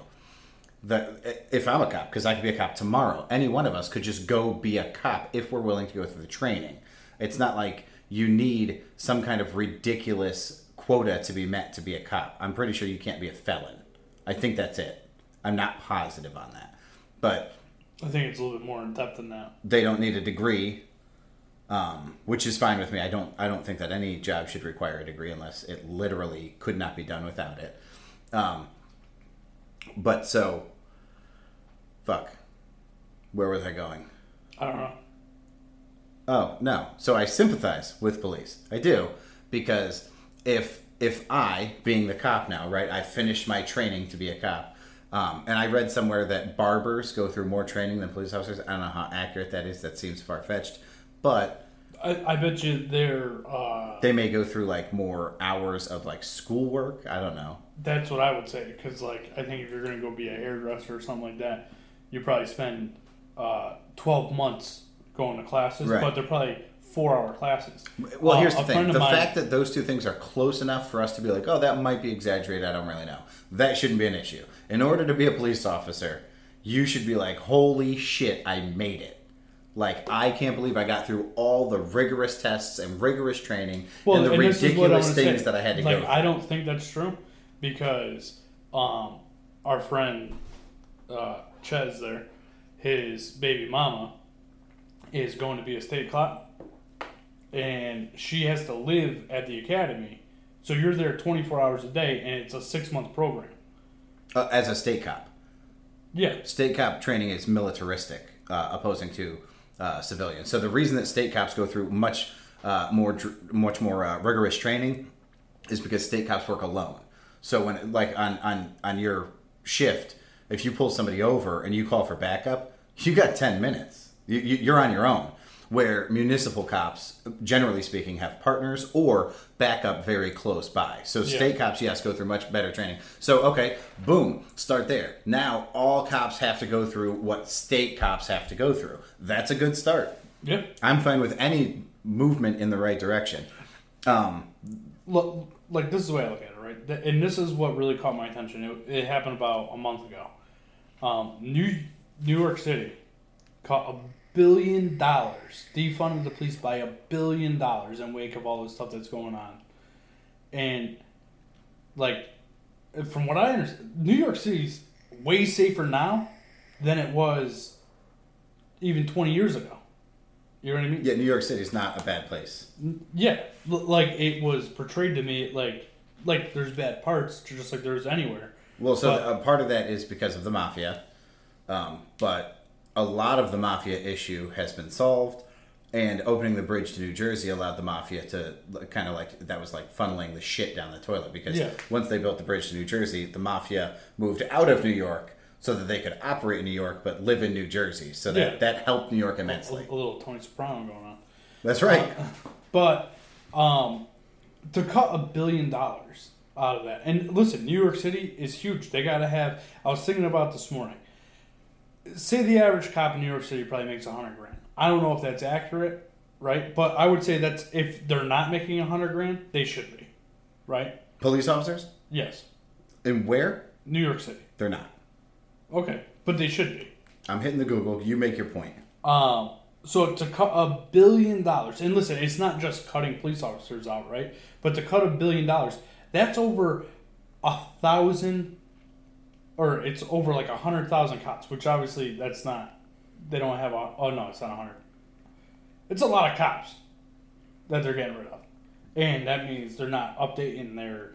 that if I'm a cop, because I could be a cop tomorrow, any one of us could just go be a cop if we're willing to go through the training. It's not like you need some kind of ridiculous quota to be met to be a cop. I'm pretty sure you can't be a felon. I think that's it. I'm not positive on that. But I think it's a little bit more in depth than that. they don't need a degree, um, which is fine with me. I don't I don't think that any job should require a degree unless it literally could not be done without it. Um, but so, fuck, where was I going? I don't know. Oh no! So I sympathize with police. I do because if if I, being the cop now, right, I finished my training to be a cop, um, and I read somewhere that barbers go through more training than police officers. I don't know how accurate that is. That seems far fetched, but I, I bet you they're. Uh, they may go through like more hours of like schoolwork. I don't know. that's what I would say because, like, I think if you're gonna go be a hairdresser or something like that, you probably spend uh, twelve months going to classes, Right. but they're probably four-hour classes. Well, Uh, here's the thing: the mine- fact that those two things are close enough for us to be like, "Oh, that might be exaggerated." I don't really know. That shouldn't be an issue. In order to be a police officer, you should be like, "Holy shit, I made it!" Like, I can't believe I got through all the rigorous tests and rigorous training and the this is what I ridiculous things say. that I had to like, go. I don't think that's true because um, our friend uh, Ches there, his baby mama is going to be a state cop, and she has to live at the academy. So you're there 24 hours a day, and it's a six month program. Uh, as a state cop. Yeah, State cop training is militaristic, uh, opposing to uh, civilian. So the reason that state cops go through much uh, more dr- much more uh, rigorous training is because state cops work alone. So when like on on on your shift, if you pull somebody over and you call for backup, you got ten minutes. You, you, you're on your own. Where municipal cops, generally speaking, have partners or backup very close by. So Yeah. state cops, yes, go through much better training. So okay, boom, start there. Now all cops have to go through what state cops have to go through. That's a good start. yeah. I'm fine with any movement in the right direction. Um, look, like this is the way I look at it, right? And this is what really caught my attention. It, it happened about a month ago. Um, New New York City caught a billion dollars, defunded the police by a billion dollars in wake of all this stuff that's going on, and like from what I understand, New York City's way safer now than it was even twenty years ago. You know what I mean? yeah, New York City is not a bad place. Yeah, like it was portrayed to me like like there's bad parts, just like there's anywhere. Well, so But- a part of that is because of the mafia, um, but a lot of the mafia issue has been solved, and opening the bridge to New Jersey allowed the mafia to kind of like that was like funneling the shit down the toilet because Yeah. once they built the bridge to New Jersey, the mafia moved out of New York so that they could operate in New York but live in New Jersey. So that Yeah. that helped New York immensely. a little Tony Soprano going on, That's right. but um, to cut a billion dollars out of that, and listen, New York City is huge. They got to have. I was thinking about this morning. Say the average cop in New York City probably makes a hundred grand. I don't know if that's accurate, right? But I would say that's if they're not making a hundred grand, they should be, right? Police officers, Yes, and where New York City. they're not. Okay, but they should be. I'm hitting the Google. You make your point. Um, so to cut a billion dollars, and listen, it's not just cutting police officers out, right? But to cut a billion dollars, that's over a thousand, or it's over like a hundred thousand cops, which obviously that's not. They don't have a. Oh no, it's not a hundred. It's a lot of cops that they're getting rid of, and that means they're not updating their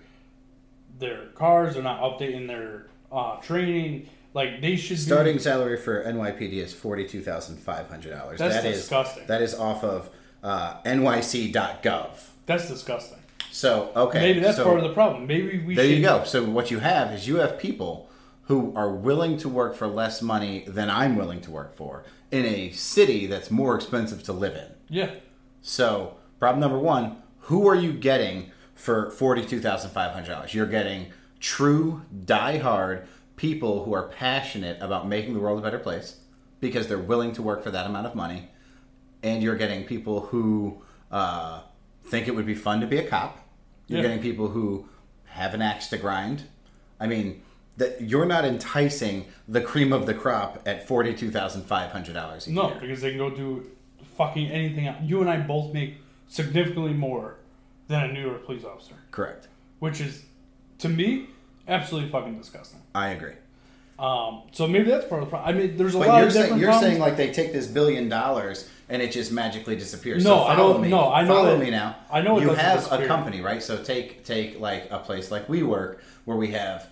their cars. They're not updating their uh, training. Like they should be- Starting salary for NYPD is forty two thousand five hundred dollars. That's disgusting. That is off of uh, NYC.gov. That's disgusting. So okay, Maybe that's so part of the problem. Maybe we There should. you go. So what you have is you have people who are willing to work for less money than I'm willing to work for in a city that's more expensive to live in. Yeah, So problem number one: Who are you getting for forty two thousand five hundred dollars? You're getting true, die-hard people who are passionate about making the world a better place because they're willing to work for that amount of money, and you're getting people who uh, think it would be fun to be a cop. You're Yeah. getting people who have an axe to grind. I mean. That you're not enticing the cream of the crop at forty two thousand five hundred dollars a no, year. because they can go do fucking anything. else. You and I both make significantly more than a New York police officer, Correct. which is, to me, absolutely fucking disgusting. I agree. Um, so maybe that's part of the problem. I mean, there's a But lot you're of saying different you're problems. saying like they take this billion dollars and it just magically disappears. No, so I don't- Me. no, I know Follow that- me now. I know it you have a company, right? So take take like a place like we work where we have.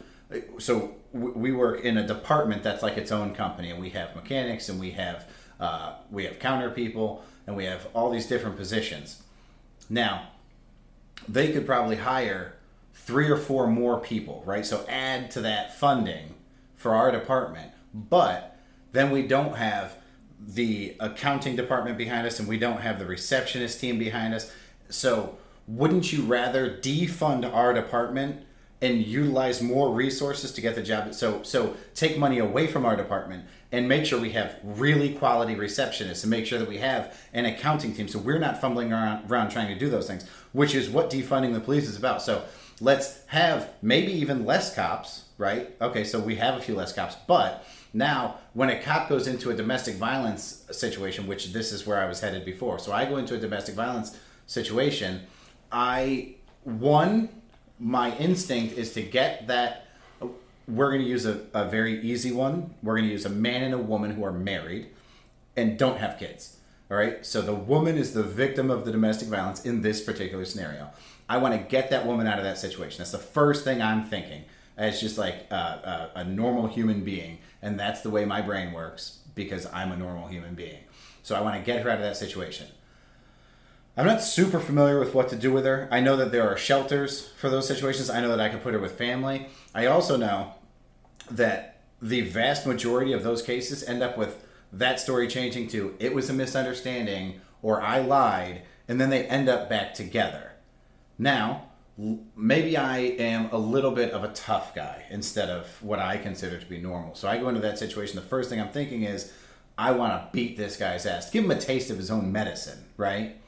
So we work in a department that's like its own company, and we have mechanics, and we have uh, we have counter people, and we have all these different positions. Now, they could probably hire three or four more people, right? So add to that funding for our department. But then we don't have the accounting department behind us and we don't have the receptionist team behind us. So wouldn't you rather defund our department and utilize more resources to get the job. So so take money away from our department and make sure we have really quality receptionists and make sure that we have an accounting team. So we're not fumbling around, around trying to do those things which is what defunding the police is about. So let's have maybe even less cops right? Okay so we have a few less cops but now when a cop goes into a domestic violence situation which this is where i was headed before so i go into a domestic violence situation i one my instinct is to get that we're going to use a, a very easy one we're going to use a man and a woman who are married and don't have kids All right. So the woman is the victim of the domestic violence in this particular scenario. I want to get that woman out of that situation. That's the first thing I'm thinking. As just like a normal human being, and that's the way my brain works because I'm a normal human being. So I want to get her out of that situation. I'm not super familiar with what to do with her. I know that there are shelters for those situations. I know that I could put her with family. I also know that the vast majority of those cases end up with that story changing to it was a misunderstanding or I lied, and then they end up back together. Now, maybe I am a little bit of a tough guy instead of what I consider to be normal. So I go into that situation. The first thing I'm thinking is, I want to beat this guy's ass, give him a taste of his own medicine, right?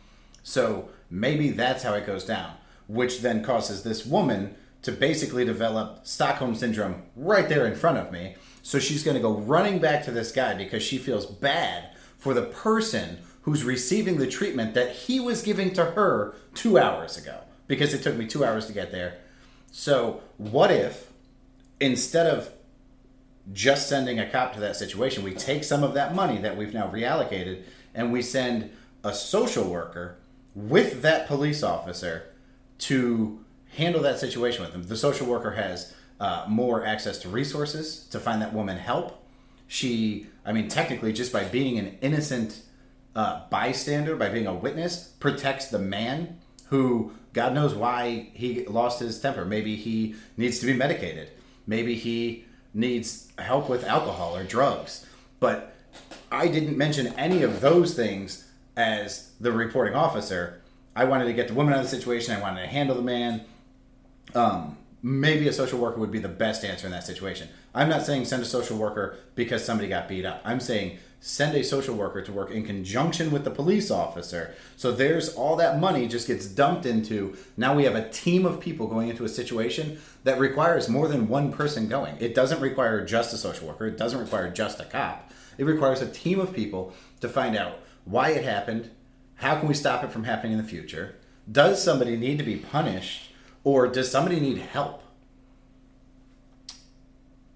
So maybe that's how it goes down, which then causes this woman to basically develop Stockholm syndrome right there in front of me. So she's going to go running back to this guy because she feels bad for the person who's receiving the treatment that he was giving to her two hours ago because it took me two hours to get there. So, what if instead of just sending a cop to that situation, we take some of that money that we've now reallocated and we send a social worker with that police officer to handle that situation with them. The social worker has uh, more access to resources to find that woman help. She, I mean, technically, just by being an innocent uh, bystander, by being a witness, protects the man who, God knows why he lost his temper. Maybe he needs to be medicated. Maybe he needs help with alcohol or drugs. But I didn't mention any of those things as the reporting officer. I wanted to get the woman out of the situation. I wanted to handle the man. Um, maybe a social worker would be the best answer in that situation. I'm not saying send a social worker because somebody got beat up. I'm saying send a social worker to work in conjunction with the police officer. So there's all that money just gets dumped into now we have a team of people going into a situation that requires more than one person going. It doesn't require just a social worker, it doesn't require just a cop. It requires a team of people to find out why it happened, how can we stop it from happening in the future? Does somebody need to be punished or does somebody need help?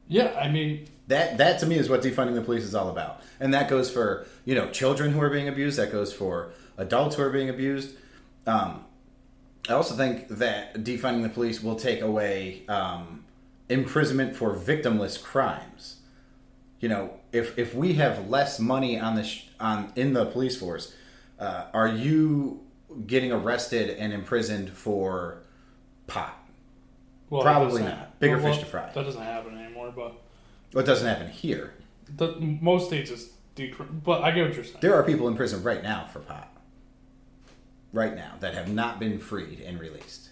Yeah, I mean, That that to me is what defunding the police is all about, and that goes for you know children who are being abused. That goes for adults who are being abused. Um, I also think that defunding the police will take away um, imprisonment for victimless crimes. You know, if if we have less money on the sh- on in the police force, uh, are you getting arrested and imprisoned for pot? well, Probably doesn't- Bigger well, fish to fry. That doesn't happen anymore, but Well, it doesn't happen here. the, most states is decre- But I get what you're saying. There are people in prison right now for pot. Right now that have not been freed and released.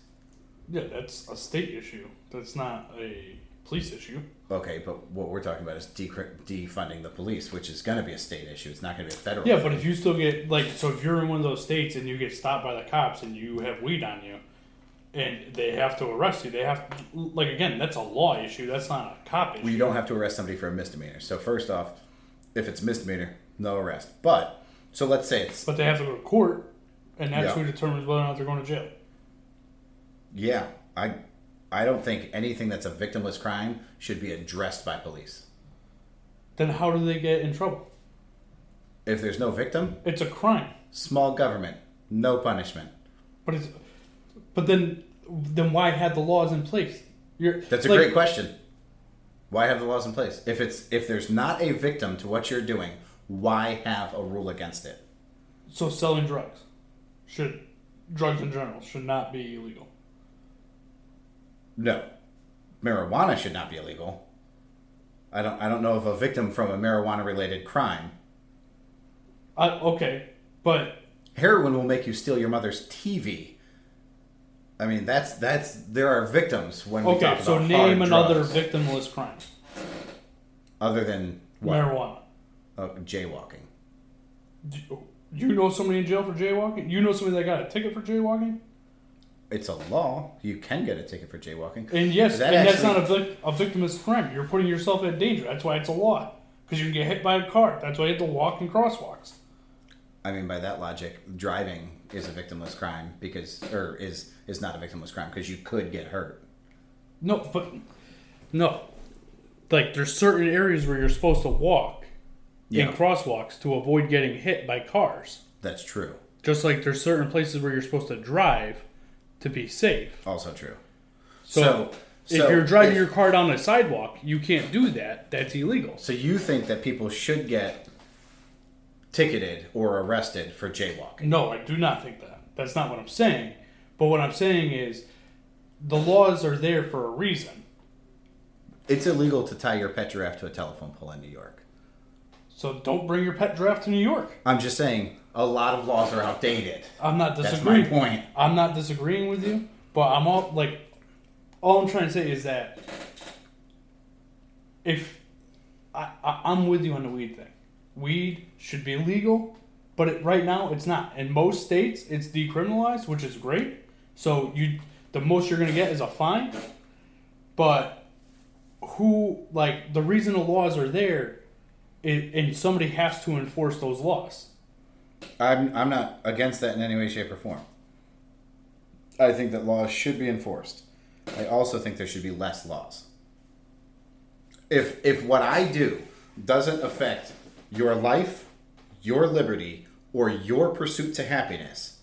Yeah, that's a state issue. That's not a police issue. Okay, but what we're talking about is defunding the police, which is going to be a state issue. It's not going to be a federal. Yeah, but if you still get like, so if you're in one of those states and you get stopped by the cops and you have weed on you, and they have to arrest you, they have like again, that's a law issue. That's not a cop issue. Well, you don't have to arrest somebody for a misdemeanor. So first off, if it's misdemeanor, no arrest. But so let's say it's But they have to go to court, and that's Yeah. who determines whether or not they're going to jail. yeah, I I don't think anything that's a victimless crime should be addressed by police. Then how do they get in trouble? If there's no victim, It's a crime. small government, no punishment. But it's, but then, then why have the laws in place? You're, That's a like, great question. Why have the laws in place? If it's if there's not a victim to what you're doing, why have a rule against it? So selling drugs should, drugs in general should not be illegal. No. Marijuana should not be illegal. I don't I don't know of a victim from a marijuana related crime. I, okay, but Heroin will make you steal your mother's TV. I mean, that's that's there are victims when we okay. talk So about name hard another drugs, victimless crime. other than what? Marijuana. Oh, jaywalking. Do you know somebody in jail for jaywalking? You know somebody that got a ticket for jaywalking? It's a law. You can get a ticket for jaywalking. And yes, That and that's not a, vic- a victimless crime. You're putting yourself at danger. That's why it's a law. Because you can get hit by a car. That's why you have to walk in crosswalks. I mean, by that logic, driving is a victimless crime because, or is is not a victimless crime because you could get hurt. No, but no. Like there's certain areas where you're supposed to walk. in crosswalks to avoid getting hit by cars. That's true. Just like there's certain places where you're supposed to drive to be safe. Also true. So, So- if so you're driving if- your car down a sidewalk, you can't do that. That's illegal. So you think that people should get ticketed or arrested for jaywalking? No, I do not think that. That's not what I'm saying. But what I'm saying is the laws are there for a reason. It's illegal to tie your pet giraffe to a telephone pole in New York. So don't bring your pet giraffe to New York. I'm just saying a lot of laws are outdated. I'm not disagreeing. That's my point. I'm not disagreeing with you, but I'm all like, all I'm trying to say is that if I, I I'm with you on the weed thing, weed should be legal, but it, right now it's not. In most states, it's decriminalized, which is great. So you, the most you're gonna get is a fine, but who like the reason the laws are there, and somebody has to enforce those laws. I'm I'm not against that in any way, shape, or form. I think that laws should be enforced. I also think there should be less laws. If if what I do doesn't affect your life, your liberty, or your pursuit to happiness,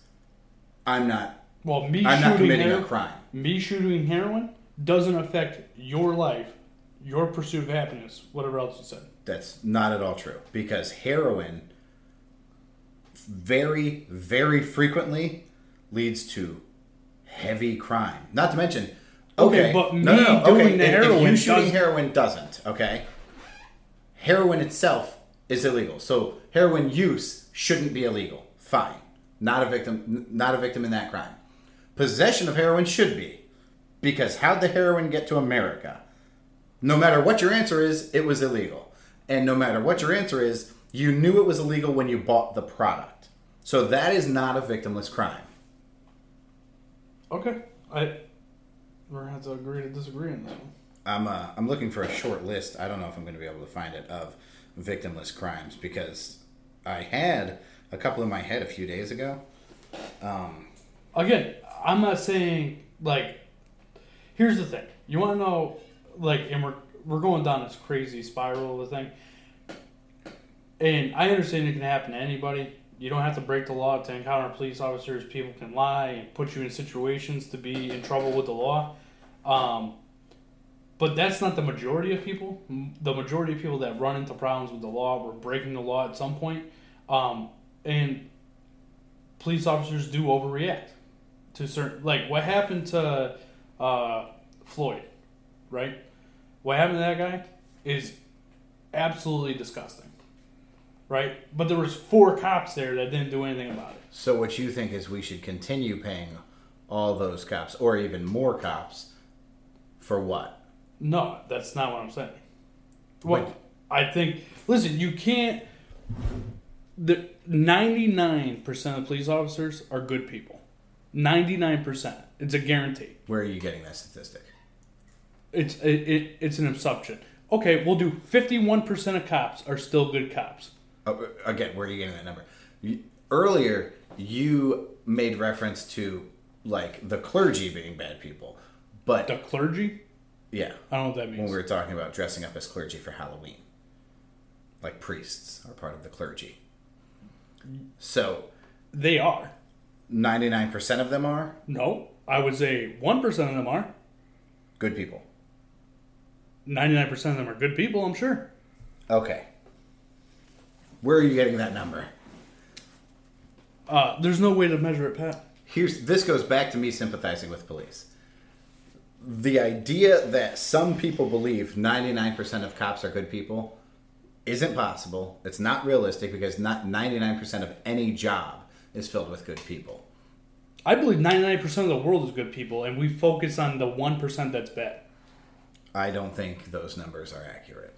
I'm not Well, me I'm not committing a crime. Me shooting heroin doesn't affect your life, your pursuit of happiness, whatever else you said. That's not at all true because heroin very, very frequently leads to heavy crime. Not to mention, okay, Okay, but no, me no, no, doing okay, the if- if heroin you shooting does- heroin doesn't. Okay, heroin itself is illegal, so heroin use shouldn't be illegal. Fine, not a victim, not a victim in that crime. Possession of heroin should be, because how'd the heroin get to America? No matter what your answer is, it was illegal. And no matter what your answer is, you knew it was illegal when you bought the product. So that is not a victimless crime. Okay, I we're gonna have to agree to disagree on this one. I'm uh, I'm looking for a short list. I don't know if I'm going to be able to find it of victimless crimes because I had a couple in my head a few days ago. Um, Again, I'm not saying like. Here's the thing. You want to know, like, and we're we're going down this crazy spiral of the thing. And I understand it can happen to anybody. You don't have to break the law to encounter police officers. People can lie and put you in situations to be in trouble with the law. Um, but that's not the majority of people. The majority of people that run into problems with the law were breaking the law at some point. Um, and police officers do overreact to certain like what happened to uh, Floyd, right? What happened to that guy is absolutely disgusting, right? But there was four cops there that didn't do anything about it. So what you think is we should continue paying all those cops or even more cops for what? No, that's not what I'm saying. What Wait. I think, listen, you can't. The 99% of police officers are good people. 99%. It's a guarantee. Where are you getting that statistic? It's it, it, it's an assumption. Okay, we'll do 51% of cops are still good cops. Oh, again, where are you getting that number? You, earlier, you made reference to like the clergy being bad people, but The clergy? yeah, I don't know what that means. when we were talking about dressing up as clergy for Halloween, like priests are part of the clergy. So They are. ninety nine percent of them are No, I would say 1% of them are. good people. 99% of them are good people, I'm sure. Okay, where are you getting that number? Uh, there's no way to measure it, Pat. here's this goes back to me sympathizing with police. The idea that some people believe 99% of cops are good people isn't possible. It's not realistic because not 99% of any job is filled with good people. I believe 99% of the world is good people, and we focus on the 1% that's bad. I don't think those numbers are accurate.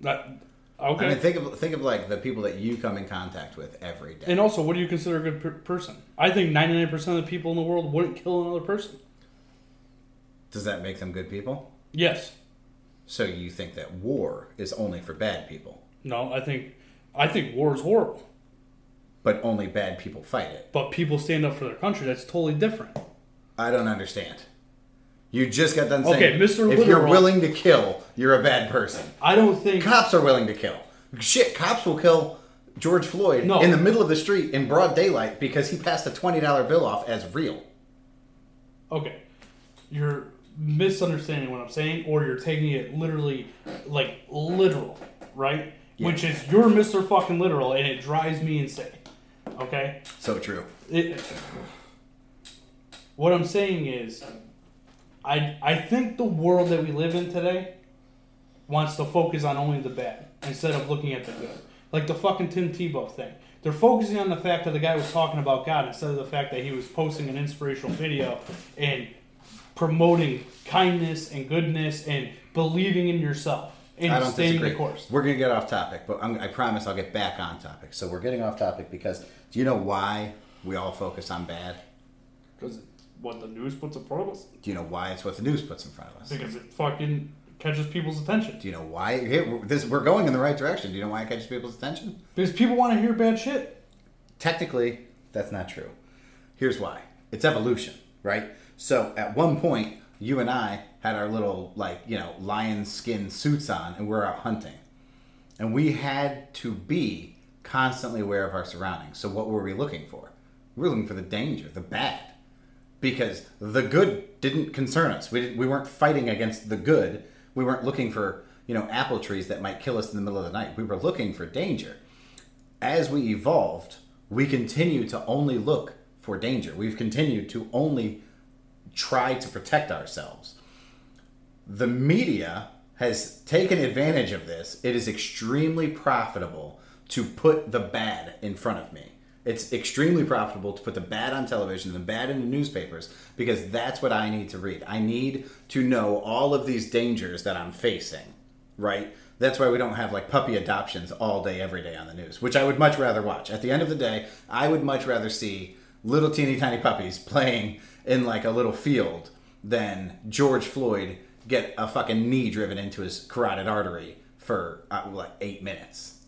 That, okay. I mean, think of think of like the people that you come in contact with every day. and also, what do you consider a good per- person? I think 99% of the people in the world wouldn't kill another person. Does that make them good people? Yes. So you think that war is only for bad people, No, I think I think war is horrible. but only bad people fight it? But people stand up for their country. That's totally different. I don't understand. You just got done saying, Okay, Mr. if you're Literal- willing to kill, you're a bad person. I don't think Cops are willing to kill. Shit, cops will kill George Floyd No. in the middle of the street in broad daylight because he passed a twenty dollar bill off as real. Okay, you're misunderstanding what I'm saying, or you're taking it literally, like literal, right? Which is you're Mr. Fucking literal, and it drives me insane. Okay, So true. it, what I'm saying is, I I think the world that we live in today wants to focus on only the bad instead of looking at the good. Like the fucking Tim Tebow thing. They're focusing on the fact that the guy was talking about God instead of the fact that he was posting an inspirational video and promoting kindness and goodness and believing in yourself and I don't staying disagree. the course. We're gonna get off topic, but I'm, I promise I'll get back on topic. So we're getting off topic because do you know why we all focus on bad? Because what the news puts in front of us. Do you know why it's what the news puts in front of us? Because it fucking catches people's attention. Do you know why? Here, this, we're going in the right direction. Do you know why it catches people's attention? Because people want to hear bad shit. Technically, that's not true. Here's why. It's evolution, right? So at one point, you and I had our little like you know lion skin suits on, and we're out hunting, and we had to be constantly aware of our surroundings. So what were we looking for? We were looking for the danger, the bad, because the good didn't concern us. We we weren't fighting against the good. We weren't looking for you know apple trees that might kill us in the middle of the night. We were looking for danger as we evolved, we continue to only look for danger. We've continued to only try to protect ourselves. The media has taken advantage of this. It is extremely profitable to put the bad in front of me. It's extremely profitable to put the bad on television and the bad in the newspapers because that's what I need to read. I need to know all of these dangers that I'm facing, right? That's why we don't have like puppy adoptions all day, every day on the news, which I would much rather watch. At the end of the day, I would much rather see little teeny tiny puppies playing in like a little field than George Floyd get a fucking knee driven into his carotid artery for uh, like eight minutes.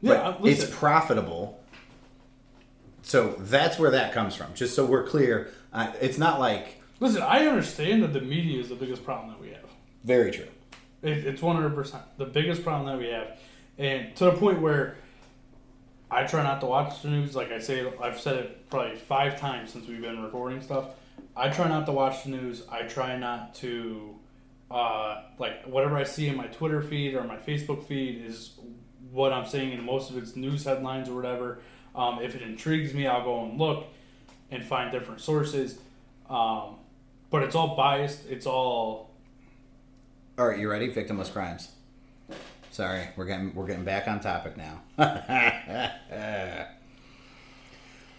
Yeah, it's profitable. So that's where that comes from. Just so we're clear, uh, it's not like Listen, I understand that the media is the biggest problem that we have. very true. It, it's one hundred percent the biggest problem that we have, and to the point where I try not to watch the news. Like I say, I've said it probably five times since we've been recording stuff. I try not to watch the news. I try not to uh, like whatever I see in my Twitter feed or my Facebook feed is what I'm seeing, and most of it's news headlines or whatever. Um, if it intrigues me, I'll go and look and find different sources. Um, but it's all biased. It's all All right, you ready? Victimless crimes. Sorry, we're getting we're getting back on topic now.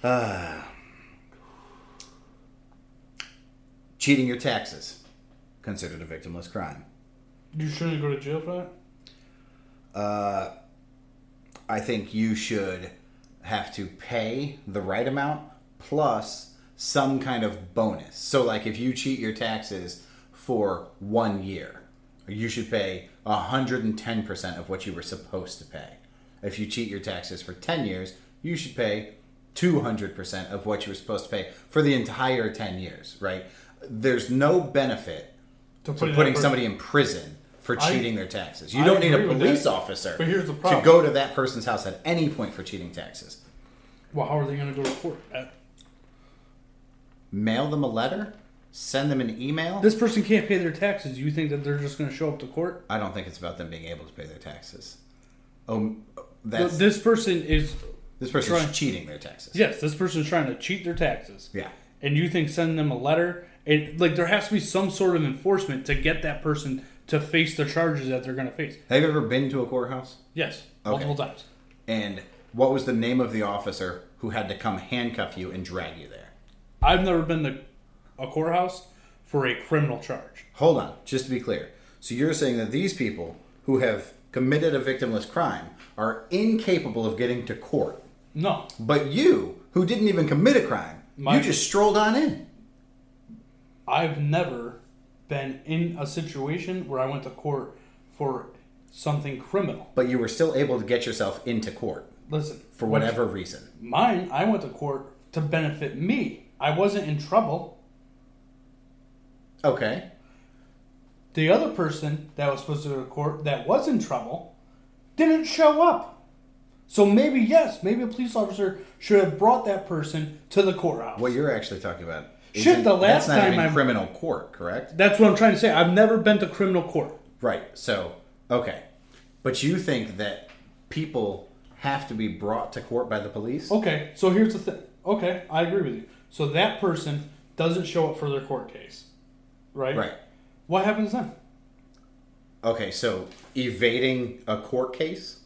Ah. cheating your taxes considered a victimless crime. you shouldn't go to jail for that. Uh, I think you should have to pay the right amount plus some kind of bonus. So, like if you cheat your taxes for one year, you should pay 110% of what you were supposed to pay. If you cheat your taxes for 10 years, you should pay 200% of what you were supposed to pay for the entire 10 years, right? There's no benefit To to putting putting that per- somebody in prison for I- cheating their taxes. You I don't need a police officer But here's the to go to that person's house at any point for cheating taxes. Well, how are they going to go to court? Uh, Mail them a letter, send them an email. This person can't pay their taxes. You think that they're just going to show up to court? I don't think it's about them being able to pay their taxes. Oh, Th- that's This person is this person's trying- cheating their taxes. yes. This person's trying to cheat their taxes. Yeah. And you think sending them a letter? It like there has to be some sort of enforcement to get that person to face the charges that they're going to face. Have you ever been to a courthouse? Yes, Okay. multiple times. And what was the name of the officer who had to come handcuff you and drag you there? I've never been to a courthouse for a criminal charge. Hold on, just to be clear. So you're saying that these people who have committed a victimless crime are incapable of getting to court, No, but you, who didn't even commit a crime, My- you just strolled on in. I've never been in a situation where I went to court for something criminal. But you were still able to get yourself into court Listen, for whatever reason. Mine, I went to court to benefit me. I wasn't in trouble. Okay. The other person that was supposed to go to court that was in trouble didn't show up. So maybe yes, maybe a police officer should have brought that person to the courthouse. What you're actually talking about? Shit, the last that's not time even I- criminal court, correct? That's what I'm trying to say. I've never been to criminal court. Right. So, okay. But you think that people have to be brought to court by the police? Okay, so here's the thing. Okay, I agree with you. So that person doesn't show up for their court case, right? Right. What happens then? Okay, so evading a court case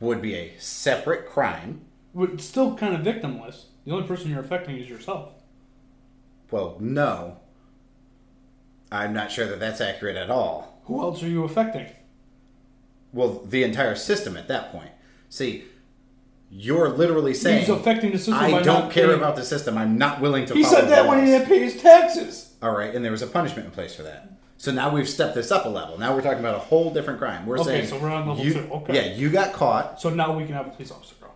would be a separate crime. It's still kind of victimless. The only person you're affecting is yourself. Well, no. I'm not sure that that's accurate at all. Who else are you affecting? Well, the entire system at that point. See, you're literally saying He's affecting the system. I by don't not care paying- about the system. I'm not willing to He follow said that the when he laws." didn't pay his taxes. All right, and there was a punishment in place for that. So now we've stepped this up a level. Now we're talking about a whole different crime. We're saying Okay, saying so we're on level you, two. Okay. Yeah, you got caught. So now we can have a police officer go,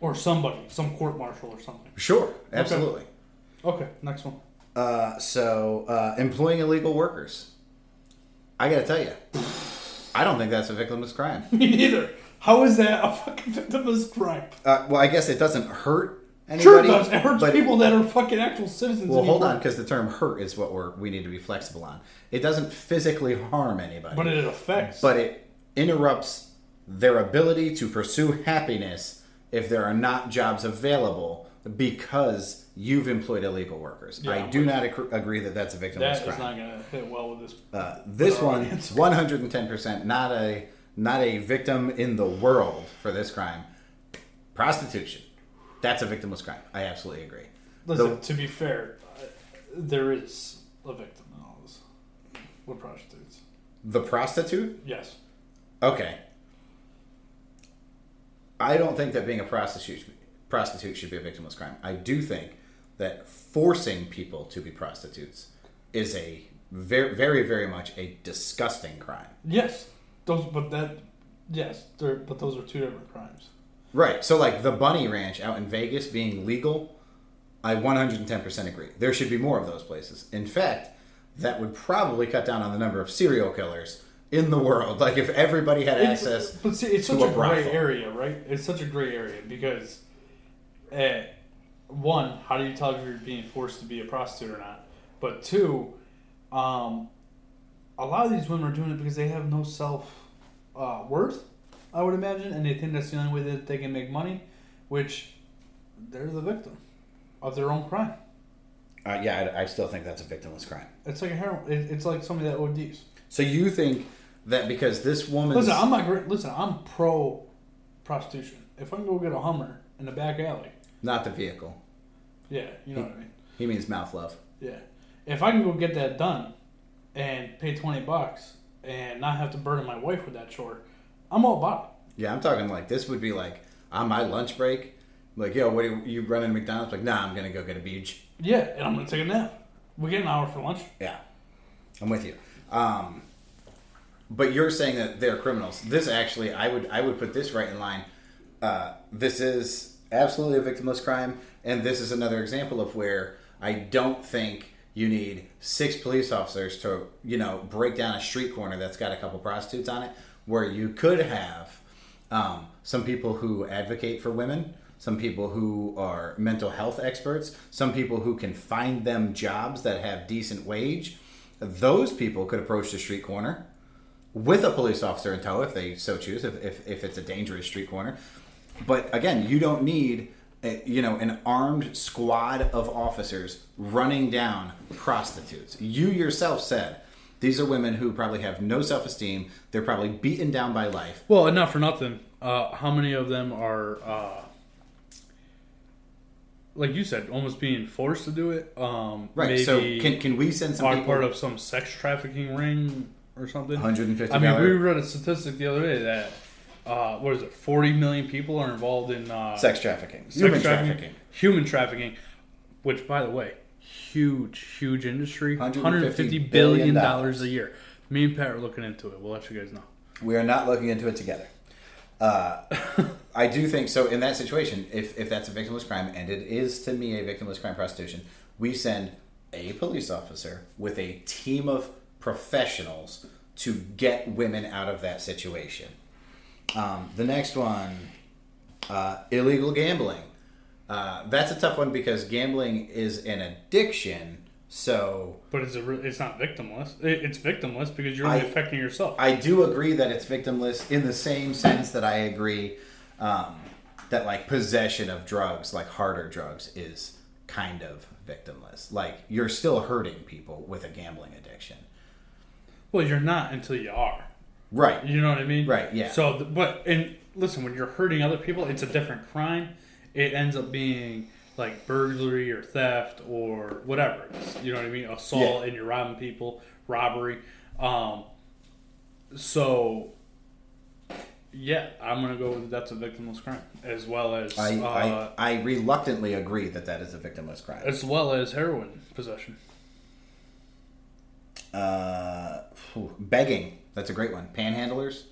or somebody, some court martial or something. Sure, absolutely. Okay, next one. Uh, so uh, employing illegal workers. I got to tell you, I don't think that's a victimless crime. Me neither. How is that a fucking victimless crime? Uh, well, I guess it doesn't hurt anybody. Sure it does. It hurts but- people that are fucking actual citizens. Well, hold on, because the term "hurt" is what we're we need to be flexible on. It doesn't physically harm anybody, But it affects. but it interrupts their ability to pursue happiness if there are not jobs available because you've employed illegal workers. Yeah, I do not ac- agree that that's a victimless that crime. That is not going to hit well with this. Uh, this one, one hundred and ten percent, not a not a victim in the world for this crime. Prostitution, that's a victimless crime. I absolutely agree. Listen, The- to be fair, uh, there is a victim in all this with prostitutes. the prostitute, Yes. okay. I don't think that being a prostitute prostitute should be a victimless crime. I do think that forcing people to be prostitutes is a very, very, very much a disgusting crime. Yes. Those, but that, yes, but those are two different crimes. Right. So, like the Bunny Ranch out in Vegas being legal, I 110% agree. There should be more of those places. In fact, that would probably cut down on the number of serial killers in the world. Like if everybody had It's- access. but see, it's to such a a, gray brothel. area, right? It's such a gray area because, uh, one, how do you tell if you're being forced to be a prostitute or not? But two, um, a lot of these women are doing it because they have no self uh, worth, I would imagine, and they think that's the only way that they can make money, which they're the victim of their own crime. Uh, yeah, I, I still think that's a victimless crime. It's like a heroin. It, it's like somebody that ODs. So you think that because this woman. Listen, I'm not. Listen, I'm pro prostitution. If I can go get a Hummer in the back alley, Not the vehicle. yeah, you know what I mean. He means mouth love. Yeah. If I can go get that done and pay 20 bucks and not have to burden my wife with that chore, I'm all about it. Yeah, I'm talking like this would be like on my lunch break. Like, yo, what are you, you running McDonald's? Like, nah, I'm going to go get a beach. Yeah, and I'm going to take a nap. We get an hour for lunch. Yeah, I'm with you. Um, but you're saying that they're criminals. This actually, I would I would put this right in line. Uh, this is absolutely a victimless crime, and this is another example of where I don't think you need six police officers to you know break down a street corner that's got a couple prostitutes on it. Where you could have um, some people who advocate for women, some people who are mental health experts, some people who can find them jobs that have decent wage. Those people could approach the street corner with a police officer in tow if they so choose, if, if, if it's a dangerous street corner. But again, you don't need a, you know an armed squad of officers running down prostitutes. You yourself said these are women who probably have no self-esteem. They're probably beaten down by life. Well, and not for nothing. Uh, how many of them are, uh, like you said, almost being forced to do it? Um, Right. so can can we send some are people? part of some sex trafficking ring or something? $150 I mean, we read a statistic the other day that uh, what is it? Forty million people are involved in uh, sex trafficking, sex human trafficking, trafficking. human trafficking, which, by the way, huge, huge industry, $150 150 billion billion dollars a year. Me and Pat are looking into it. We'll let you guys know. We are not looking into it together. Uh, I do think so. In that situation, if if that's a victimless crime, and it is to me a victimless crime, prostitution, we send a police officer with a team of professionals to get women out of that situation. Um, the next one, uh, illegal gambling. Uh, that's a tough one because gambling is an addiction. So But it's a re- it's not victimless. It, it's victimless because you're only I- affecting yourself. I do agree that it's victimless in the same sense that I agree um, that like possession of drugs, like harder drugs, is kind of victimless. Like you're still hurting people with a gambling addiction. well, you're not until you are. Right. You know what I mean? Right, yeah. So, but and listen, when you're hurting other people, it's a different crime. It ends up being like burglary or theft or whatever. You know what I mean? Assault Yeah. and you're robbing people, robbery. Um, so, yeah, I'm gonna go with that's a victimless crime as well as I, uh, I, I reluctantly agree that that is a victimless crime. as well as heroin possession. Uh, begging. That's a great one. Panhandlers.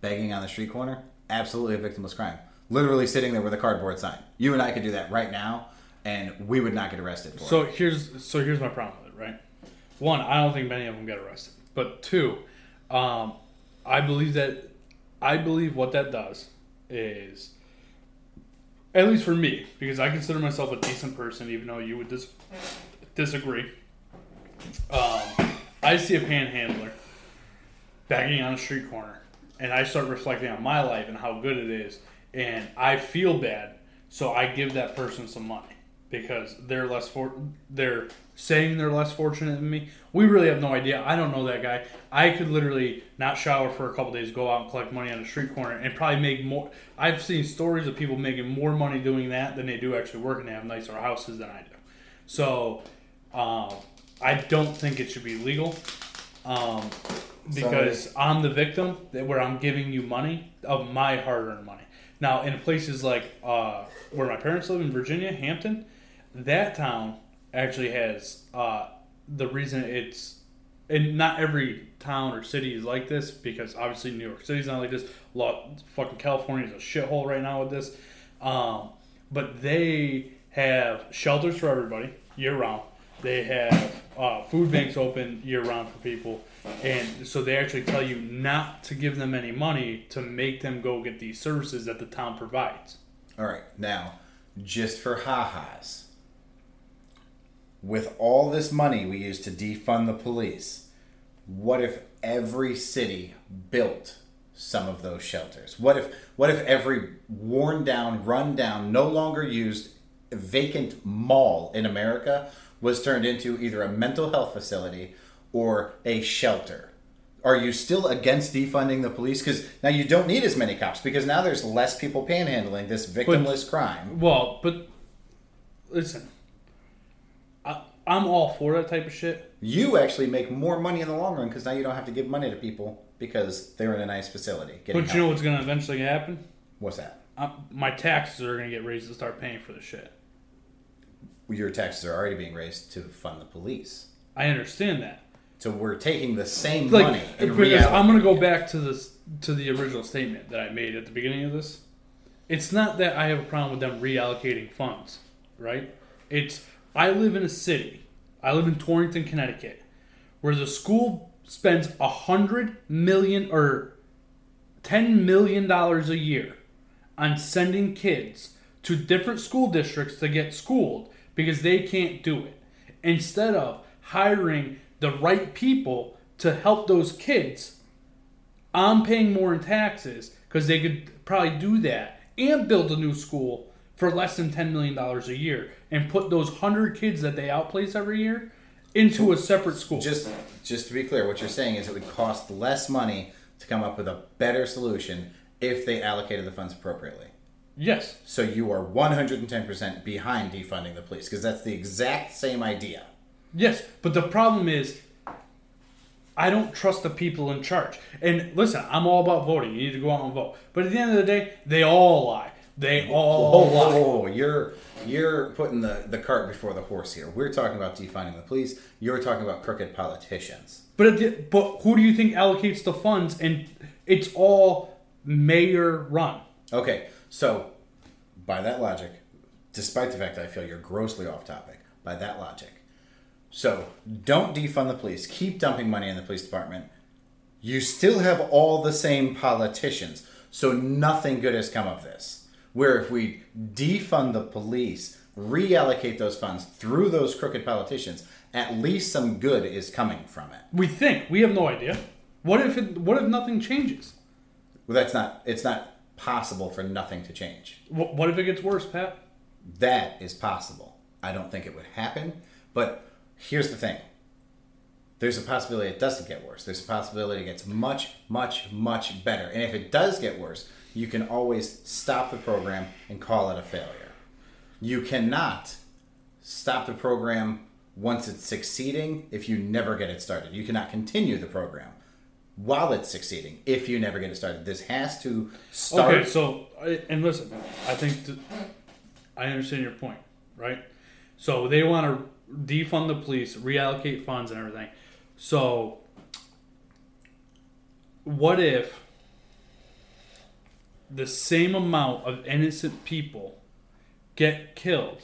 Begging on the street corner. Absolutely a victimless crime. Literally sitting there with a cardboard sign. You and I could do that right now, and we would not get arrested for So it. here's so here's my problem with it, right? One, I don't think many of them get arrested. But two, um, I believe that I believe what that does is, at least for me, because I consider myself a decent person, even though you would dis- disagree. Um, I see a panhandler begging on a street corner, and I start reflecting on my life and how good it is, and I feel bad, so I give that person some money because they're less for they're saying they're less fortunate than me. We really have no idea. I don't know that guy. I could literally not shower for a couple days, go out and collect money on a street corner, and probably make more. I've seen stories of people making more money doing that than they do actually working. They have nicer houses than I do. So, um, I don't think it should be legal. Um, because I'm the victim that where I'm giving you money of my hard-earned money. Now, in places like uh, where my parents live in Virginia, Hampton, that town actually has uh, the reason it's and not every town or city is like this because obviously New York City's not like this. Lot fucking California is a shithole right now with this. Um, but they have shelters for everybody year round. They have uh, food banks open year round for people, and so they actually tell you not to give them any money to make them go get these services that the town provides. All right, now, just for ha-has, with all this money we use to defund the police, what if every city built some of those shelters? What if what if every worn down, run down, no longer used vacant mall in America was turned into either a mental health facility or a shelter? Are you still against defunding the police? Because now you don't need as many cops because now there's less people panhandling this victimless crime. Well, but listen, I, I'm all for that type of shit. You actually make more money in the long run because now you don't have to give money to people because they're in a nice facility. But you know what's going to eventually happen? what's that? Uh, my taxes are going to get raised to start paying for the shit. Your taxes are already being raised to fund the police. I understand that. So we're taking the same like money. because I'm going to go back to this to the original statement that I made at the beginning of this. It's not that I have a problem with them reallocating funds, right? It's I live in a city. I live in Torrington, Connecticut, where the school spends a hundred million or ten million dollars a year on sending kids to different school districts to get schooled because they can't do it. Instead of hiring the right people to help those kids, I'm paying more in taxes because they could probably do that and build a new school for less than $10 million a year and put those 100 kids that they outplace every year into a separate school. Just, just to be clear, what you're saying is it would cost less money to come up with a better solution if they allocated the funds appropriately. yes. So you are 110% behind defunding the police because that's the exact same idea. Yes, but the problem is, I don't trust the people in charge. And listen, I'm all about voting. You need to go out and vote. But at the end of the day, they all lie. They all Oh, lie. oh, oh, you're you're putting the, the cart before the horse here. We're talking about defunding the police. You're talking about crooked politicians. But at the, but who do you think allocates the funds? And it's all mayor run. Okay, so by that logic, despite the fact that I feel you're grossly off topic, by that logic, so don't defund the police. Keep dumping money in the police department. You still have all the same politicians. So nothing good has come of this. Where if we defund the police, reallocate those funds through those crooked politicians, at least some good is coming from it. We think we have no idea. What if it, what if nothing changes? Well, that's not. It's not possible for nothing to change. What, what if it gets worse, Pat? That is possible. I don't think it would happen. But here's the thing there's a possibility it doesn't get worse. There's a possibility it gets much, much, much better. And if it does get worse, you can always stop the program and call it a failure. You cannot stop the program once it's succeeding if you never get it started. You cannot continue the program while it's succeeding if you never get it started. This has to start. Okay, so and listen, I think th- I understand your point, right? So they want to defund the police, reallocate funds, and everything. So, what if the same amount of innocent people get killed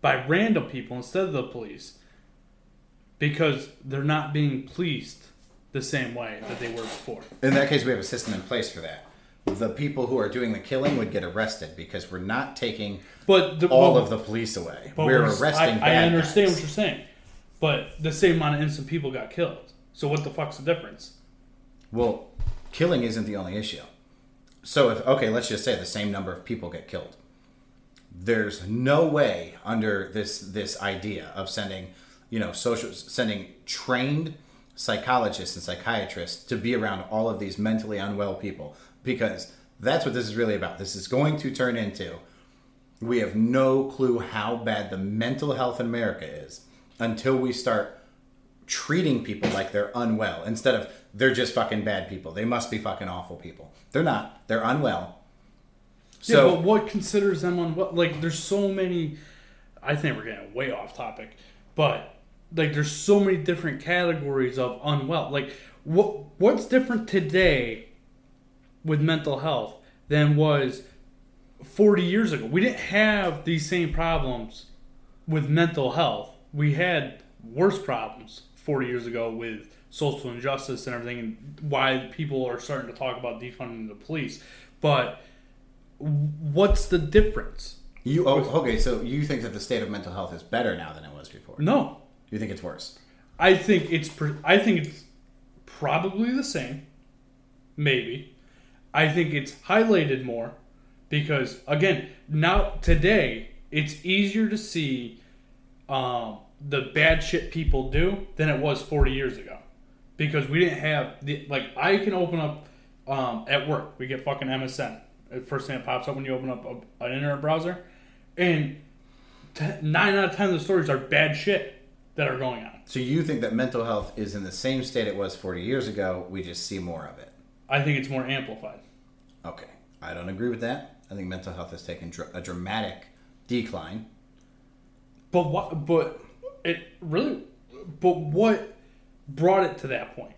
by random people instead of the police because they're not being policed the same way that they were before? In that case, we have a system in place for that. The people who are doing the killing would get arrested because we're not taking But the, all but- of the police away. We're we're- arresting I, I understand guys. what you're saying, but the same amount of innocent people got killed. So what the fuck's the difference? Well, killing isn't the only issue. So if okay, let's just say the same number of people get killed. There's no way under this this idea of sending, you know, social sending trained psychologists and psychiatrists to be around all of these mentally unwell people because that's what this is really about. This is going to turn into we have no clue how bad the mental health in America is until we start treating people like they're unwell instead of they're just fucking bad people. They must be fucking awful people. They're not. They're unwell. So yeah, but what considers them what? Like, there's so many. I think we're getting way off topic, but like, there's so many different categories of unwell. Like, what what's different today with mental health than was 40 years ago? We didn't have these same problems with mental health. We had worse problems 40 years ago with social injustice and everything, and why people are starting to talk about defunding the police. But what's the difference? you oh, okay, so you think that the state of mental health is better now than it was before? No, You think it's worse? I think it's I think it's probably the same. Maybe. I think it's highlighted more because again, now today it's easier to see um, the bad shit people do than it was 40 years ago because we didn't have the like I can open up um, at work we get fucking MSN first thing that pops up when you open up a, an internet browser and t- nine out of ten of the stories are bad shit that are going on. So you think that mental health is in the same state it was 40 years ago, we just see more of it. I think it's more amplified. Okay. I don't agree with that. I think mental health has taken dr- a dramatic decline. But what? But it really. But what brought it to that point?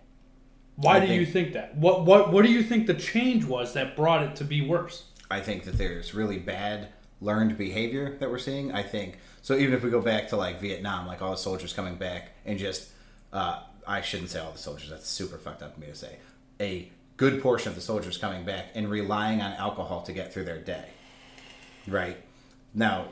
Why I do you think- think that? What what what do you think the change was that brought it to be worse? I think that there's really bad learned behavior that we're seeing. I think so. Even if we go back to like Vietnam, like all the soldiers coming back and just, uh, I shouldn't say all the soldiers. That's super fucked up for me to say. A good portion of the soldiers coming back and relying on alcohol to get through their day. Right now,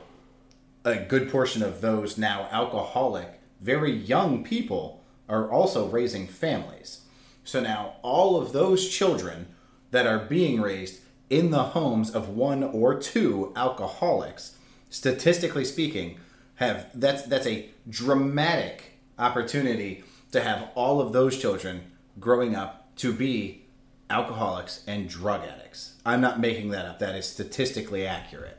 a good portion of those now alcoholic, very young people are also raising families. So now all of those children that are being raised in the homes of one or two alcoholics, statistically speaking, have that's that's a dramatic opportunity to have all of those children growing up to be alcoholics and drug addicts. I'm not making that up. That is statistically accurate.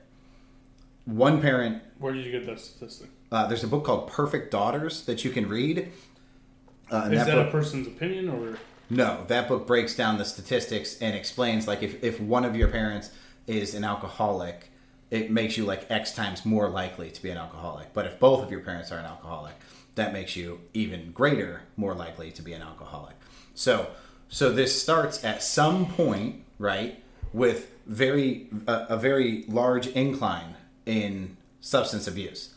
One parent Where did you get that statistic? uh, there's a book called Perfect Daughters that you can read. Uh, Is that, book, a person's opinion or? no, that book breaks down the statistics and explains like if, if one of your parents is an alcoholic, it makes you like X times more likely to be an alcoholic. But if both of your parents are an alcoholic, that makes you even greater more likely to be an alcoholic. So so this starts at some point, right, with very a, a very large incline in substance abuse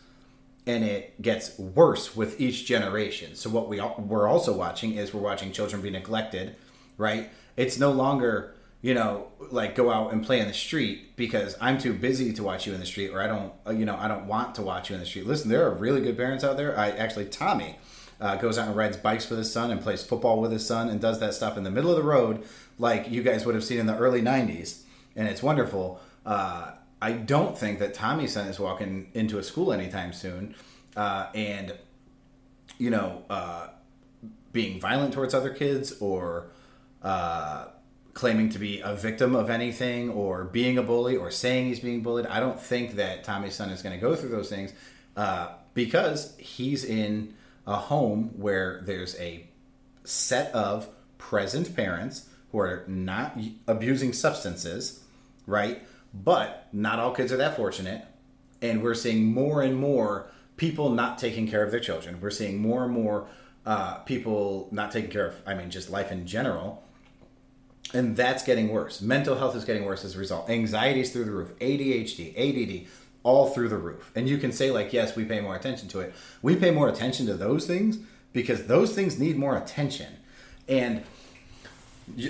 and it gets worse with each generation. So what we we're also watching is we're watching children be neglected, right? It's no longer you know, like go out and play in the street because I'm too busy to watch you in the street, or I don't, uh, you know, I don't want to watch you in the street. Listen, there are really good parents out there. I actually, Tommy uh, goes out and rides bikes with his son and plays football with his son and does that stuff in the middle of the road, like you guys would have seen in the early '90s, and it's wonderful. Uh, I don't think that Tommy's son is walking into a school anytime soon, uh, and you know, uh, being violent towards other kids or uh, claiming to be a victim of anything or being a bully or saying he's being bullied. I don't think that Tommy's son is going to go through those things uh, because he's in a home where there's a set of present parents who are not abusing substances, right? But not all kids are that fortunate. And we're seeing more and more people not taking care of their children. We're seeing more and more uh, people not taking care of, I mean, just life in general. And that's getting worse. Mental health is getting worse as a result. Anxiety is through the roof. ADHD, ADD, all through the roof. And you can say, like, yes, we pay more attention to it. We pay more attention to those things because those things need more attention. And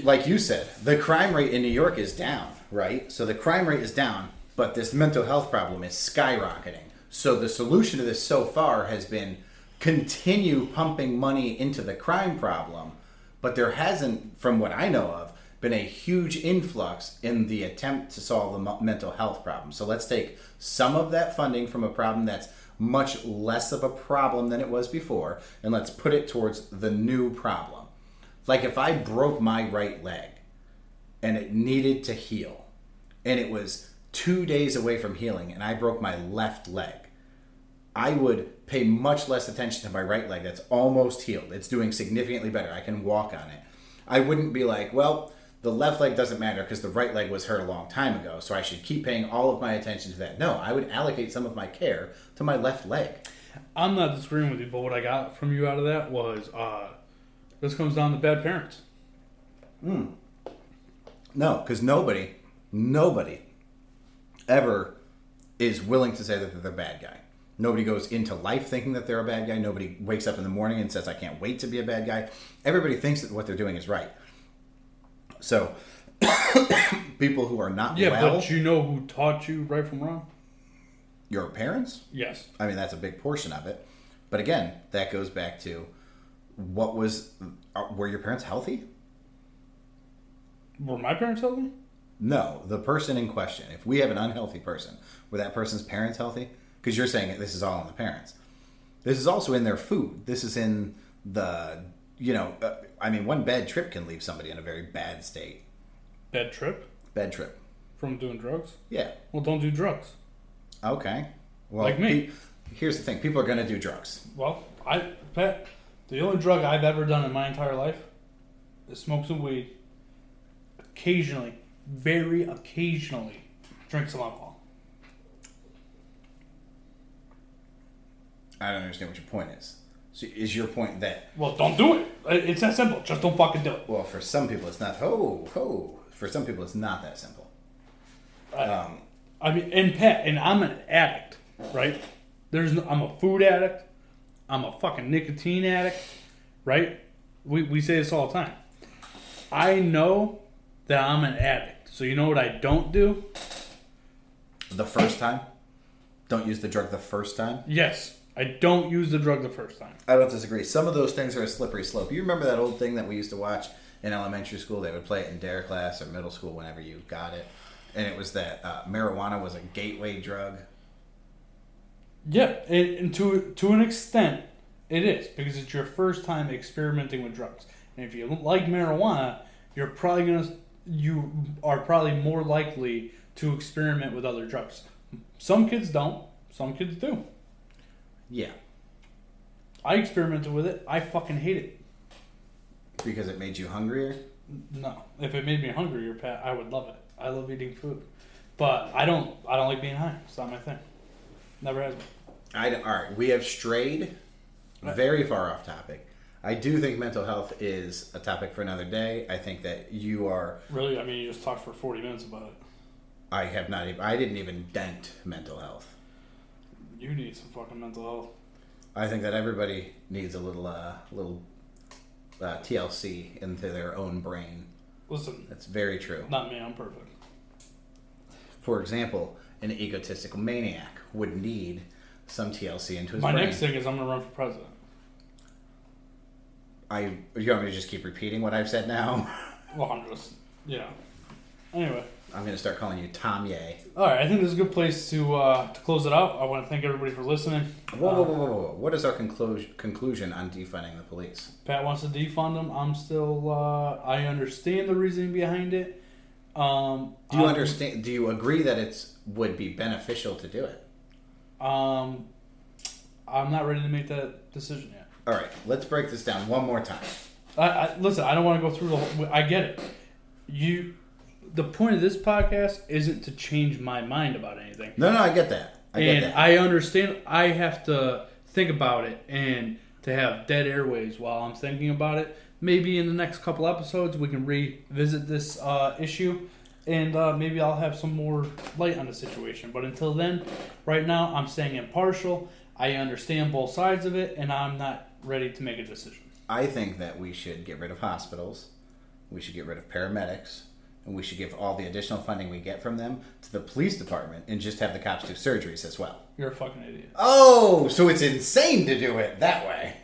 like you said, the crime rate in New York is down, right? So the crime rate is down, but this mental health problem is skyrocketing. So the solution to this so far has been continue pumping money into the crime problem, but there hasn't, from what I know of, been a huge influx in the attempt to solve the mental health problem. So let's take some of that funding from a problem that's much less of a problem than it was before, and let's put it towards the new problem. Like if I broke my right leg and it needed to heal, and it was two days away from healing, and I broke my left leg, I would pay much less attention to my right leg that's almost healed. It's doing significantly better. I can walk on it. I wouldn't be like, well, the left leg doesn't matter because the right leg was hurt a long time ago, so I should keep paying all of my attention to that. No, I would allocate some of my care to my left leg. I'm not disagreeing with you, but what I got from you out of that was uh, this comes down to bad parents. No, because nobody, nobody ever is willing to say that they're the bad guy. Nobody goes into life thinking that they're a bad guy. Nobody wakes up in the morning and says, I can't wait to be a bad guy. Everybody thinks that what they're doing is right. So, people who are not Yeah, well, but you know who taught you right from wrong? your parents, Yes. I mean, that's a big portion of it. But again, that goes back to what was, uh, were your parents healthy? Were my parents healthy? No, the person in question. If we have an unhealthy person, were that person's parents healthy? Because you're saying this is all on the parents. This is also in their food. This is in the, you know, uh, I mean, one bad trip can leave somebody in a very bad state. Bad trip Bad trip. from doing drugs? Yeah. Well, don't do drugs. Okay. Well, Like me. pe- here's the thing: people are going to do drugs. Well, I Pat, the only drug I've ever done in my entire life is smoke some weed. Occasionally, very occasionally, drink some alcohol. I don't understand what your point is. So is your point that Well, don't do it. It's that simple. Just don't fucking do it. well, for some people it's not ho ho. For some people it's not that simple. Um, I mean, and Pat, and I'm an addict, right? There's, no, I'm a food addict. I'm a fucking nicotine addict, right? We we say this all the time. I know that I'm an addict. So you know what I don't do? the first time, don't use the drug the first time. Yes, I don't use the drug the first time. I don't disagree. Some of those things are a slippery slope. You remember that old thing that we used to watch in elementary school? They would play it in DARE class or middle school whenever you got it. And it was that uh, marijuana was a gateway drug. Yeah, and, and to to an extent, it is because it's your first time experimenting with drugs. And if you like marijuana, you're probably gonna you are probably more likely to experiment with other drugs. Some kids don't. Some kids do. Yeah, I experimented with it. I fucking hate it. because it made you hungrier. No, if it made me hungrier, Pat, I would love it. I love eating food, but I don't. I don't like being high. It's not my thing. Never has been. I all right, we have strayed very far off topic. I do think mental health is a topic for another day. I think that you are. Really, I mean, you just talked for forty minutes about it. I have not. Even, I didn't even dent mental health. You need some fucking mental health. I think that everybody needs a little, uh, little uh, TLC into their own brain. Listen, That's very true. not me. I'm perfect. For example, an egotistical maniac would need some TLC into his brain. My brain. next thing is I'm gonna run for president. I you want me to just keep repeating what I've said now? Well, I'm just, know. Anyway, I'm gonna start calling you Tom Ye. all right. I think this is a good place to uh, to close it out. I want to thank everybody for listening. Whoa, Uh, whoa, whoa, whoa, whoa! What is our conclusion conclusion on defunding the police? Pat wants to defund them. I'm still. Uh, I understand the reasoning behind it. Um, Do you I'm- understand? Do you agree that it's would be beneficial to do it? Um, I'm not ready to make that decision yet. All right, let's break this down one more time. I, I listen. I don't want to go through the whole. I get it. You. The point of this podcast isn't to change my mind about anything. No, no, I get that. I get and that. I understand. I have to think about it, and to have dead airways while I'm thinking about it. Maybe in the next couple episodes we can revisit this uh, issue, and uh, maybe I'll have some more light on the situation. But until then, right now I'm staying impartial. I understand both sides of it, and I'm not ready to make a decision. I think that we should get rid of hospitals, we should get rid of paramedics, and we should give all the additional funding we get from them to the police department and just have the cops do surgeries as well. You're a fucking idiot. Oh, so it's insane to do it that way.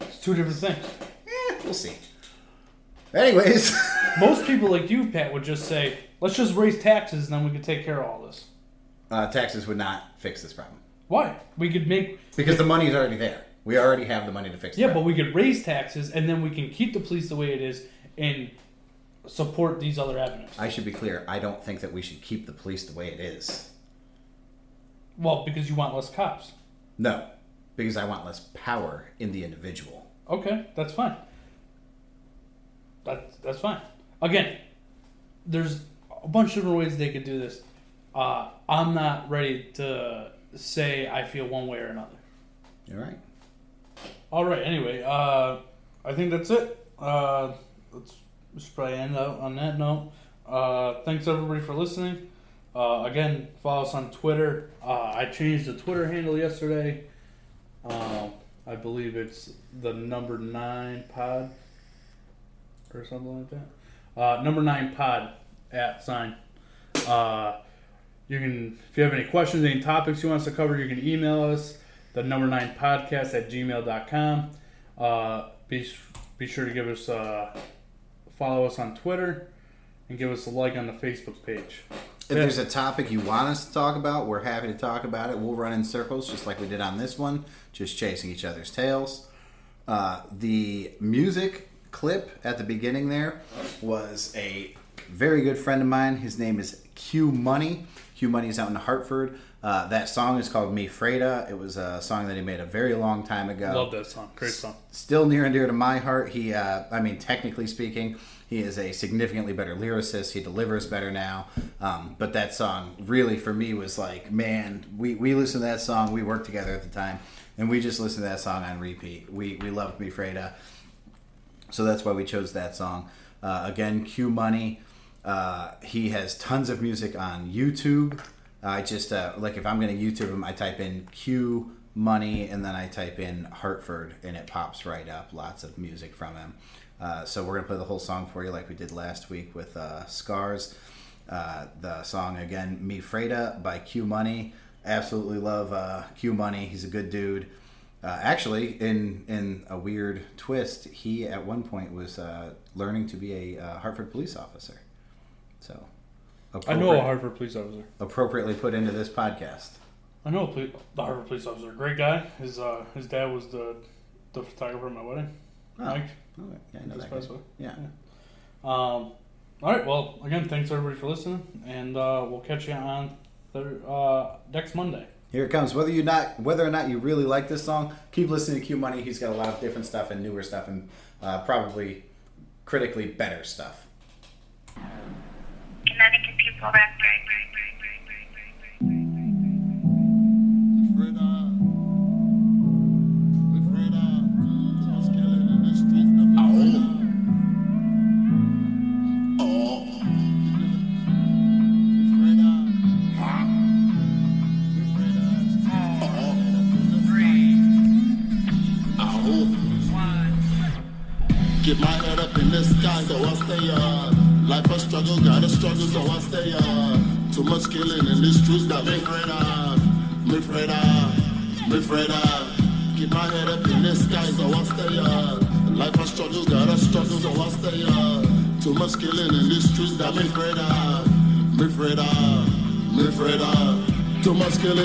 It's two different things. Eh, we'll see. Anyways, Most people like you, Pat, would just say, "Let's just raise taxes, and then we could take care of all this." uh, taxes would not fix this problem Why? We could make because the money is already there. We already have the money to fix. Yeah, but we could raise taxes and then we can keep the police the way it is and support these other avenues. I should be clear. I don't think that we should keep the police the way it is. Well, because you want less cops. No, because I want less power in the individual. Okay, that's fine. That that's fine. Again, there's a bunch of different ways they could do this. Uh, I'm not ready to say I feel one way or another. All right. All right. Anyway, uh, I think that's it. Uh, let's, let's probably end out on that note. Uh, thanks everybody for listening. Uh, again, follow us on Twitter. Uh, I changed the Twitter handle yesterday. Um, I believe it's the number nine pod or something like that. Uh, number nine pod at sign. Uh, you can, if you have any questions, any topics you want us to cover, you can email us the number nine podcast at gmail.com. Uh, be, be sure to give us uh, follow us on Twitter and give us a like on the Facebook page. If there's a topic you want us to talk about, we're happy to talk about it. We'll run in circles just like we did on this one, just chasing each other's tails. Uh, the music clip at the beginning there was a very good friend of mine. His name is Q Money. Q Money is out in Hartford. Uh, that song is called Me Freda. It was a song that he made a very long time ago Love that song. Great song. still near and dear to my heart. He, uh, I mean, technically speaking, he is a significantly better lyricist. He delivers better now. Um, but that song really, for me, was like, man, we, we listened to that song. We worked together at the time, and we just listened to that song on repeat. We, we loved Me Freda. So that's why we chose that song. Uh, again, Q Money. Uh, he has tons of music on YouTube. I just uh, like if I'm going to YouTube him, I type in Q Money and then I type in Hartford and it pops right up. Lots of music from him. Uh, so we're gonna play the whole song for you like we did last week with uh, Scars. Uh, the song again, "Me Freda" by Q Money. Absolutely love uh, Q Money. He's a good dude. Uh, actually, in in a weird twist, he at one point was uh, learning to be a Hartford police officer. So, I know a Hartford police officer. appropriately put into this podcast. I know a poli- the Hartford police officer. Great guy. His uh, his dad was the the photographer at my wedding. Oh, Mike. oh, yeah, I know that. Guy. away. Yeah. Um, all right. Well, again, thanks everybody for listening, and uh, we'll catch you on the, uh, next Monday. Here it comes. Whether you not whether or not you really like this song, keep listening to Q Money. He's got a lot of different stuff and newer stuff and uh, probably critically better stuff. Connecticut people record.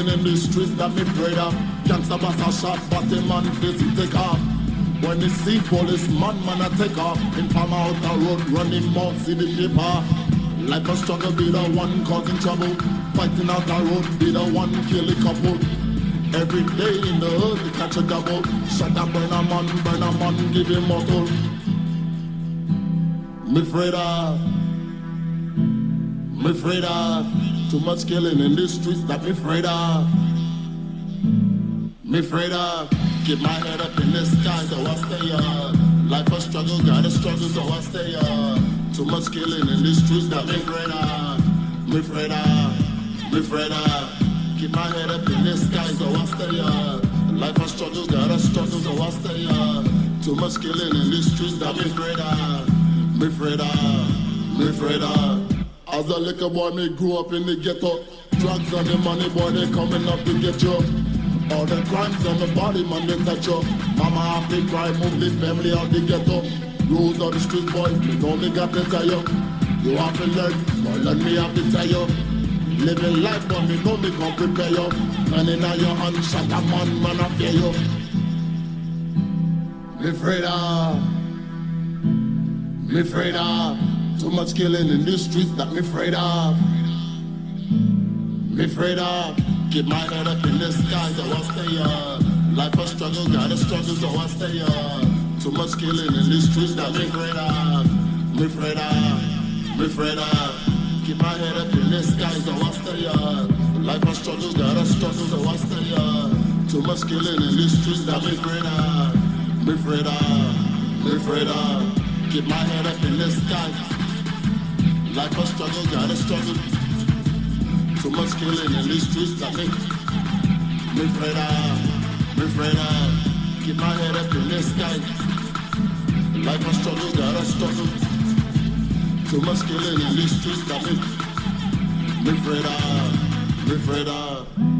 Killing in the streets that me afraid of. Gangsta boss a shot, but the man face he take off. When he see police man, man a take off. In farm out the road, running mouth, see the paper. Life a struggle, be the one causing trouble. Fighting out the road, be the one kill a couple. Every day in the hood, we catch a double. Shut up, burn a man, burn a man, give him mortal. Me of, me of. Too much killing in these streets that me afraid of. Me afraid of. Keep my head up in the sky, so I stay up. Life a struggle, gotta struggle, so I stay up. Too much killing in the streets that me afraid of. Me afraid of. Me afraid of. Keep my head up in the sky, so I stay up. Life a struggle, gotta struggle, so I stay up. Too much killing in these streets that me afraid of. Me afraid of. Me afraid of. As a little boy, me grew up in the ghetto. Drugs and the money, boy, they coming up to get you. All the crimes on the body, man, they touch you. Mama have to cry, move the family out the ghetto. Rules of the street, boy, me only got to tell you. You have to learn, boy, let me have to tell you. Living life, but me know me gon' prepare you. Man in your hand, shut a man, man, I fear you. Me afraid of, me afraid of. Too much killing in the streets that me afraid of. Me afraid of. Keep my head up in the sky, so I stay up. Life a struggle, gotta struggle, so I stay up. Too much killing in the streets that me afraid of. Me afraid of. Me afraid of. Keep my head up in the sky, so I stay up. Life a struggle, gotta struggle, so I stay up. Too much killing in the streets that me afraid of. Me afraid of. Me afraid of. Keep my head up in the sky. Life a struggle, gotta struggle. Too much killing in the streets that me. Me afraid of. Me afraid of. Keep my head up in the sky. Life a struggle, gotta struggle. Too much killing in the streets that me. Me afraid of. Me afraid.